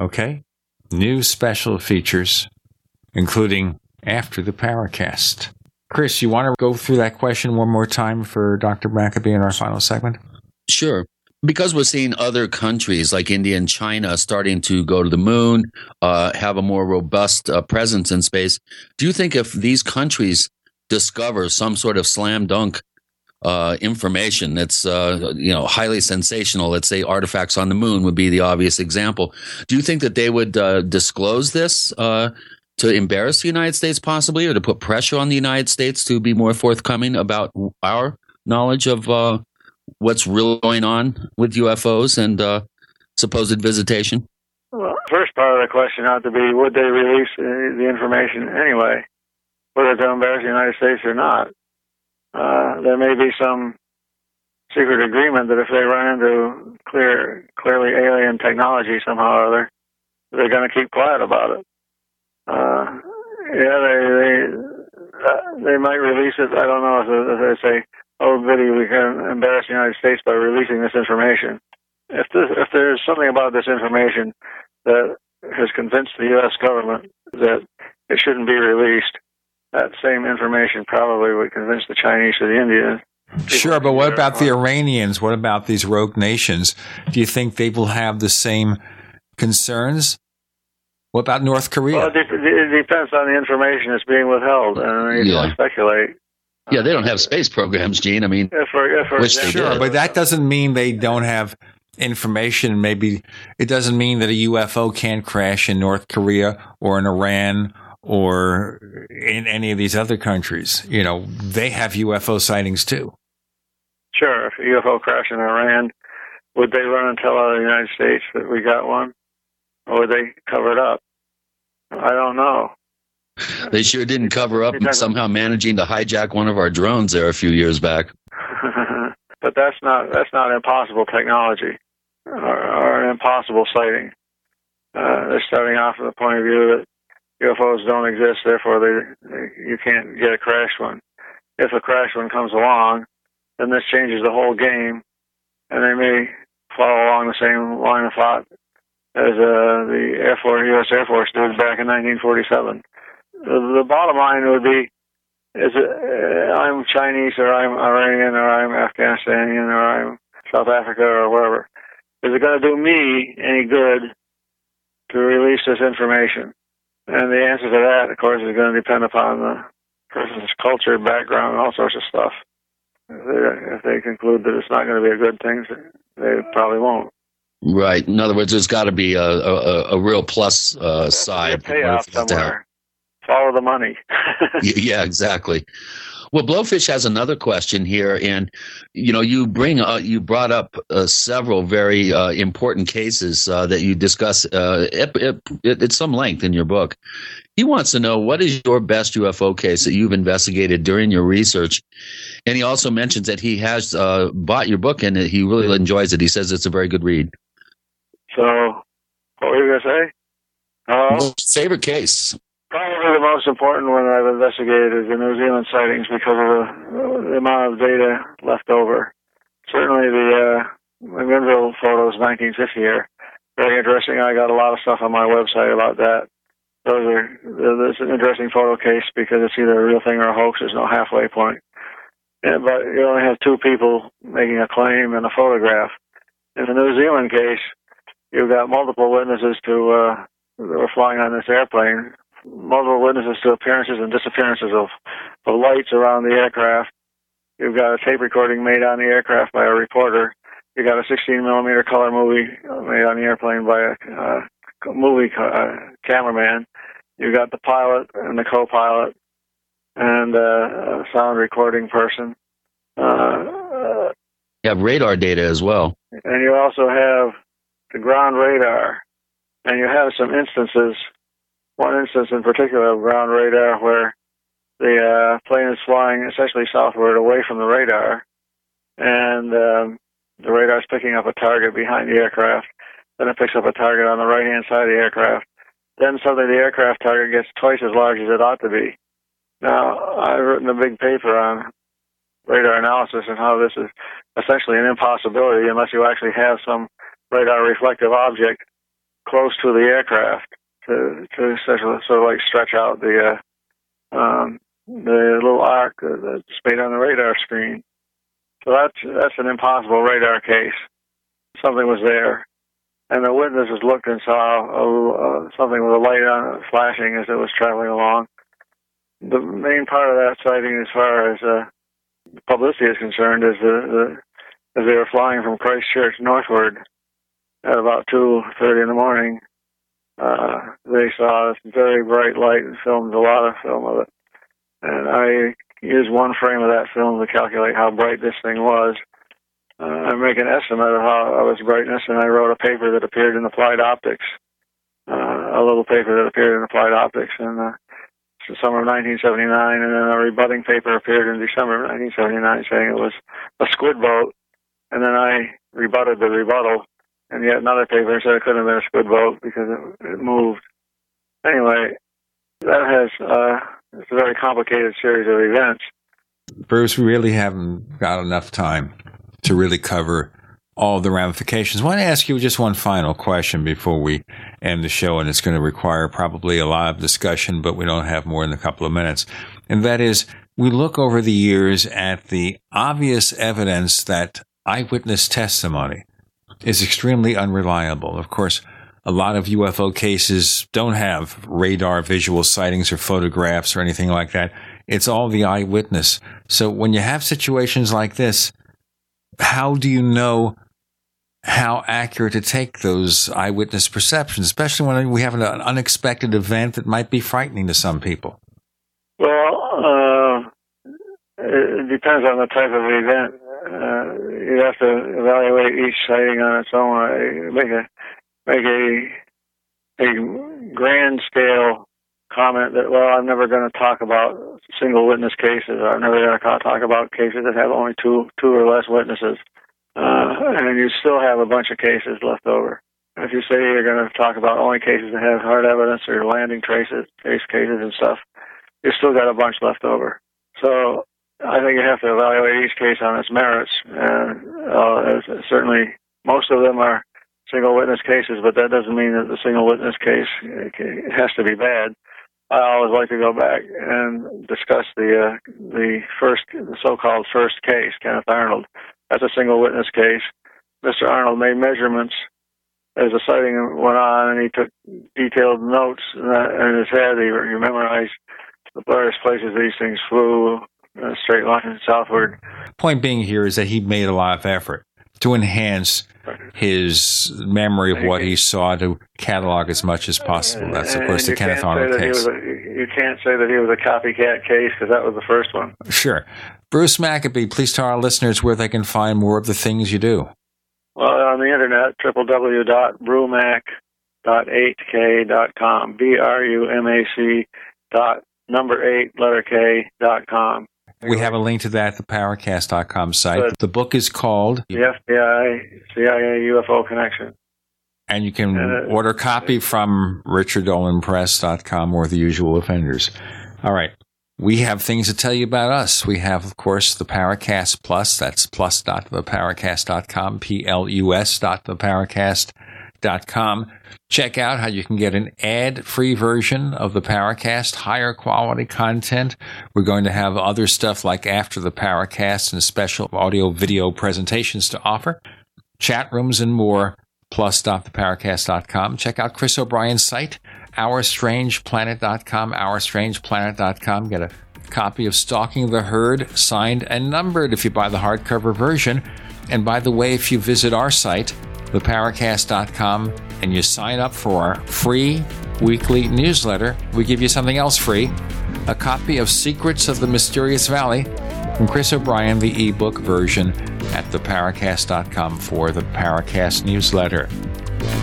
Okay? New special features, including after the Paracast. Chris, you want to go through that question one more time for Dr. Maccabee in our final segment? Sure. Because we're seeing other countries like India and China starting to go to the moon, uh, have a more robust uh, presence in space, do you think if these countries discover some sort of slam dunk uh, information that's uh, you know highly sensational. Let's say artifacts on the moon would be the obvious example. Do you think that they would uh, disclose this uh, to embarrass the United States, possibly, or to put pressure on the United States to be more forthcoming about our knowledge of uh, what's really going on with UFOs and uh, supposed visitation? Well, first part of the question ought to be: Would they release the information anyway? Whether to embarrass the United States or not. Uh, there may be some secret agreement that if they run into clear, clearly alien technology somehow or other, they're going to keep quiet about it. Uh, yeah, they they uh, they might release it. I don't know if, they say, "Oh, goody, we can embarrass the United States by releasing this information." If this, if there's something about this information that has convinced the U.S. government that it shouldn't be released, that same information probably would convince the Chinese or the Indians. Sure, but what about the Iranians? What about these rogue nations? Do you think they will have the same concerns? What about North Korea? Well, it, it depends on the information that's being withheld, and you yeah. can speculate. Yeah, they don't have space programs, Gene. I mean, if for, if for which they sure, did. but that doesn't mean they don't have information. Maybe it doesn't mean that a UFO can't crash in North Korea or in Iran or in any of these other countries. You know, they have UFO sightings too. Sure. If a UFO crash in Iran, would they run and tell the United States that we got one? Or would they cover it up? I don't know. They sure didn't cover up somehow managing to hijack one of our drones there a few years back. but that's not that's not impossible technology or, or an impossible sighting. Uh, they're starting off from the point of view that UFOs don't exist, therefore they, you can't get a crashed one. If a crashed one comes along, then this changes the whole game, and they may follow along the same line of thought as uh, the Air Force, U.S. Air Force did back in 1947. The, the bottom line would be: is it, uh, I'm Chinese, or I'm Iranian, or I'm Afghanistanian, or I'm South Africa, or wherever. Is it going to do me any good to release this information? And the answer to that, of course, is going to depend upon the person's culture, background, all sorts of stuff. If they, if they conclude that it's not going to be a good thing, they probably won't. Right. In other words, there's got to be a, a, a real plus uh, side. payoff somewhere. Follow the money. yeah, exactly. Well, Blowfish has another question here, and you know, you bring uh, you brought up uh, several very uh, important cases uh, that you discuss uh, at, at, at, some length in your book. He wants to know what is your best UFO case that you've investigated during your research, and he also mentions that he has uh, bought your book and he really enjoys it. He says it's a very good read. So, what were you going to say? Uh, favorite case? Most important one that I've investigated is the New Zealand sightings because of the, the amount of data left over. Certainly the uh, McMinnville photos, 1950 are very interesting. I got a lot of stuff on my website about that. Those are that's an interesting photo case because it's either a real thing or a hoax. There's no halfway point. Yeah, but you only have two people making a claim and a photograph. In the New Zealand case, you've got multiple witnesses to uh, that were flying on this airplane multiple witnesses to appearances and disappearances of, of lights around the aircraft. You've got a tape recording made on the aircraft by a reporter. You got a 16 millimeter color movie made on the airplane by a uh, movie uh, cameraman. You got the pilot and the co-pilot and uh, a sound recording person. Uh, You have radar data as well. and you also have the ground radar, and you have some instances. One instance in particular of ground radar where the uh, plane is flying essentially southward away from the radar, and um, the radar is picking up a target behind the aircraft. Then it picks up a target on the right hand side of the aircraft. Then suddenly the aircraft target gets twice as large as it ought to be. Now, I've written a big paper on radar analysis and how this is essentially an impossibility unless you actually have some radar reflective object close to the aircraft to to sort of, sort of like stretch out the uh, um, the little arc that's made on the radar screen. So that's that's an impossible radar case. Something was there, and the witnesses looked and saw a, uh, something with a light on it flashing as it was traveling along. The main part of that sighting, as far as uh, publicity is concerned, is the, the as they were flying from Christchurch northward at about two thirty in the morning. Uh, they saw this very bright light and filmed a lot of film of it. And I used one frame of that film to calculate how bright this thing was. Uh, I make an estimate of how of its brightness, and I wrote a paper that appeared in Applied Optics, uh, a little paper that appeared in Applied Optics in uh, the summer of 1979, and then a rebutting paper appeared in December of 1979 saying it was a squid boat, and then I rebutted the rebuttal, and yet another paper said it couldn't have been a squid boat because it, it moved. Anyway, that has uh, it's a very complicated series of events. Bruce, we really haven't got enough time to really cover all the ramifications. I want to ask you just one final question before we end the show, and it's going to require probably a lot of discussion, but we don't have more than a couple of minutes. And that is, we look over the years at the obvious evidence that eyewitness testimony is extremely unreliable. Of course, a lot of UFO cases don't have radar visual sightings or photographs or anything like that. It's all the eyewitness. So when you have situations like this, how do you know how accurate to take those eyewitness perceptions, especially when we have an unexpected event that might be frightening to some people? Well, uh, it depends on the type of event. Uh, you have to evaluate each sighting on its own. Make a make a a grand scale comment that well, I'm never going to talk about single witness cases. I'm never going to talk about cases that have only two two or less witnesses. Uh, and you still have a bunch of cases left over. If you say you're going to talk about only cases that have hard evidence or landing traces, trace cases and stuff, you've still got a bunch left over. So I think you have to evaluate each case on its merits. And uh, certainly, most of them are single witness cases, but that doesn't mean that the single witness case has to be bad. I always like to go back and discuss the uh, the first, the so-called first case, Kenneth Arnold. That's a single witness case. Mr. Arnold made measurements as the sighting went on, and he took detailed notes in his head. He, he memorized the various places these things flew, uh, straight line southward. Point being here is that he made a lot of effort to enhance his memory of what he saw to catalog as much as possible. That's, of course, the Kenneth Arnold case. A, you can't say that he was a copycat case because that was the first one. Sure. Bruce Maccabee, please tell our listeners where they can find more of the things you do. Well, on the internet, www.brumac.8k.com, B-R-U-M-A-C dot number eight, letter K dot com. We have a link to that at the Paracast.com site. Good. The book is called The FBI CIA UFO Connection. And you can uh, order a copy from richarddolanpress.com or the usual offenders. All right. We have things to tell you about us. We have, of course, the Paracast Plus. That's plus.theparacast.com, P-L-U-S dot theparacast.com. Check out how you can get an ad-free version of the Paracast, higher quality content. We're going to have other stuff like after the Paracast and special audio video presentations to offer, chat rooms and more, plus.theparacast.com. Check out Chris O'Brien's site OurStrangePlanet.com, OurStrangePlanet.com. Get a copy of Stalking the Herd, signed and numbered if you buy the hardcover version. And by the way, if you visit our site, theparacast.com, and you sign up for our free weekly newsletter, we give you something else free a copy of Secrets of the Mysterious Valley from Chris O'Brien, the ebook version at theparacast.com for the Paracast newsletter.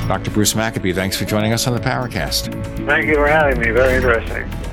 Dr. Bruce Maccabee, thanks for joining us on the Paracast. Thank you for having me. Very interesting.